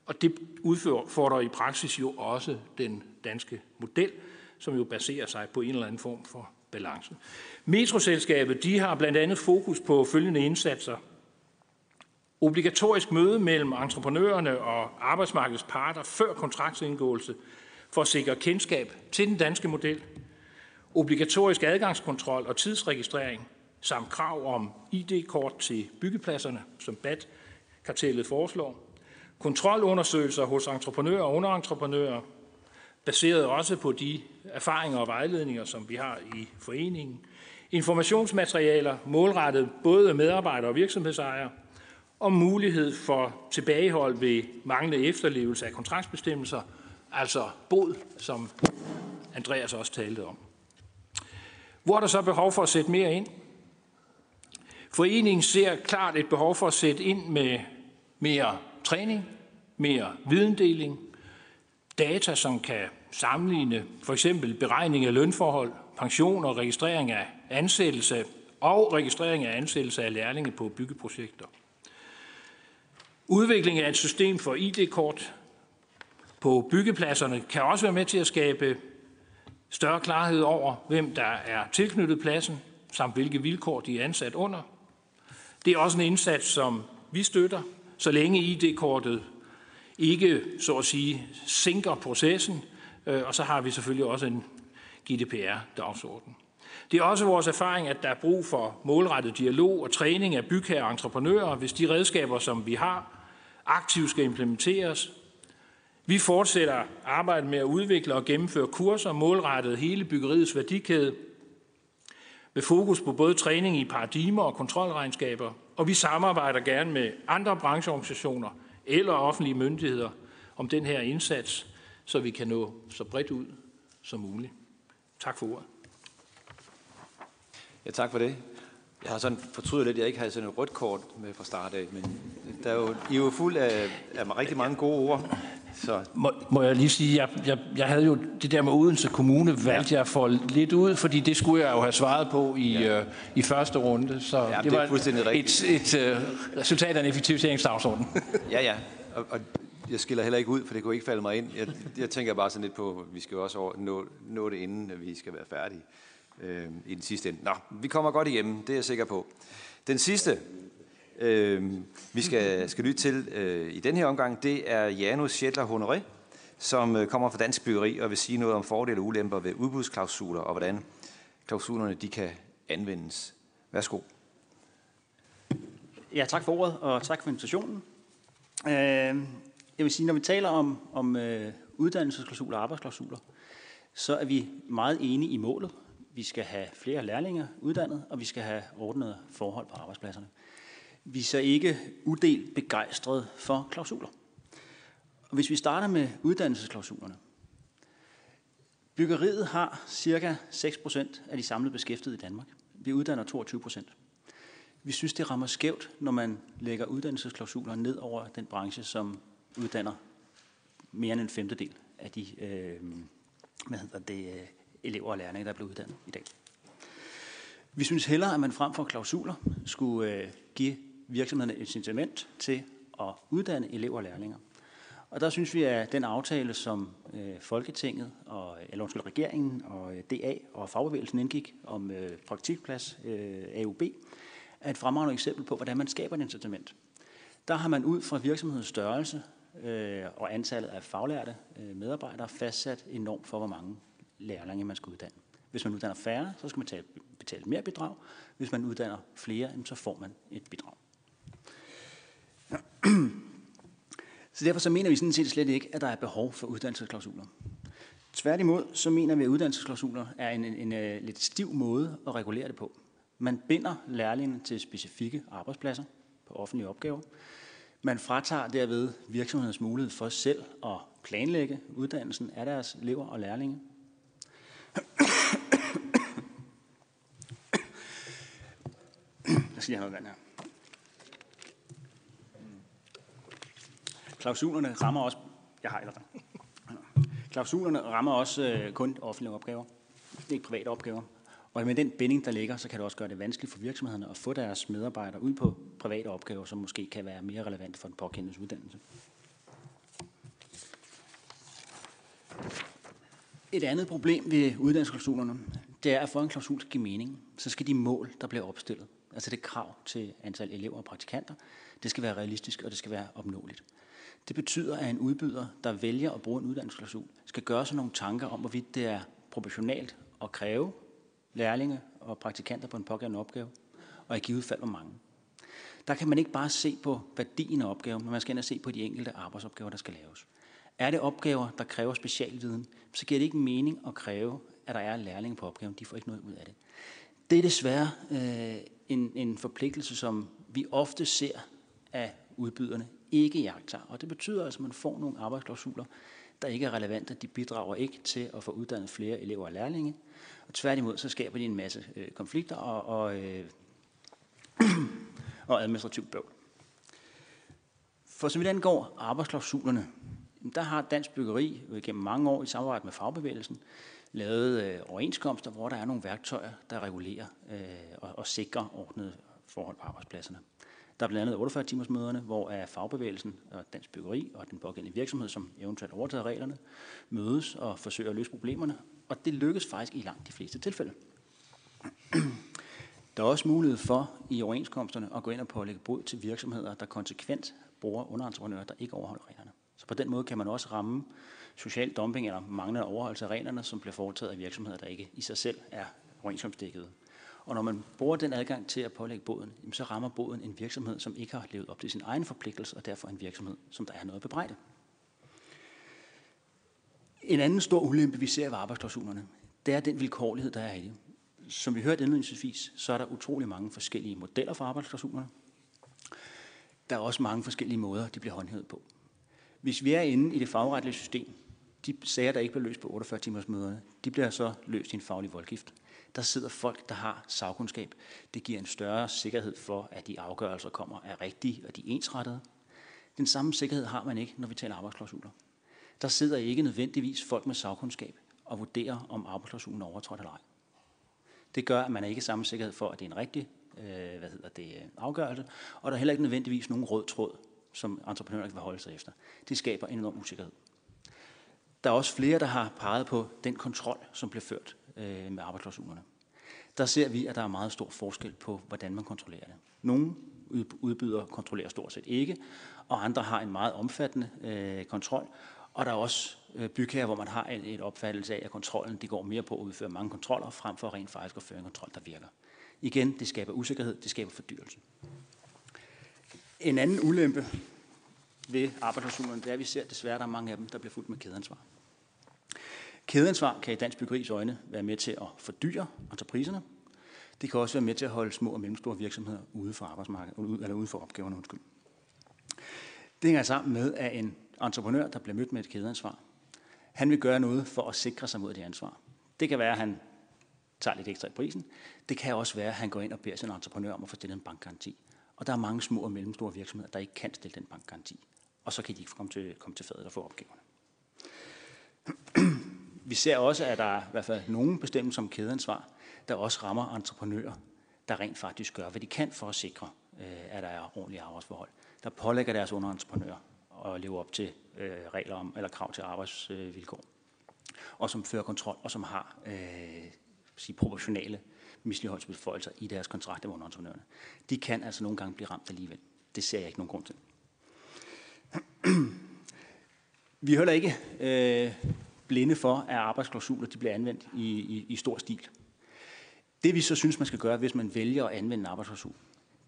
og det udfordrer i praksis jo også den danske model, som jo baserer sig på en eller anden form for balance. Metroselskabet de har blandt andet fokus på følgende indsatser. Obligatorisk møde mellem entreprenørerne og arbejdsmarkedets parter før kontraktsindgåelse for at sikre kendskab til den danske model. Obligatorisk adgangskontrol og tidsregistrering samt krav om ID-kort til byggepladserne, som BAT-kartellet foreslår. Kontrolundersøgelser hos entreprenører og underentreprenører, baseret også på de erfaringer og vejledninger, som vi har i foreningen. Informationsmaterialer målrettet både medarbejdere og virksomhedsejere, og mulighed for tilbagehold ved manglende efterlevelse af kontraktsbestemmelser, altså bod, som Andreas også talte om. Hvor er der så behov for at sætte mere ind? Foreningen ser klart et behov for at sætte ind med mere træning, mere videndeling, data, som kan sammenligne for eksempel beregning af lønforhold, pension og registrering af ansættelse og registrering af ansættelse af lærlinge på byggeprojekter. Udvikling af et system for ID-kort på byggepladserne kan også være med til at skabe større klarhed over, hvem der er tilknyttet pladsen, samt hvilke vilkår de er ansat under. Det er også en indsats, som vi støtter, så længe ID-kortet ikke, så at sige, sænker processen, øh, og så har vi selvfølgelig også en GDPR-dagsorden. Det er også vores erfaring, at der er brug for målrettet dialog og træning af bygherrer og entreprenører, hvis de redskaber, som vi har, aktivt skal implementeres. Vi fortsætter arbejdet med at udvikle og gennemføre kurser målrettet hele byggeriets værdikæde, med fokus på både træning i paradigmer og kontrolregnskaber, og vi samarbejder gerne med andre brancheorganisationer eller offentlige myndigheder om den her indsats, så vi kan nå så bredt ud som muligt. Tak for ordet. Ja, tak for det. Jeg har sådan fortrydet lidt, at jeg ikke havde sådan et rødt kort med fra start af, men der er jo, I er jo fuld af, af rigtig mange gode ord. Så. Må, må jeg lige sige, jeg, jeg, jeg havde jo det der med Odense Kommune, valgte ja. jeg for lidt ud, fordi det skulle jeg jo have svaret på i, ja. øh, i første runde. Så ja, det, det var et, et, et uh, resultat af en effektiviseringsdagsorden. (laughs) ja, ja. Og, og jeg skiller heller ikke ud, for det kunne ikke falde mig ind. Jeg, jeg tænker bare sådan lidt på, at vi skal også over, nå, nå det, inden vi skal være færdige øh, i den sidste ende. Nå, vi kommer godt igennem, det er jeg sikker på. Den sidste, øh, vi skal, skal lytte til øh, i den her omgang, det er Janus Schædler Honoré, som øh, kommer fra Dansk Byggeri og vil sige noget om fordele og ulemper ved udbudsklausuler og hvordan klausulerne de kan anvendes. Værsgo. Ja, tak for ordet, og tak for invitationen. Øh, jeg vil sige, når vi taler om, om øh, uddannelsesklausuler og arbejdsklausuler, så er vi meget enige i målet. Vi skal have flere lærlinge uddannet, og vi skal have ordnede forhold på arbejdspladserne. Vi er så ikke udelt begejstrede for klausuler. Og hvis vi starter med uddannelsesklausulerne. Byggeriet har cirka 6% af de samlede beskæftigede i Danmark. Vi uddanner 22%. Vi synes, det rammer skævt, når man lægger uddannelsesklausuler ned over den branche, som uddanner mere end en femtedel af de øh, hvad hedder det, øh, elever og lærlinge, der bliver uddannet i dag. Vi synes hellere, at man frem for klausuler skulle øh, give virksomhederne et incitament til at uddanne elever og lærlinger. Og der synes vi, at den aftale, som øh, Folketinget, og, eller undskyld, regeringen og øh, DA og fagbevægelsen indgik om øh, praktikplads øh, AUB, er et fremragende eksempel på, hvordan man skaber et incitament. Der har man ud fra virksomhedens størrelse øh, og antallet af faglærte øh, medarbejdere fastsat en norm for, hvor mange lærlinge man skal uddanne. Hvis man uddanner færre, så skal man betale, betale mere bidrag. Hvis man uddanner flere, så får man et bidrag. Så derfor så mener vi sådan set slet ikke, at der er behov for uddannelsesklausuler. Tværtimod så mener vi, at uddannelsesklausuler er en, en, en, en lidt stiv måde at regulere det på. Man binder lærlingene til specifikke arbejdspladser på offentlige opgaver. Man fratager derved virksomhedens mulighed for selv at planlægge uddannelsen af deres elever og lærlinge. Jeg skal lige have noget vand her. Klausulerne rammer også... Jeg har der. Klausulerne rammer også øh, kun offentlige opgaver. Ikke private opgaver. Og med den binding, der ligger, så kan det også gøre det vanskeligt for virksomhederne at få deres medarbejdere ud på private opgaver, som måske kan være mere relevante for den påkendendes uddannelse. Et andet problem ved uddannelsesklausulerne, det er, at for en klausul skal give mening, så skal de mål, der bliver opstillet, altså det krav til antal elever og praktikanter, det skal være realistisk, og det skal være opnåeligt. Det betyder, at en udbyder, der vælger at bruge en uddannelsesklausul, skal gøre sig nogle tanker om, hvorvidt det er proportionalt at kræve lærlinge og praktikanter på en pågældende opgave, og i givet fald hvor mange. Der kan man ikke bare se på værdien af opgaven, men man skal ind og se på de enkelte arbejdsopgaver, der skal laves. Er det opgaver, der kræver specialviden, så giver det ikke mening at kræve, at der er lærlinge på opgaven. De får ikke noget ud af det. Det er desværre øh, en, en forpligtelse, som vi ofte ser af udbyderne ikke jagter. Og det betyder altså, at man får nogle arbejdsklausuler, der ikke er relevante. De bidrager ikke til at få uddannet flere elever og lærlinge. Og tværtimod, så skaber de en masse øh, konflikter og, og, øh, (clears throat) og administrativt bøvl. For så vidt angår arbejdsklausulerne, der har Dansk Byggeri gennem mange år i samarbejde med fagbevægelsen lavet øh, overenskomster, hvor der er nogle værktøjer, der regulerer øh, og, og sikrer ordnede forhold på arbejdspladserne. Der er blandt andet 48 timers møderne, hvor er fagbevægelsen og Dansk Byggeri og den pågældende virksomhed, som eventuelt overtager reglerne, mødes og forsøger at løse problemerne. Og det lykkes faktisk i langt de fleste tilfælde. Der er også mulighed for i overenskomsterne at gå ind og pålægge bod til virksomheder, der konsekvent bruger underentreprenører, der ikke overholder reglerne. Så på den måde kan man også ramme social dumping eller manglende overholdelse af reglerne, som bliver foretaget af virksomheder, der ikke i sig selv er overenskomstdækket. Og når man bruger den adgang til at pålægge båden, så rammer båden en virksomhed, som ikke har levet op til sin egen forpligtelse, og derfor en virksomhed, som der er noget at bebrejde. En anden stor ulempe, vi ser ved arbejdsklausulerne, det er den vilkårlighed, der er i det. Som vi hørte indledningsvis, så er der utrolig mange forskellige modeller for arbejdsklausulerne. Der er også mange forskellige måder, de bliver håndhævet på. Hvis vi er inde i det fagretlige system, de sager, der ikke bliver løst på 48 timers møderne, de bliver så løst i en faglig voldgift. Der sidder folk, der har sagkundskab. Det giver en større sikkerhed for, at de afgørelser kommer er rigtige og de er ensrettede. Den samme sikkerhed har man ikke, når vi taler arbejdsklausuler. Der sidder ikke nødvendigvis folk med sagkundskab og vurderer, om arbejdsklausulen er overtrådt eller ej. Det gør, at man er har samme sikkerhed for, at det er en rigtig øh, hvad hedder det, afgørelse, og der er heller ikke nødvendigvis nogen rød tråd, som entreprenører kan holde sig efter. Det skaber en enorm usikkerhed. Der er også flere, der har peget på den kontrol, som bliver ført øh, med arbejdsklausulerne. Der ser vi, at der er meget stor forskel på, hvordan man kontrollerer det. Nogle udbydere kontrollerer stort set ikke, og andre har en meget omfattende øh, kontrol. Og der er også øh, bygherrer, hvor man har en, en opfattelse af, at kontrollen det går mere på at udføre mange kontroller, frem for rent faktisk at føre en kontrol, der virker. Igen, det skaber usikkerhed, det skaber fordyrelse. En anden ulempe ved arbejdsklausulerne, det er, at vi ser desværre, at der er mange af dem, der bliver fuldt med kædeansvar. Kædeansvar kan i dansk byggeris øjne være med til at fordyre entrepriserne. Det kan også være med til at holde små og mellemstore virksomheder ude for arbejdsmarkedet, eller ude for opgaverne. Undskyld. Det hænger sammen med, at en entreprenør, der bliver mødt med et kædeansvar, han vil gøre noget for at sikre sig mod det ansvar. Det kan være, at han tager lidt ekstra i prisen. Det kan også være, at han går ind og beder sin entreprenør om at få stillet en bankgaranti. Og der er mange små og mellemstore virksomheder, der ikke kan stille den bankgaranti. Og så kan de ikke komme til, komme til fadet og få opgaverne. Vi ser også, at der er i hvert fald nogle bestemmelser om kædeansvar, der også rammer entreprenører, der rent faktisk gør, hvad de kan for at sikre, øh, at der er ordentlige arbejdsforhold. Der pålægger deres underentreprenører at leve op til øh, regler om eller krav til arbejdsvilkår, og som fører kontrol, og som har øh, sige, proportionale misligeholdsbeføjelser i deres kontrakter med underentreprenørerne. De kan altså nogle gange blive ramt alligevel. Det ser jeg ikke nogen grund til. Vi er heller ikke øh, blinde for, at arbejdsklausuler de bliver anvendt i, i, i stor stil. Det vi så synes, man skal gøre, hvis man vælger at anvende en arbejdsklausul,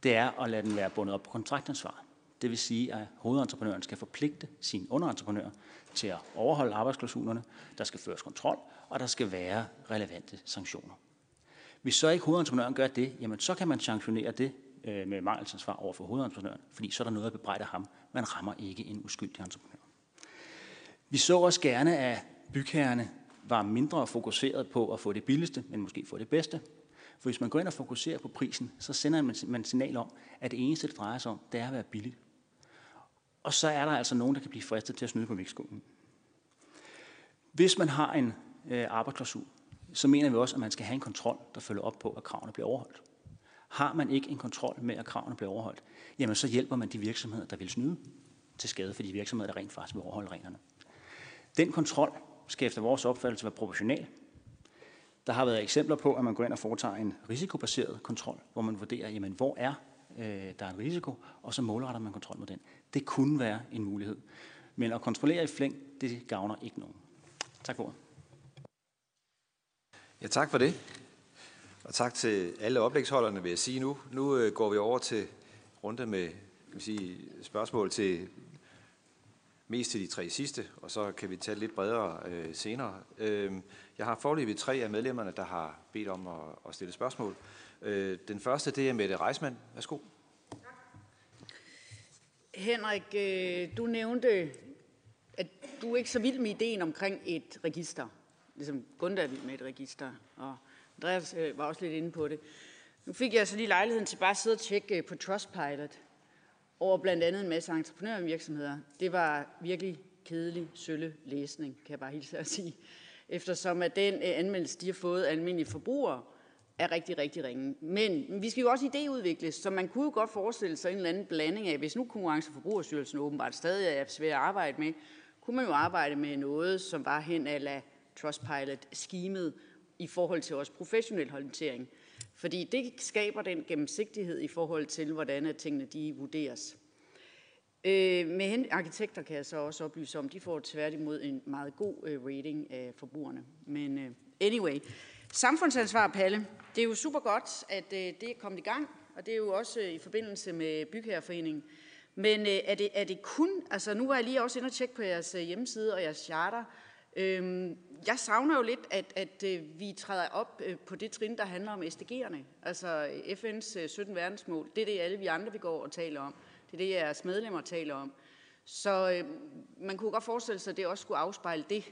det er at lade den være bundet op på kontraktansvar. Det vil sige, at hovedentreprenøren skal forpligte sin underentreprenør til at overholde arbejdsklausulerne, der skal føres kontrol, og der skal være relevante sanktioner. Hvis så ikke hovedentreprenøren gør det, jamen så kan man sanktionere det øh, med mangelsansvar over for hovedentreprenøren, fordi så er der noget at bebrejde ham. Man rammer ikke en uskyldig entreprenør. Vi så også gerne, at bygherrerne var mindre fokuseret på at få det billigste, men måske få det bedste. For hvis man går ind og fokuserer på prisen, så sender man signal om, at det eneste, det drejer sig om, det er at være billig. Og så er der altså nogen, der kan blive fristet til at snyde på vægtskolen. Hvis man har en øh, arbejdsklausul, så mener vi også, at man skal have en kontrol, der følger op på, at kravene bliver overholdt. Har man ikke en kontrol med, at kravene bliver overholdt, jamen så hjælper man de virksomheder, der vil snyde til skade for de virksomheder, der rent faktisk vil overholde reglerne. Den kontrol skal efter vores opfattelse være proportional. Der har været eksempler på, at man går ind og foretager en risikobaseret kontrol, hvor man vurderer, jamen, hvor er øh, der er en risiko, og så målretter man kontrol mod den. Det kunne være en mulighed. Men at kontrollere i flæng, det gavner ikke nogen. Tak for ordet. Ja, tak for det. Og tak til alle oplægsholderne, vil jeg sige nu. Nu øh, går vi over til runde med kan vi sige, spørgsmål til mest til de tre sidste, og så kan vi tage lidt bredere øh, senere. Øh, jeg har forløbet tre af medlemmerne, der har bedt om at, at stille spørgsmål. Øh, den første, det er Mette Reismann. Værsgo. Tak. Henrik, øh, du nævnte, at du er ikke så vild med ideen omkring et register. Ligesom Gunda er vild med et register, og Andreas øh, var også lidt inde på det. Nu fik jeg så lige lejligheden til bare at sidde og tjekke øh, på Trustpilot over blandt andet en masse entreprenørvirksomheder. Det var virkelig kedelig, sølle læsning, kan jeg bare hilse at sige. Eftersom at den øh, anmeldelse, de har fået af almindelige forbrugere, er rigtig, rigtig ringe. Men vi skal jo også idéudvikles, så man kunne jo godt forestille sig en eller anden blanding af, hvis nu Konkurrence- og Forbrugerstyrelsen åbenbart stadig er svært at arbejde med, kunne man jo arbejde med noget, som var hen af Trustpilot-schemet i forhold til også professionel håndtering. Fordi det skaber den gennemsigtighed i forhold til, hvordan at tingene de vurderes. Øh, med arkitekter kan jeg så også oplyse om, de får tværtimod en meget god øh, rating af forbrugerne. Men øh, anyway, samfundsansvar, Palle, det er jo super godt, at øh, det er kommet i gang, og det er jo også øh, i forbindelse med Bygherreforeningen. Men øh, er, det, er det kun, altså nu var jeg lige også inde og tjekke på jeres øh, hjemmeside og jeres charter. Øhm, jeg savner jo lidt, at, at øh, vi træder op øh, på det trin, der handler om SDG'erne. Altså FN's 17 øh, verdensmål. Det er det, alle vi andre vi går og taler om. Det er det, jeres medlemmer taler om. Så øh, man kunne godt forestille sig, at det også skulle afspejle det.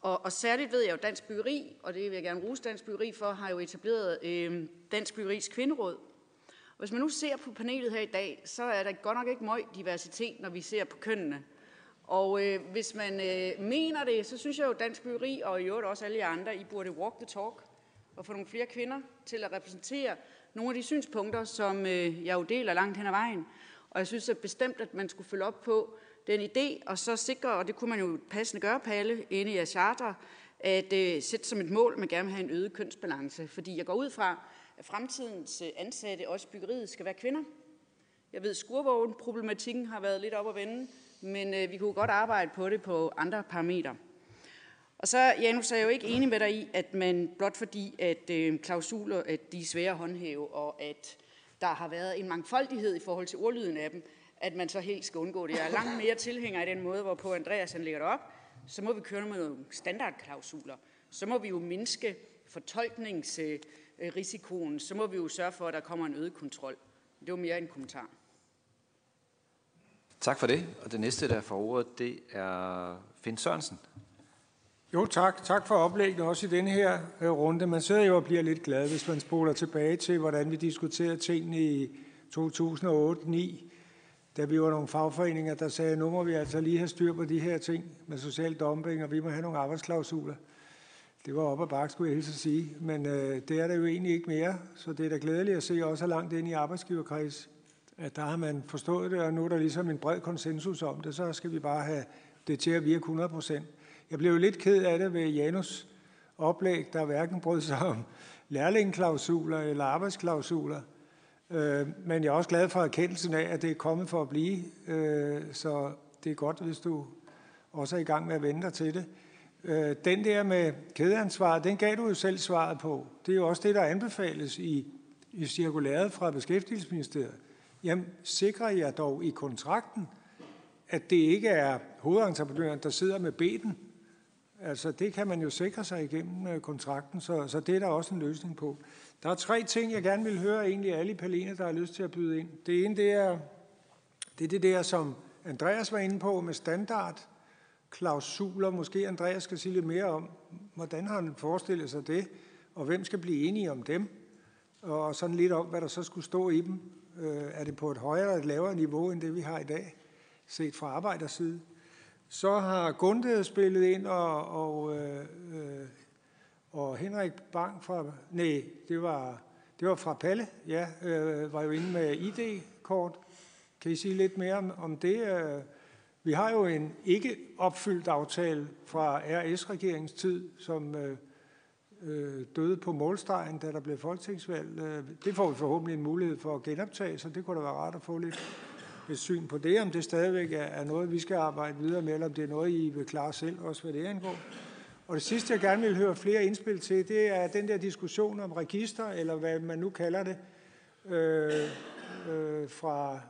Og, og særligt ved jeg jo, Dansk Byggeri, og det vil jeg gerne rose Dansk Byggeri for, har jo etableret øh, Dansk Byggeris Kvinderåd. Og hvis man nu ser på panelet her i dag, så er der godt nok ikke meget diversitet, når vi ser på kønnene. Og øh, hvis man øh, mener det, så synes jeg jo, Dansk Byggeri og i øvrigt også alle andre, I burde walk the talk og få nogle flere kvinder til at repræsentere nogle af de synspunkter, som øh, jeg jo deler langt hen ad vejen. Og jeg synes at bestemt, at man skulle følge op på den idé, og så sikre, og det kunne man jo passende gøre, Palle, inde i jeres charter, at øh, sætte som et mål, at man gerne vil have en øget kønsbalance. Fordi jeg går ud fra, at fremtidens øh, ansatte, også byggeriet, skal være kvinder. Jeg ved, at problematikken har været lidt op at vende, men øh, vi kunne godt arbejde på det på andre parametre. Og så, Janus, er jeg jo ikke enig med dig i, at man blot fordi, at øh, klausuler at de er svære at håndhæve, og at der har været en mangfoldighed i forhold til ordlyden af dem, at man så helt skal undgå det. Jeg er langt mere tilhænger af den måde, hvorpå Andreas han lægger det op. Så må vi køre med nogle standardklausuler. Så må vi jo mindske fortolkningsrisikoen. Så må vi jo sørge for, at der kommer en øget kontrol. Det var mere en kommentar. Tak for det. Og det næste, der får ordet, det er Finn Sørensen. Jo, tak. Tak for oplægget også i denne her øh, runde. Man sidder jo og bliver lidt glad, hvis man spoler tilbage til, hvordan vi diskuterede tingene i 2008-2009, da vi var nogle fagforeninger, der sagde, nu må vi altså lige have styr på de her ting med social dumping, og vi må have nogle arbejdsklausuler. Det var op ad bakke, skulle jeg helst sige. Men øh, det er der jo egentlig ikke mere, så det er da glædeligt at se også langt ind i arbejdsgiverkreds, at der har man forstået det, og nu er der ligesom en bred konsensus om det, så skal vi bare have det til at virke 100 procent. Jeg blev lidt ked af det ved Janus oplæg, der hverken brød sig om lærlingeklausuler eller arbejdsklausuler. Øh, men jeg er også glad for erkendelsen af, at det er kommet for at blive, øh, så det er godt, hvis du også er i gang med at vente dig til det. Øh, den der med kædeansvaret, den gav du jo selv svaret på. Det er jo også det, der anbefales i, i cirkulæret fra Beskæftigelsesministeriet. Jamen, sikrer jeg dog i kontrakten, at det ikke er hovedentreprenøren, der sidder med beten. Altså, det kan man jo sikre sig igennem øh, kontrakten, så, så det er der også en løsning på. Der er tre ting, jeg gerne vil høre egentlig alle i Palene, der har lyst til at byde ind. Det ene, det er det, er det der, som Andreas var inde på med standard klausuler. Måske Andreas skal sige lidt mere om, hvordan har han forestillet sig det, og hvem skal blive enige om dem, og sådan lidt om, hvad der så skulle stå i dem. Øh, er det på et højere eller et lavere niveau, end det vi har i dag, set fra arbejderside? Så har Gunde spillet ind og, og, øh, øh Og Henrik Bang fra, nej, det var, det var fra Palle, ja, øh, var jo inde med ID-kort. Kan I sige lidt mere om, om det? Øh, vi har jo en ikke opfyldt aftale fra RS-regeringens tid, som øh, øh, døde på målstregen, da der blev folketingsvalg. Øh, det får vi forhåbentlig en mulighed for at genoptage, så det kunne da være rart at få lidt et syn på det, om det stadigvæk er noget, vi skal arbejde videre med, eller om det er noget, I vil klare selv, også hvad det angår. Og det sidste, jeg gerne vil høre flere indspil til, det er den der diskussion om register, eller hvad man nu kalder det, øh, øh, fra,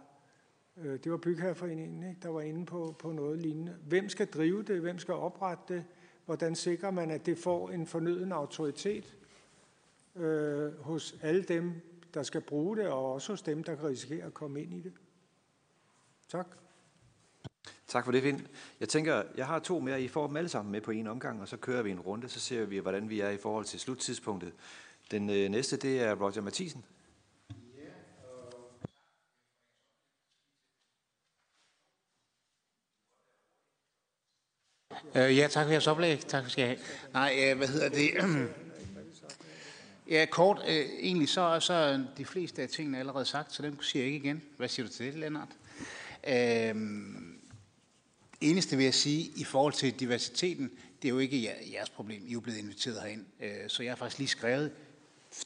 øh, det var Bygherreforeningen, ikke, der var inde på, på noget lignende. Hvem skal drive det? Hvem skal oprette det? Hvordan sikrer man, at det får en fornøden autoritet øh, hos alle dem, der skal bruge det, og også hos dem, der kan risikere at komme ind i det? Tak. Tak for det, Finn. Jeg tænker, jeg har to mere. I får dem alle sammen med på en omgang, og så kører vi en runde, så ser vi, hvordan vi er i forhold til sluttidspunktet. Den øh, næste, det er Roger Mathisen. Øh, ja, tak for jeres oplæg. Tak skal I have. Nej, øh, hvad hedder det? (clears throat) ja, kort. Øh, egentlig så, så de fleste af tingene allerede sagt, så dem siger jeg ikke igen. Hvad siger du til det, Lennart? Øh, eneste vil jeg sige, i forhold til diversiteten, det er jo ikke jeres problem. I er jo blevet inviteret herind. Øh, så jeg har faktisk lige skrevet,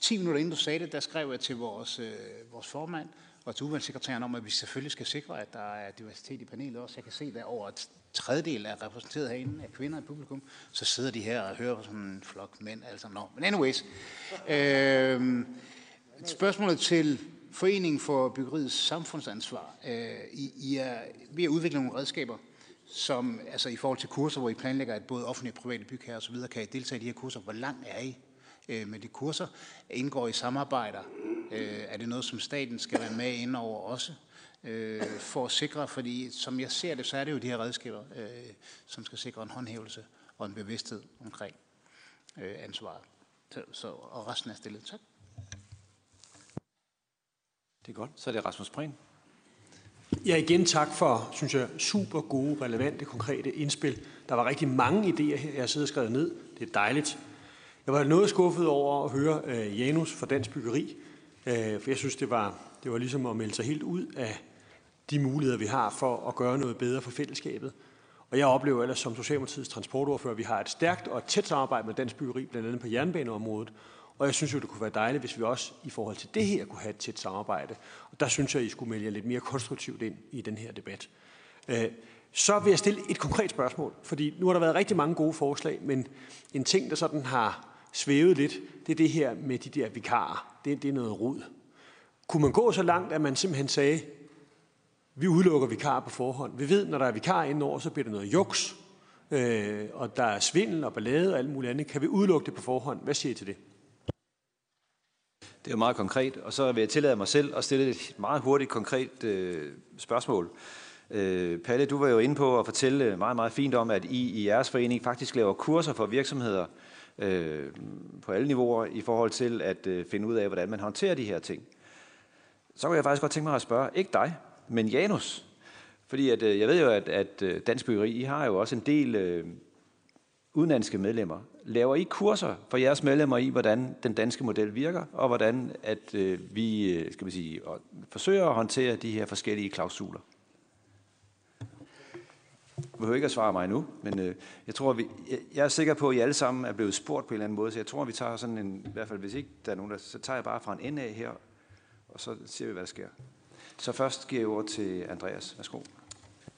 10 minutter inden du sagde det, der skrev jeg til vores, øh, vores formand og til udvalgssekretæren om, at vi selvfølgelig skal sikre, at der er diversitet i panelet også. Jeg kan se, derovre, at tredjedel er repræsenteret herinde af kvinder i publikum. Så sidder de her og hører på sådan en flok mænd. Altså, no. Men anyways. Øh, spørgsmålet til Foreningen for Byggeriets Samfundsansvar. Øh, I, I er ved at udvikle nogle redskaber, som altså i forhold til kurser, hvor I planlægger, at både offentlige og private bygherrer osv. kan I deltage i de her kurser. Hvor langt er I øh, med de kurser? Indgår I samarbejder? Øh, er det noget, som staten skal være med ind over også? Øh, for at sikre, fordi som jeg ser det, så er det jo de her redskaber, øh, som skal sikre en håndhævelse og en bevidsthed omkring øh, ansvaret. Så, så, og resten er stillet. Tak. Det er godt. Så er det Rasmus Prehn. Ja, igen tak for, synes jeg, super gode, relevante, konkrete indspil. Der var rigtig mange idéer her, jeg sidder og skrevet ned. Det er dejligt. Jeg var noget skuffet over at høre uh, Janus fra Dansk Byggeri, uh, for jeg synes, det var, det var ligesom at melde sig helt ud af de muligheder, vi har for at gøre noget bedre for fællesskabet. Og jeg oplever ellers som Socialdemokratiets transportordfører, at vi har et stærkt og et tæt samarbejde med Dansk Byggeri, blandt andet på jernbaneområdet. Og jeg synes jo, det kunne være dejligt, hvis vi også i forhold til det her kunne have et tæt samarbejde. Og der synes jeg, I skulle melde jer lidt mere konstruktivt ind i den her debat. Øh, så vil jeg stille et konkret spørgsmål, fordi nu har der været rigtig mange gode forslag, men en ting, der sådan har svævet lidt, det er det her med de der vikarer. Det, det er noget rod. Kunne man gå så langt, at man simpelthen sagde, vi udelukker vikarer på forhånd. Vi ved, når der er vikarer indenover, så bliver det noget juks, øh, og der er svindel og ballade og alt muligt andet. Kan vi udelukke det på forhånd? Hvad siger I til det? Det er jo meget konkret, og så vil jeg tillade mig selv at stille et meget hurtigt konkret øh, spørgsmål. Øh, Palle, du var jo inde på at fortælle meget, meget fint om, at I i jeres forening faktisk laver kurser for virksomheder øh, på alle niveauer i forhold til at øh, finde ud af, hvordan man håndterer de her ting. Så kunne jeg faktisk godt tænke mig at spørge, ikke dig, men Janus. Fordi at, øh, jeg ved jo, at, at øh, Dansk Byggeri, I har jo også en del øh, udenlandske medlemmer. Laver I kurser for jeres medlemmer i, hvordan den danske model virker, og hvordan at øh, vi øh, skal vi sige, forsøger at håndtere de her forskellige klausuler? Du behøver ikke at svare mig nu, men øh, jeg tror, vi, jeg, jeg er sikker på, at I alle sammen er blevet spurgt på en eller anden måde, så jeg tror, at vi tager sådan en, i hvert fald hvis ikke der er nogen, der, så tager jeg bare fra en ende af her, og så ser vi, hvad der sker. Så først giver jeg ordet til Andreas. Værsgo.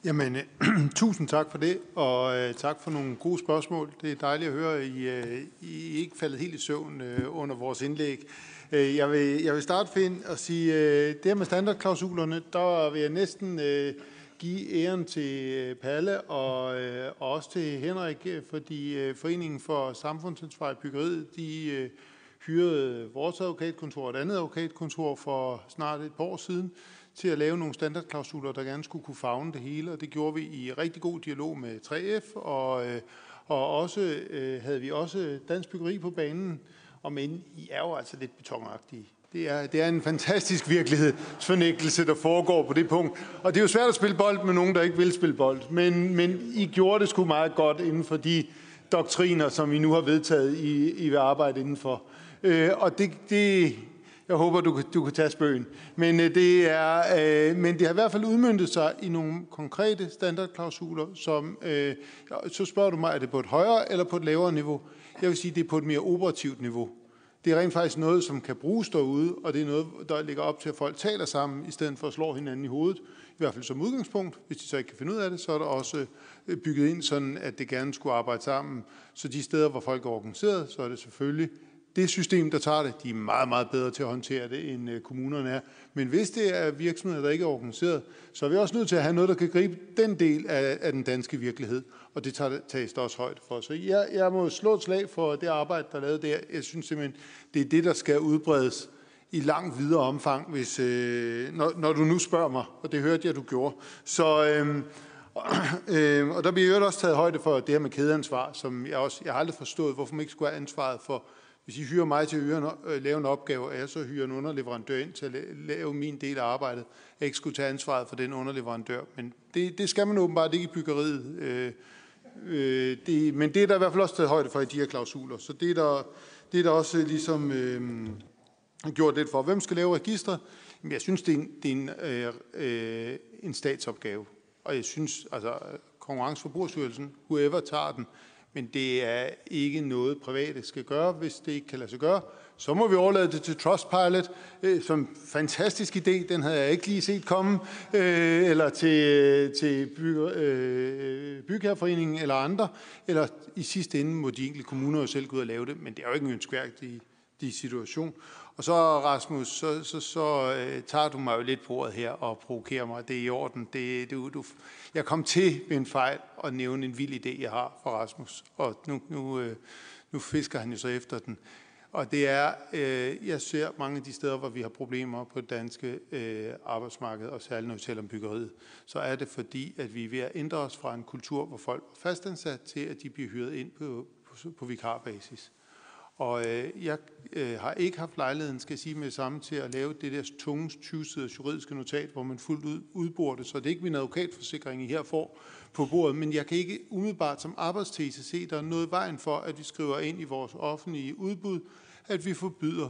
Jamen, øh, (clears throat) tusind tak for det, og øh, tak for nogle gode spørgsmål. Det er dejligt at høre, at I, øh, I ikke faldet helt i søvn under vores indlæg. Jeg, vil, jeg vil starte, Finn, og sige, det her med standardklausulerne, der vil jeg næsten give æren til Palle og, og også til Henrik, fordi Foreningen for Samfundsansvar i Byggeriet, de hyrede vores advokatkontor og et andet advokatkontor for snart et par år siden, til at lave nogle standardklausuler, der gerne skulle kunne fagne det hele, og det gjorde vi i rigtig god dialog med 3F, og, øh, og også øh, havde vi også Dansk Byggeri på banen, og men I er jo altså lidt betonagtige. Det er, det er en fantastisk virkelighedsfornægtelse, der foregår på det punkt. Og det er jo svært at spille bold med nogen, der ikke vil spille bold. Men, men I gjorde det sgu meget godt inden for de doktriner, som vi nu har vedtaget, I, I vil arbejde indenfor. Øh, og det, det, jeg håber, du, du kan tage spøgen. Men, øh, det er, øh, men det har i hvert fald udmyndtet sig i nogle konkrete standardklausuler, som, øh, så spørger du mig, er det på et højere eller på et lavere niveau? Jeg vil sige, det er på et mere operativt niveau. Det er rent faktisk noget, som kan bruges derude, og det er noget, der ligger op til, at folk taler sammen, i stedet for at slå hinanden i hovedet. I hvert fald som udgangspunkt. Hvis de så ikke kan finde ud af det, så er der også øh, bygget ind sådan, at det gerne skulle arbejde sammen. Så de steder, hvor folk er organiseret, så er det selvfølgelig det system, der tager det, de er meget, meget bedre til at håndtere det, end øh, kommunerne er. Men hvis det er virksomheder, der ikke er organiseret, så er vi også nødt til at have noget, der kan gribe den del af, af den danske virkelighed. Og det tager, tages der også højt for. Så jeg, jeg må slå et slag for det arbejde, der er lavet der. Jeg synes simpelthen, det er det, der skal udbredes i langt videre omfang, hvis, øh, når, når du nu spørger mig, og det hørte jeg, du gjorde. Så, øh, (clears throat) øh, og der bliver jo også taget højde for det her med kædeansvar, som jeg også, jeg har aldrig forstået, hvorfor man ikke skulle have ansvaret for hvis I hyrer mig til at øh, lave en opgave, og jeg så hyrer en underleverandør ind til at lave min del af arbejdet, jeg ikke skulle tage ansvaret for den underleverandør. Men det, det skal man åbenbart ikke i byggeriet. Øh, øh, det, men det er der i hvert fald også taget højde for i de her klausuler. Så det er der, det er der også øh, ligesom øh, gjort lidt for. Hvem skal lave registre? Jamen, jeg synes, det er en, det er en, øh, øh en statsopgave. Og jeg synes, altså Konkurrenceforbrugerstyrelsen, whoever tager den, men det er ikke noget, private skal gøre, hvis det ikke kan lade sig gøre. Så må vi overlade det til Trustpilot, øh, som fantastisk idé, den havde jeg ikke lige set komme, øh, eller til, øh, til by, øh, øh, Bygherreforeningen eller andre, eller i sidste ende må de enkelte kommuner jo selv gå ud og lave det, men det er jo ikke en ønskværdig situation. Og så, Rasmus, så, så, så øh, tager du mig jo lidt på ordet her og provokerer mig. Det er i orden. Det, du, du, jeg kom til med en fejl at nævne en vild idé, jeg har for Rasmus. Og nu, nu, øh, nu fisker han jo så efter den. Og det er, øh, jeg ser mange af de steder, hvor vi har problemer på det danske øh, arbejdsmarked, og særligt når vi taler om byggeriet, så er det fordi, at vi er ved at ændre os fra en kultur, hvor folk er fastansat, til at de bliver hyret ind på, på, på vikarbasis. Og øh, jeg øh, har ikke haft lejligheden, skal jeg sige med det samme, til at lave det der tunge 20 juridiske notat, hvor man fuldt ud udbor det, så det er ikke min advokatforsikring, I her får på bordet, men jeg kan ikke umiddelbart som arbejdstese se, der er noget vejen for, at vi skriver ind i vores offentlige udbud, at vi forbyder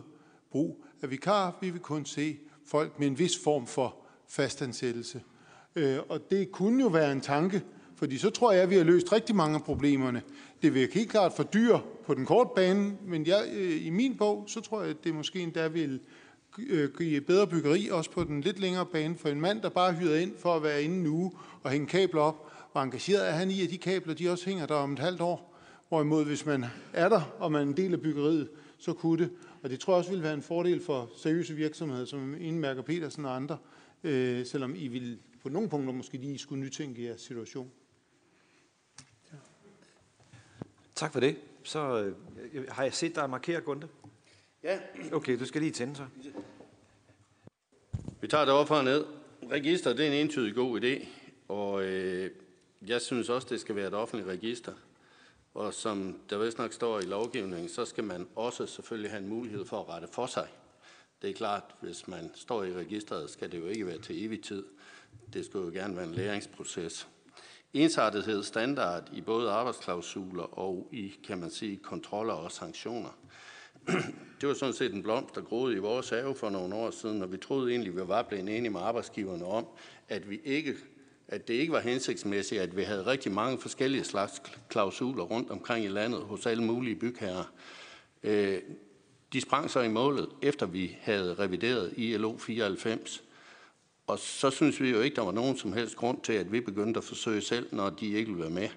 brug af vikar. Vi vil kun se folk med en vis form for fastansættelse. Øh, og det kunne jo være en tanke, fordi så tror jeg, at vi har løst rigtig mange af problemerne. Det vil helt klart fordyre på den korte bane, men jeg, øh, i min bog, så tror jeg, at det måske endda vil øh, give bedre byggeri, også på den lidt længere bane, for en mand, der bare hyret ind for at være inde nu og hænge kabler op, hvor engageret er han i, at de kabler, de også hænger der om et halvt år. Hvorimod, hvis man er der, og man er en del af byggeriet, så kunne det. Og det tror jeg også ville være en fordel for seriøse virksomheder, som Indmærker Petersen og andre, øh, selvom I vil på nogle punkter måske lige skulle nytænke jeres situation. Tak for det. Så øh, har jeg set dig markere, Gunde? Ja. Okay, du skal lige tænde så. Vi tager det op og ned. Register, det er en entydig god idé, og øh, jeg synes også, det skal være et offentligt register. Og som der vist nok står i lovgivningen, så skal man også selvfølgelig have en mulighed for at rette for sig. Det er klart, hvis man står i registret, skal det jo ikke være til evig tid. Det skal jo gerne være en læringsproces ensartethed standard i både arbejdsklausuler og i, kan man sige, kontroller og sanktioner. Det var sådan set en blomst, der groede i vores have for nogle år siden, og vi troede egentlig, vi var blevet enige med arbejdsgiverne om, at, vi ikke, at det ikke var hensigtsmæssigt, at vi havde rigtig mange forskellige slags klausuler rundt omkring i landet hos alle mulige bygherrer. Øh, de sprang så i målet, efter vi havde revideret ILO 94, og så synes vi jo ikke, der var nogen som helst grund til, at vi begyndte at forsøge selv, når de ikke ville være med.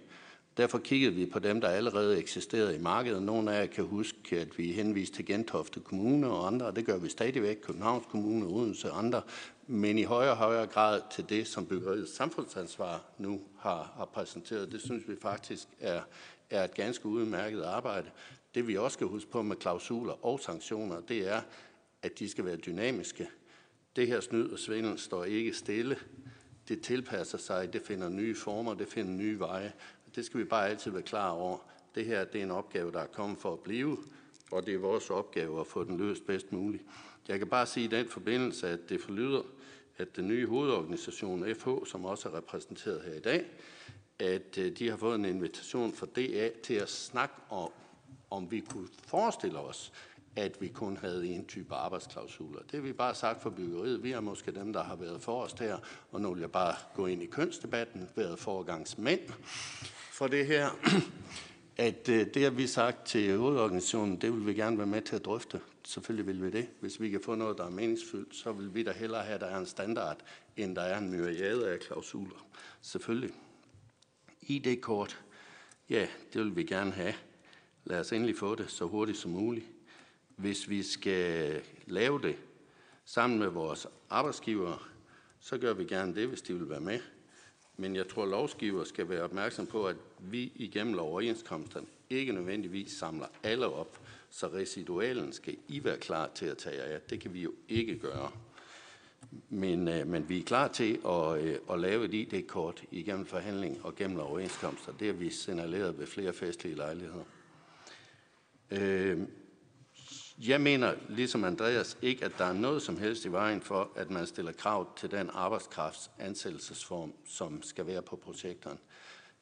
Derfor kiggede vi på dem, der allerede eksisterede i markedet. Nogle af jer kan huske, at vi henviste til Gentofte Kommune og andre, det gør vi stadigvæk, Københavns Kommune, Odense og andre, men i højere og højere grad til det, som byggeriets samfundsansvar nu har, har præsenteret. Det synes vi faktisk er, er et ganske udmærket arbejde. Det vi også skal huske på med klausuler og sanktioner, det er, at de skal være dynamiske. Det her snyd og svindel står ikke stille. Det tilpasser sig, det finder nye former, det finder nye veje. Det skal vi bare altid være klar over. Det her det er en opgave, der er kommet for at blive, og det er vores opgave at få den løst bedst muligt. Jeg kan bare sige i den forbindelse, at det forlyder, at den nye hovedorganisation FH, som også er repræsenteret her i dag, at øh, de har fået en invitation fra DA til at snakke om, om vi kunne forestille os, at vi kun havde en type arbejdsklausuler. Det har vi bare sagt for byggeriet. Vi er måske dem, der har været for os der, og nu vil jeg bare gå ind i kønsdebatten, været foregangsmænd for det her, (clears throat) at øh, det har vi sagt til hovedorganisationen, det vil vi gerne være med til at drøfte. Selvfølgelig vil vi det. Hvis vi kan få noget, der er meningsfyldt, så vil vi da hellere have, at der er en standard, end der er en myriade af klausuler. Selvfølgelig. ID-kort, ja, det vil vi gerne have. Lad os endelig få det så hurtigt som muligt. Hvis vi skal lave det sammen med vores arbejdsgivere, så gør vi gerne det, hvis de vil være med. Men jeg tror, at lovskiver skal være opmærksom på, at vi igennem overenskomsterne ikke nødvendigvis samler alle op, så residualen skal I være klar til at tage af. Det kan vi jo ikke gøre. Men, øh, men vi er klar til at, øh, at lave et ID-kort igennem forhandling og gennem overenskomster. Det har vi signaleret ved flere festlige lejligheder. Øh, jeg mener, ligesom Andreas, ikke, at der er noget som helst i vejen for, at man stiller krav til den arbejdskrafts ansættelsesform, som skal være på projekteren.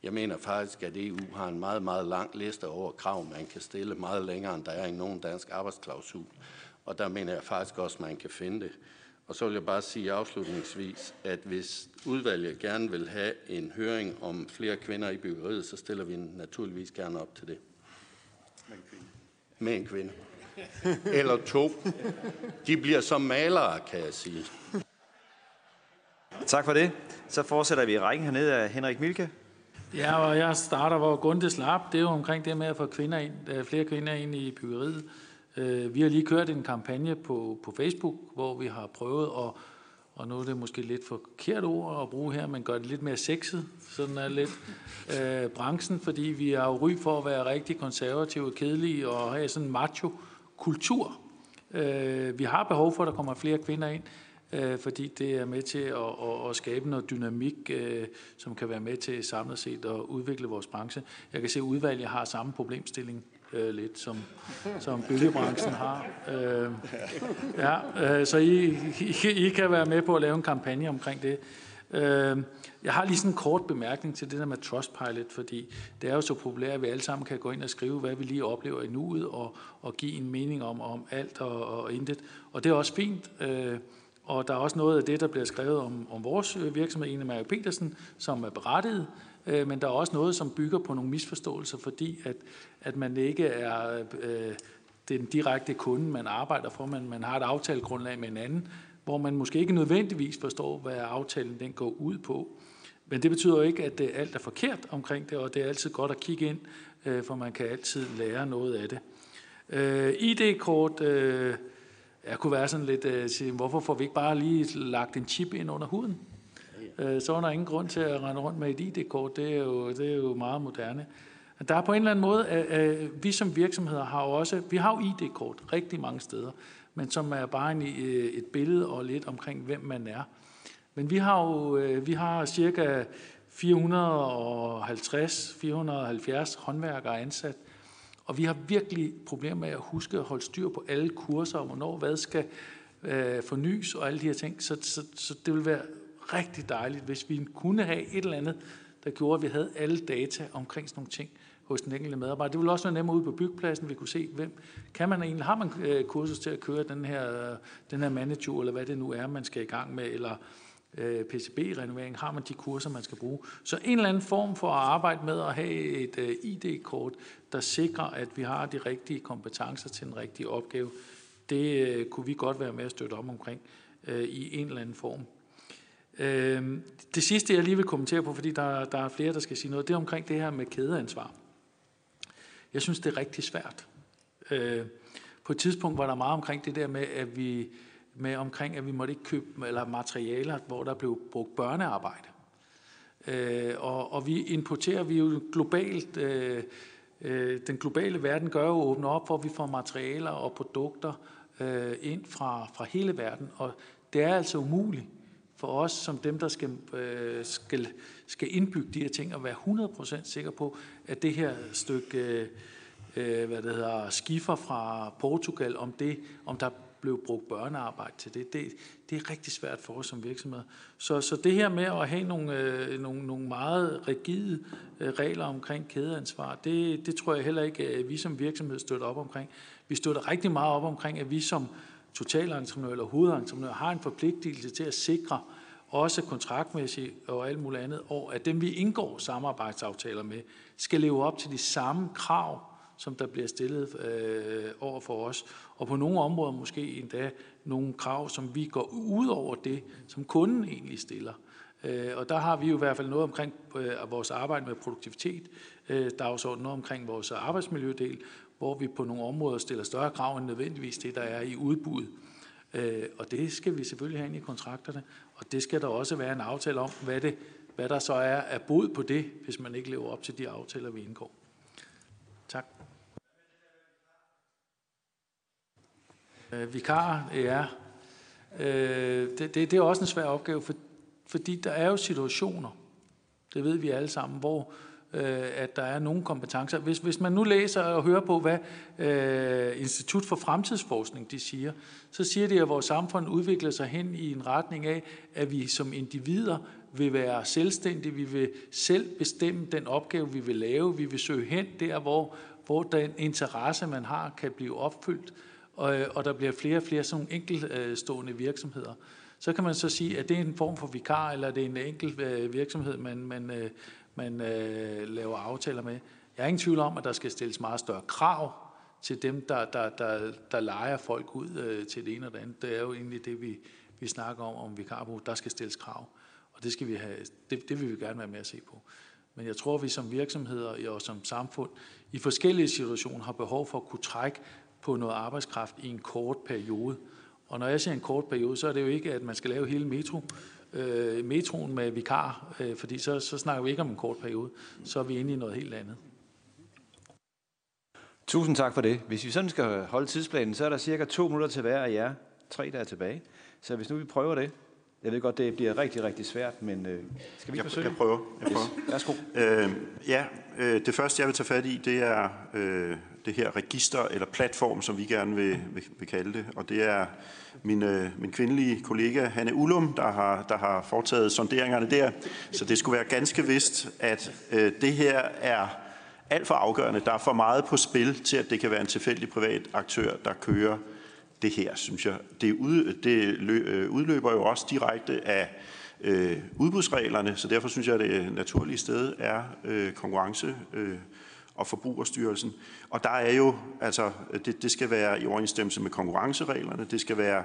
Jeg mener faktisk, at EU har en meget, meget lang liste over krav, man kan stille meget længere, end der er i nogen dansk arbejdsklausul. Og der mener jeg faktisk også, at man kan finde det. Og så vil jeg bare sige afslutningsvis, at hvis udvalget gerne vil have en høring om flere kvinder i byggeriet, så stiller vi naturligvis gerne op til det. Med en kvinde. Med en kvinde. (laughs) Eller to. De bliver som malere, kan jeg sige. Tak for det. Så fortsætter vi i rækken hernede af Henrik Milke. Ja, og jeg starter, hvor Gunde slap. Det er jo omkring det med at få kvinder ind, flere kvinder ind i byggeriet. Øh, vi har lige kørt en kampagne på, på Facebook, hvor vi har prøvet at, og nu er det måske lidt forkert ord at bruge her, men gør det lidt mere sexet, sådan er lidt øh, branchen, fordi vi har jo ry for at være rigtig konservative og kedelige og have sådan en macho-kultur kultur. Øh, vi har behov for, at der kommer flere kvinder ind, øh, fordi det er med til at, at, skabe noget dynamik, øh, som kan være med til samlet set at udvikle vores branche. Jeg kan se, at udvalget har samme problemstilling øh, lidt, som, som byggebranchen har. Øh, ja, øh, så I, I, I kan være med på at lave en kampagne omkring det. Øh, jeg har lige sådan en kort bemærkning til det der med Trustpilot, fordi det er jo så populært, at vi alle sammen kan gå ind og skrive, hvad vi lige oplever i nuet, og, og give en mening om, om alt og, og intet. Og det er også fint. Øh, og der er også noget af det, der bliver skrevet om, om vores øh, virksomhed, Ine Marie Petersen, som er berettiget. Øh, men der er også noget, som bygger på nogle misforståelser, fordi at, at man ikke er øh, den direkte kunde, man arbejder for, men man har et aftalegrundlag med en anden, hvor man måske ikke nødvendigvis forstår, hvad aftalen den går ud på. Men det betyder jo ikke, at det alt er forkert omkring det, og det er altid godt at kigge ind, øh, for man kan altid lære noget af det. Øh, ID-kort, jeg kunne være sådan lidt, sige, hvorfor får vi ikke bare lige lagt en chip ind under huden? Så er der ingen grund til at rende rundt med et ID-kort. Det er jo, det er jo meget moderne. Der er på en eller anden måde, at vi som virksomheder har også, vi har jo ID-kort rigtig mange steder, men som er bare en, øh, et billede og lidt omkring, hvem man er. Men vi har jo øh, vi har cirka 450-470 håndværkere ansat, og vi har virkelig problemer med at huske at holde styr på alle kurser, og hvornår hvad skal øh, fornyes og alle de her ting. Så, så, så det ville være rigtig dejligt, hvis vi kunne have et eller andet, der gjorde, at vi havde alle data omkring sådan nogle ting hos den enkelte medarbejder. Det ville også være nemmere ude på byggepladsen, vi kunne se, hvem kan man egentlig, har man øh, kursus til at køre den her, den her manager, eller hvad det nu er, man skal i gang med, eller øh, PCB-renovering, har man de kurser, man skal bruge. Så en eller anden form for at arbejde med at have et øh, ID-kort, der sikrer, at vi har de rigtige kompetencer til den rigtige opgave, det øh, kunne vi godt være med at støtte om omkring øh, i en eller anden form. Øh, det sidste, jeg lige vil kommentere på, fordi der, der er flere, der skal sige noget, det er omkring det her med kædeansvar. Jeg synes, det er rigtig svært. Øh, på et tidspunkt var der meget omkring det der med, at vi med omkring, at vi måtte ikke købe eller materialer, hvor der blev brugt børnearbejde. Øh, og, og vi importerer vi jo globalt. Øh, øh, den globale verden gør jo åbne op for, at vi får materialer og produkter øh, ind fra, fra hele verden. Og det er altså umuligt for os, som dem, der skal, øh, skal, skal indbygge de her ting, og være 100% sikker på, at det her stykke øh, øh, hvad det hedder, skifer fra Portugal, om, det, om der blev brugt børnearbejde til det. Det, det er rigtig svært for os som virksomhed. Så, så det her med at have nogle, øh, nogle, nogle meget rigide øh, regler omkring kædeansvar, det, det tror jeg heller ikke, at vi som virksomhed støtter op omkring. Vi støtter rigtig meget op omkring, at vi som totalentreprenør eller hovedentreprenør har en forpligtelse til at sikre, også kontraktmæssigt og alt muligt andet, og at dem vi indgår samarbejdsaftaler med, skal leve op til de samme krav, som der bliver stillet øh, over for os. Og på nogle områder måske endda nogle krav, som vi går ud over det, som kunden egentlig stiller. Øh, og der har vi jo i hvert fald noget omkring øh, vores arbejde med produktivitet, øh, dagsorden, noget omkring vores arbejdsmiljødel, hvor vi på nogle områder stiller større krav end nødvendigvis det, der er i udbuddet. Øh, og det skal vi selvfølgelig have ind i kontrakterne, og det skal der også være en aftale om, hvad, det, hvad der så er af bod på det, hvis man ikke lever op til de aftaler, vi indgår. Tak. Øh, vikar, ja. Øh, det, det, det er også en svær opgave, for, fordi der er jo situationer, det ved vi alle sammen, hvor øh, at der er nogle kompetencer. Hvis, hvis man nu læser og hører på, hvad øh, Institut for Fremtidsforskning de siger, så siger de, at vores samfund udvikler sig hen i en retning af, at vi som individer vil være selvstændige, vi vil selv bestemme den opgave, vi vil lave, vi vil søge hen der, hvor, hvor den interesse, man har, kan blive opfyldt, og, og der bliver flere og flere sådan enkeltstående virksomheder. Så kan man så sige, at det er en form for vikar, eller det er en enkelt øh, virksomhed, man, man, øh, man øh, laver aftaler med. Jeg er ingen tvivl om, at der skal stilles meget større krav til dem, der, der, der, der leger folk ud øh, til det ene og det andet. Det er jo egentlig det, vi, vi snakker om, om vikarbrug. Der skal stilles krav, og det, skal vi have, det, det vil vi gerne være med at se på. Men jeg tror, at vi som virksomheder og som samfund i forskellige situationer har behov for at kunne trække på noget arbejdskraft i en kort periode. Og når jeg siger en kort periode, så er det jo ikke, at man skal lave hele metro, øh, metroen med vikar, øh, fordi så, så snakker vi ikke om en kort periode. Så er vi inde i noget helt andet. Tusind tak for det. Hvis vi sådan skal holde tidsplanen, så er der cirka to minutter til hver af jer. Tre, der er tilbage. Så hvis nu vi prøver det. Jeg ved godt, det bliver rigtig, rigtig svært, men øh, skal vi jeg, forsøge? Jeg prøver. Jeg prøver. Yes. Værsgo. Øh, ja, øh, det første, jeg vil tage fat i, det er øh, det her register eller platform, som vi gerne vil, vil, vil kalde det. Og det er min, øh, min kvindelige kollega Hanne Ullum, der har, der har foretaget sonderingerne der. Så det skulle være ganske vist, at øh, det her er alt for afgørende. Der er for meget på spil til, at det kan være en tilfældig privat aktør, der kører det her, synes jeg. Det, ud, det øh, udløber jo også direkte af øh, udbudsreglerne, så derfor synes jeg, at det naturlige sted er øh, konkurrence øh, og Forbrugerstyrelsen. Og der er jo, altså, det, det skal være i overensstemmelse med konkurrencereglerne, det skal være,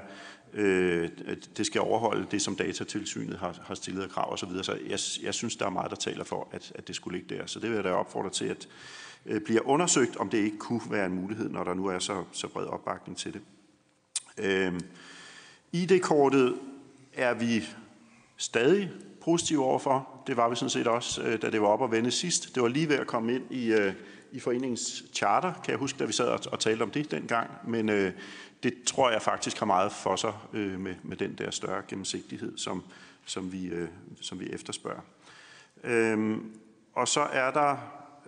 øh, det skal overholde det, som datatilsynet har, har stillet af krav osv. Så, så jeg, jeg synes, der er meget, der taler for, at, at det skulle ligge der. Så det vil jeg da opfordre til, at øh, bliver undersøgt, om det ikke kunne være en mulighed, når der nu er så, så bred opbakning til det. Øh, ID-kortet er vi stadig positive overfor. Det var vi sådan set også, øh, da det var op at vende sidst. Det var lige ved at komme ind i, øh, i foreningens charter, kan jeg huske, da vi sad og, og talte om det dengang. Men øh, det tror jeg faktisk har meget for sig øh, med, med den der større gennemsigtighed, som, som, vi, øh, som vi efterspørger. Øh, og så er der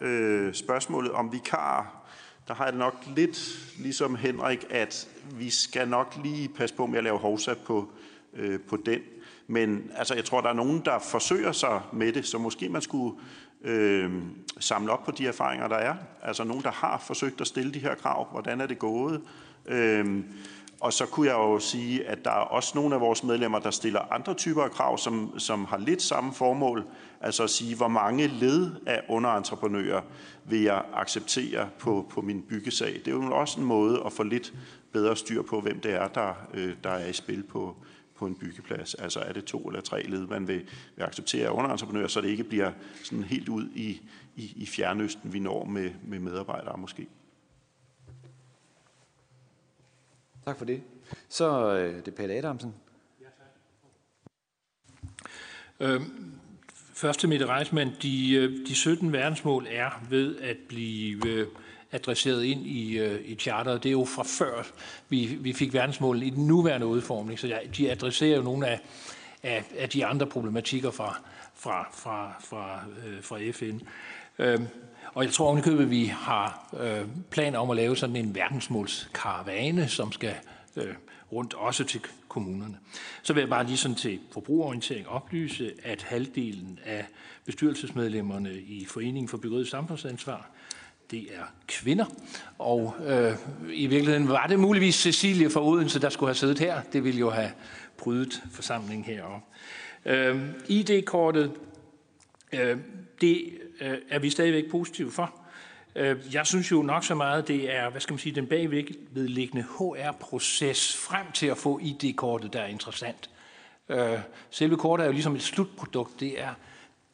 øh, spørgsmålet om vikar. Der har jeg det nok lidt ligesom Henrik, at vi skal nok lige passe på med at lave hovsa på, øh, på den. Men altså, jeg tror, der er nogen, der forsøger sig med det, så måske man skulle øh, samle op på de erfaringer, der er. Altså nogen, der har forsøgt at stille de her krav. Hvordan er det gået? Øh, og så kunne jeg jo sige, at der er også nogle af vores medlemmer, der stiller andre typer af krav, som, som har lidt samme formål. Altså at sige, hvor mange led af underentreprenører vil jeg acceptere på, på min byggesag. Det er jo også en måde at få lidt bedre styr på, hvem det er, der, øh, der er i spil på, på en byggeplads. Altså er det to eller tre led, man vil, vil acceptere underentreprenører, så det ikke bliver sådan helt ud i, i, i fjernøsten, vi når med, med medarbejdere måske. Tak for det. Så øh, det er Pelle Adamsen. Øhm, først til Mette Reismann. De, øh, de 17 verdensmål er ved at blive øh, adresseret ind i, øh, i charteret. Det er jo fra før, vi, vi fik verdensmålene i den nuværende udformning, så de adresserer jo nogle af, af, af de andre problematikker fra, fra, fra, fra, øh, fra FN. Øhm, og jeg tror at vi har øh, planer om at lave sådan en verdensmålskaravane, som skal øh, rundt også til kommunerne. Så vil jeg bare lige sådan til forbrugerorientering oplyse, at halvdelen af bestyrelsesmedlemmerne i Foreningen for Byggeriet Samfundsansvar det er kvinder. Og øh, i virkeligheden var det muligvis Cecilie fra Odense, der skulle have siddet her. Det ville jo have brydet forsamlingen heroppe. Øh, ID-kortet, øh, det øh, er vi stadigvæk positive for. Øh, jeg synes jo nok så meget, det er, hvad skal man sige, den bagvedliggende HR-proces frem til at få ID-kortet, der er interessant. Øh, selve kortet er jo ligesom et slutprodukt. Det er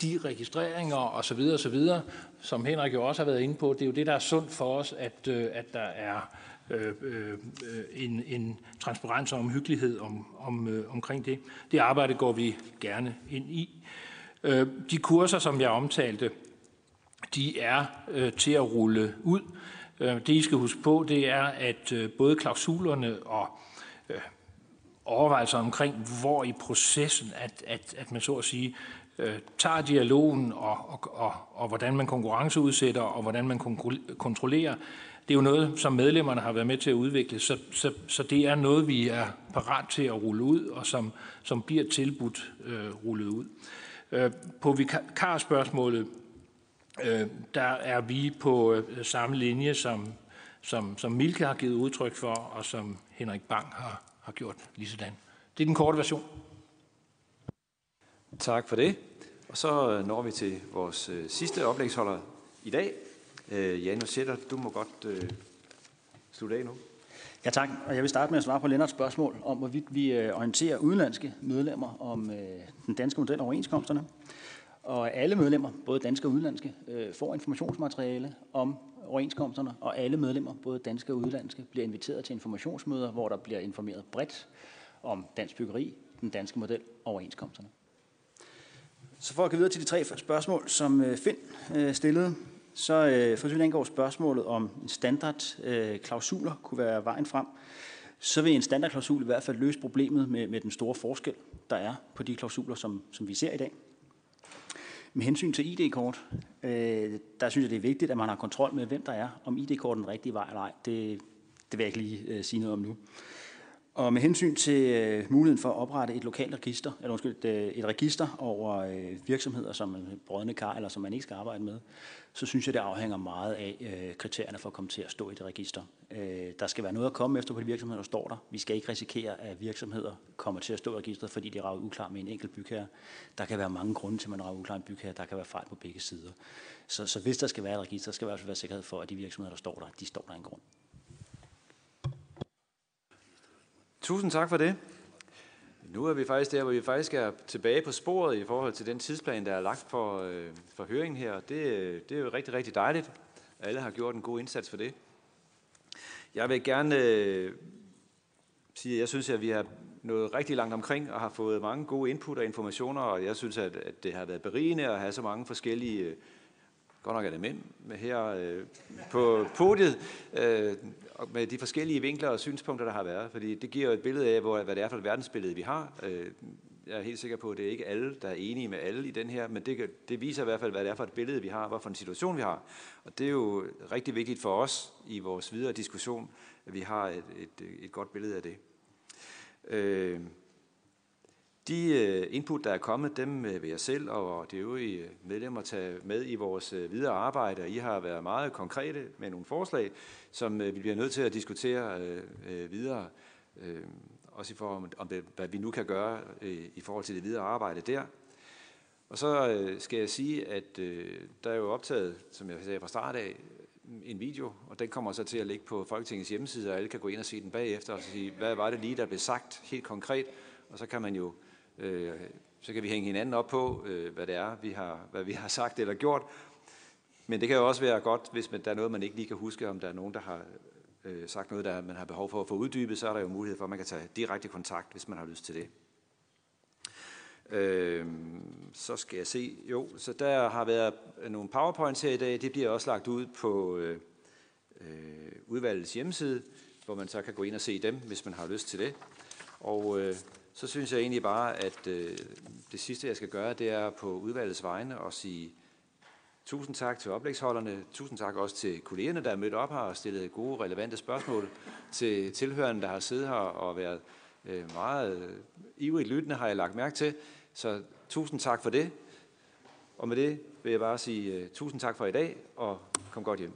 de registreringer og så videre og så videre, som Henrik jo også har været inde på. Det er jo det, der er sundt for os, at, øh, at der er øh, øh, en, en transparens og omhyggelighed om, om, øh, omkring det. Det arbejde går vi gerne ind i. Øh, de kurser, som jeg omtalte, de er øh, til at rulle ud. Øh, det, I skal huske på, det er, at øh, både klausulerne og øh, overvejelser omkring, hvor i processen, at, at, at man så at sige øh, tager dialogen og, og, og, og hvordan man konkurrenceudsætter og hvordan man kontrollerer, det er jo noget, som medlemmerne har været med til at udvikle, så, så, så det er noget, vi er parat til at rulle ud, og som, som bliver tilbudt øh, rullet ud. Øh, på vikarspørgsmålet, øh, der er vi på øh, samme linje, som, som, som Milke har givet udtryk for, og som Henrik Bang har, har gjort lige sådan. Det er den korte version. Tak for det. Og så når vi til vores øh, sidste oplægsholder i dag. Øh, Janus Sætter, du må godt øh, slutte af nu. Ja tak, og jeg vil starte med at svare på Lennarts spørgsmål om, hvorvidt vi øh, orienterer udenlandske medlemmer om øh, den danske model og overenskomsterne. Og alle medlemmer, både danske og udenlandske, øh, får informationsmateriale om overenskomsterne, og alle medlemmer, både danske og udenlandske, bliver inviteret til informationsmøder, hvor der bliver informeret bredt om dansk byggeri, den danske model og overenskomsterne. Så for at gå videre til de tre spørgsmål, som øh, Finn øh, stillede, så for så vidt angår spørgsmålet om en standardklausuler kunne være vejen frem, så vil en standardklausul i hvert fald løse problemet med, med den store forskel, der er på de klausuler, som, som vi ser i dag. Med hensyn til ID-kort, øh, der synes jeg, det er vigtigt, at man har kontrol med, hvem der er, om ID-kort er den rigtige vej eller ej. Det, det vil jeg ikke lige øh, sige noget om nu. Og med hensyn til øh, muligheden for at oprette et lokalt register, eller undskyld, et, øh, et register over øh, virksomheder, som øh, man brødende kar, eller som man ikke skal arbejde med, så synes jeg, det afhænger meget af øh, kriterierne for at komme til at stå i det register. Øh, der skal være noget at komme efter på de virksomheder, der står der. Vi skal ikke risikere, at virksomheder kommer til at stå i registret, fordi de rager uklar med en enkelt bygherre. Der kan være mange grunde til, at man rager uklar med en bygherre. Der kan være fejl på begge sider. Så, så hvis der skal være et register, skal der i hvert fald være sikkerhed for, at de virksomheder, der står der, de står der en grund. Tusind tak for det. Nu er vi faktisk der, hvor vi faktisk er tilbage på sporet i forhold til den tidsplan, der er lagt for, øh, for høringen her. Det, øh, det er jo rigtig, rigtig dejligt. Alle har gjort en god indsats for det. Jeg vil gerne øh, sige, at jeg synes, at vi har nået rigtig langt omkring og har fået mange gode input og informationer, og jeg synes, at, at det har været berigende at have så mange forskellige øh, godt nok er det mænd med her øh, på podiet, øh, med de forskellige vinkler og synspunkter, der har været. Fordi det giver jo et billede af, hvor, hvad det er for et verdensbillede, vi har. Øh, jeg er helt sikker på, at det er ikke alle, der er enige med alle i den her, men det, det viser i hvert fald, hvad det er for et billede, vi har, hvad for en situation vi har. Og det er jo rigtig vigtigt for os i vores videre diskussion, at vi har et, et, et godt billede af det. Øh, de øh, input, der er kommet, dem øh, vil jeg selv og de øvrige øh, medlemmer tage med i vores videre arbejde. I har været meget konkrete med nogle forslag, som vi bliver nødt til at diskutere videre. Også i forhold om, det, hvad vi nu kan gøre i forhold til det videre arbejde der. Og så skal jeg sige, at der er jo optaget, som jeg sagde fra start af, en video, og den kommer så til at ligge på Folketingets hjemmeside, og alle kan gå ind og se den bagefter og sige, hvad var det lige, der blev sagt helt konkret, og så kan man jo Øh, så kan vi hænge hinanden op på, øh, hvad det er, vi har, hvad vi har sagt eller gjort. Men det kan jo også være godt, hvis man, der er noget, man ikke lige kan huske, om der er nogen, der har øh, sagt noget, der man har behov for at få uddybet, så er der jo mulighed for, at man kan tage direkte kontakt, hvis man har lyst til det. Øh, så skal jeg se, jo, så der har været nogle powerpoints her i dag, det bliver også lagt ud på øh, øh udvalgets hjemmeside, hvor man så kan gå ind og se dem, hvis man har lyst til det. Og øh, så synes jeg egentlig bare, at øh, det sidste, jeg skal gøre, det er på udvalgets vegne at sige Tusind tak til oplægsholderne. Tusind tak også til kollegerne, der er mødt op her og stillet gode, relevante spørgsmål. Til tilhørende, der har siddet her og været øh, meget øh, ivrigt lyttende, har jeg lagt mærke til. Så tusind tak for det. Og med det vil jeg bare sige uh, tusind tak for i dag, og kom godt hjem.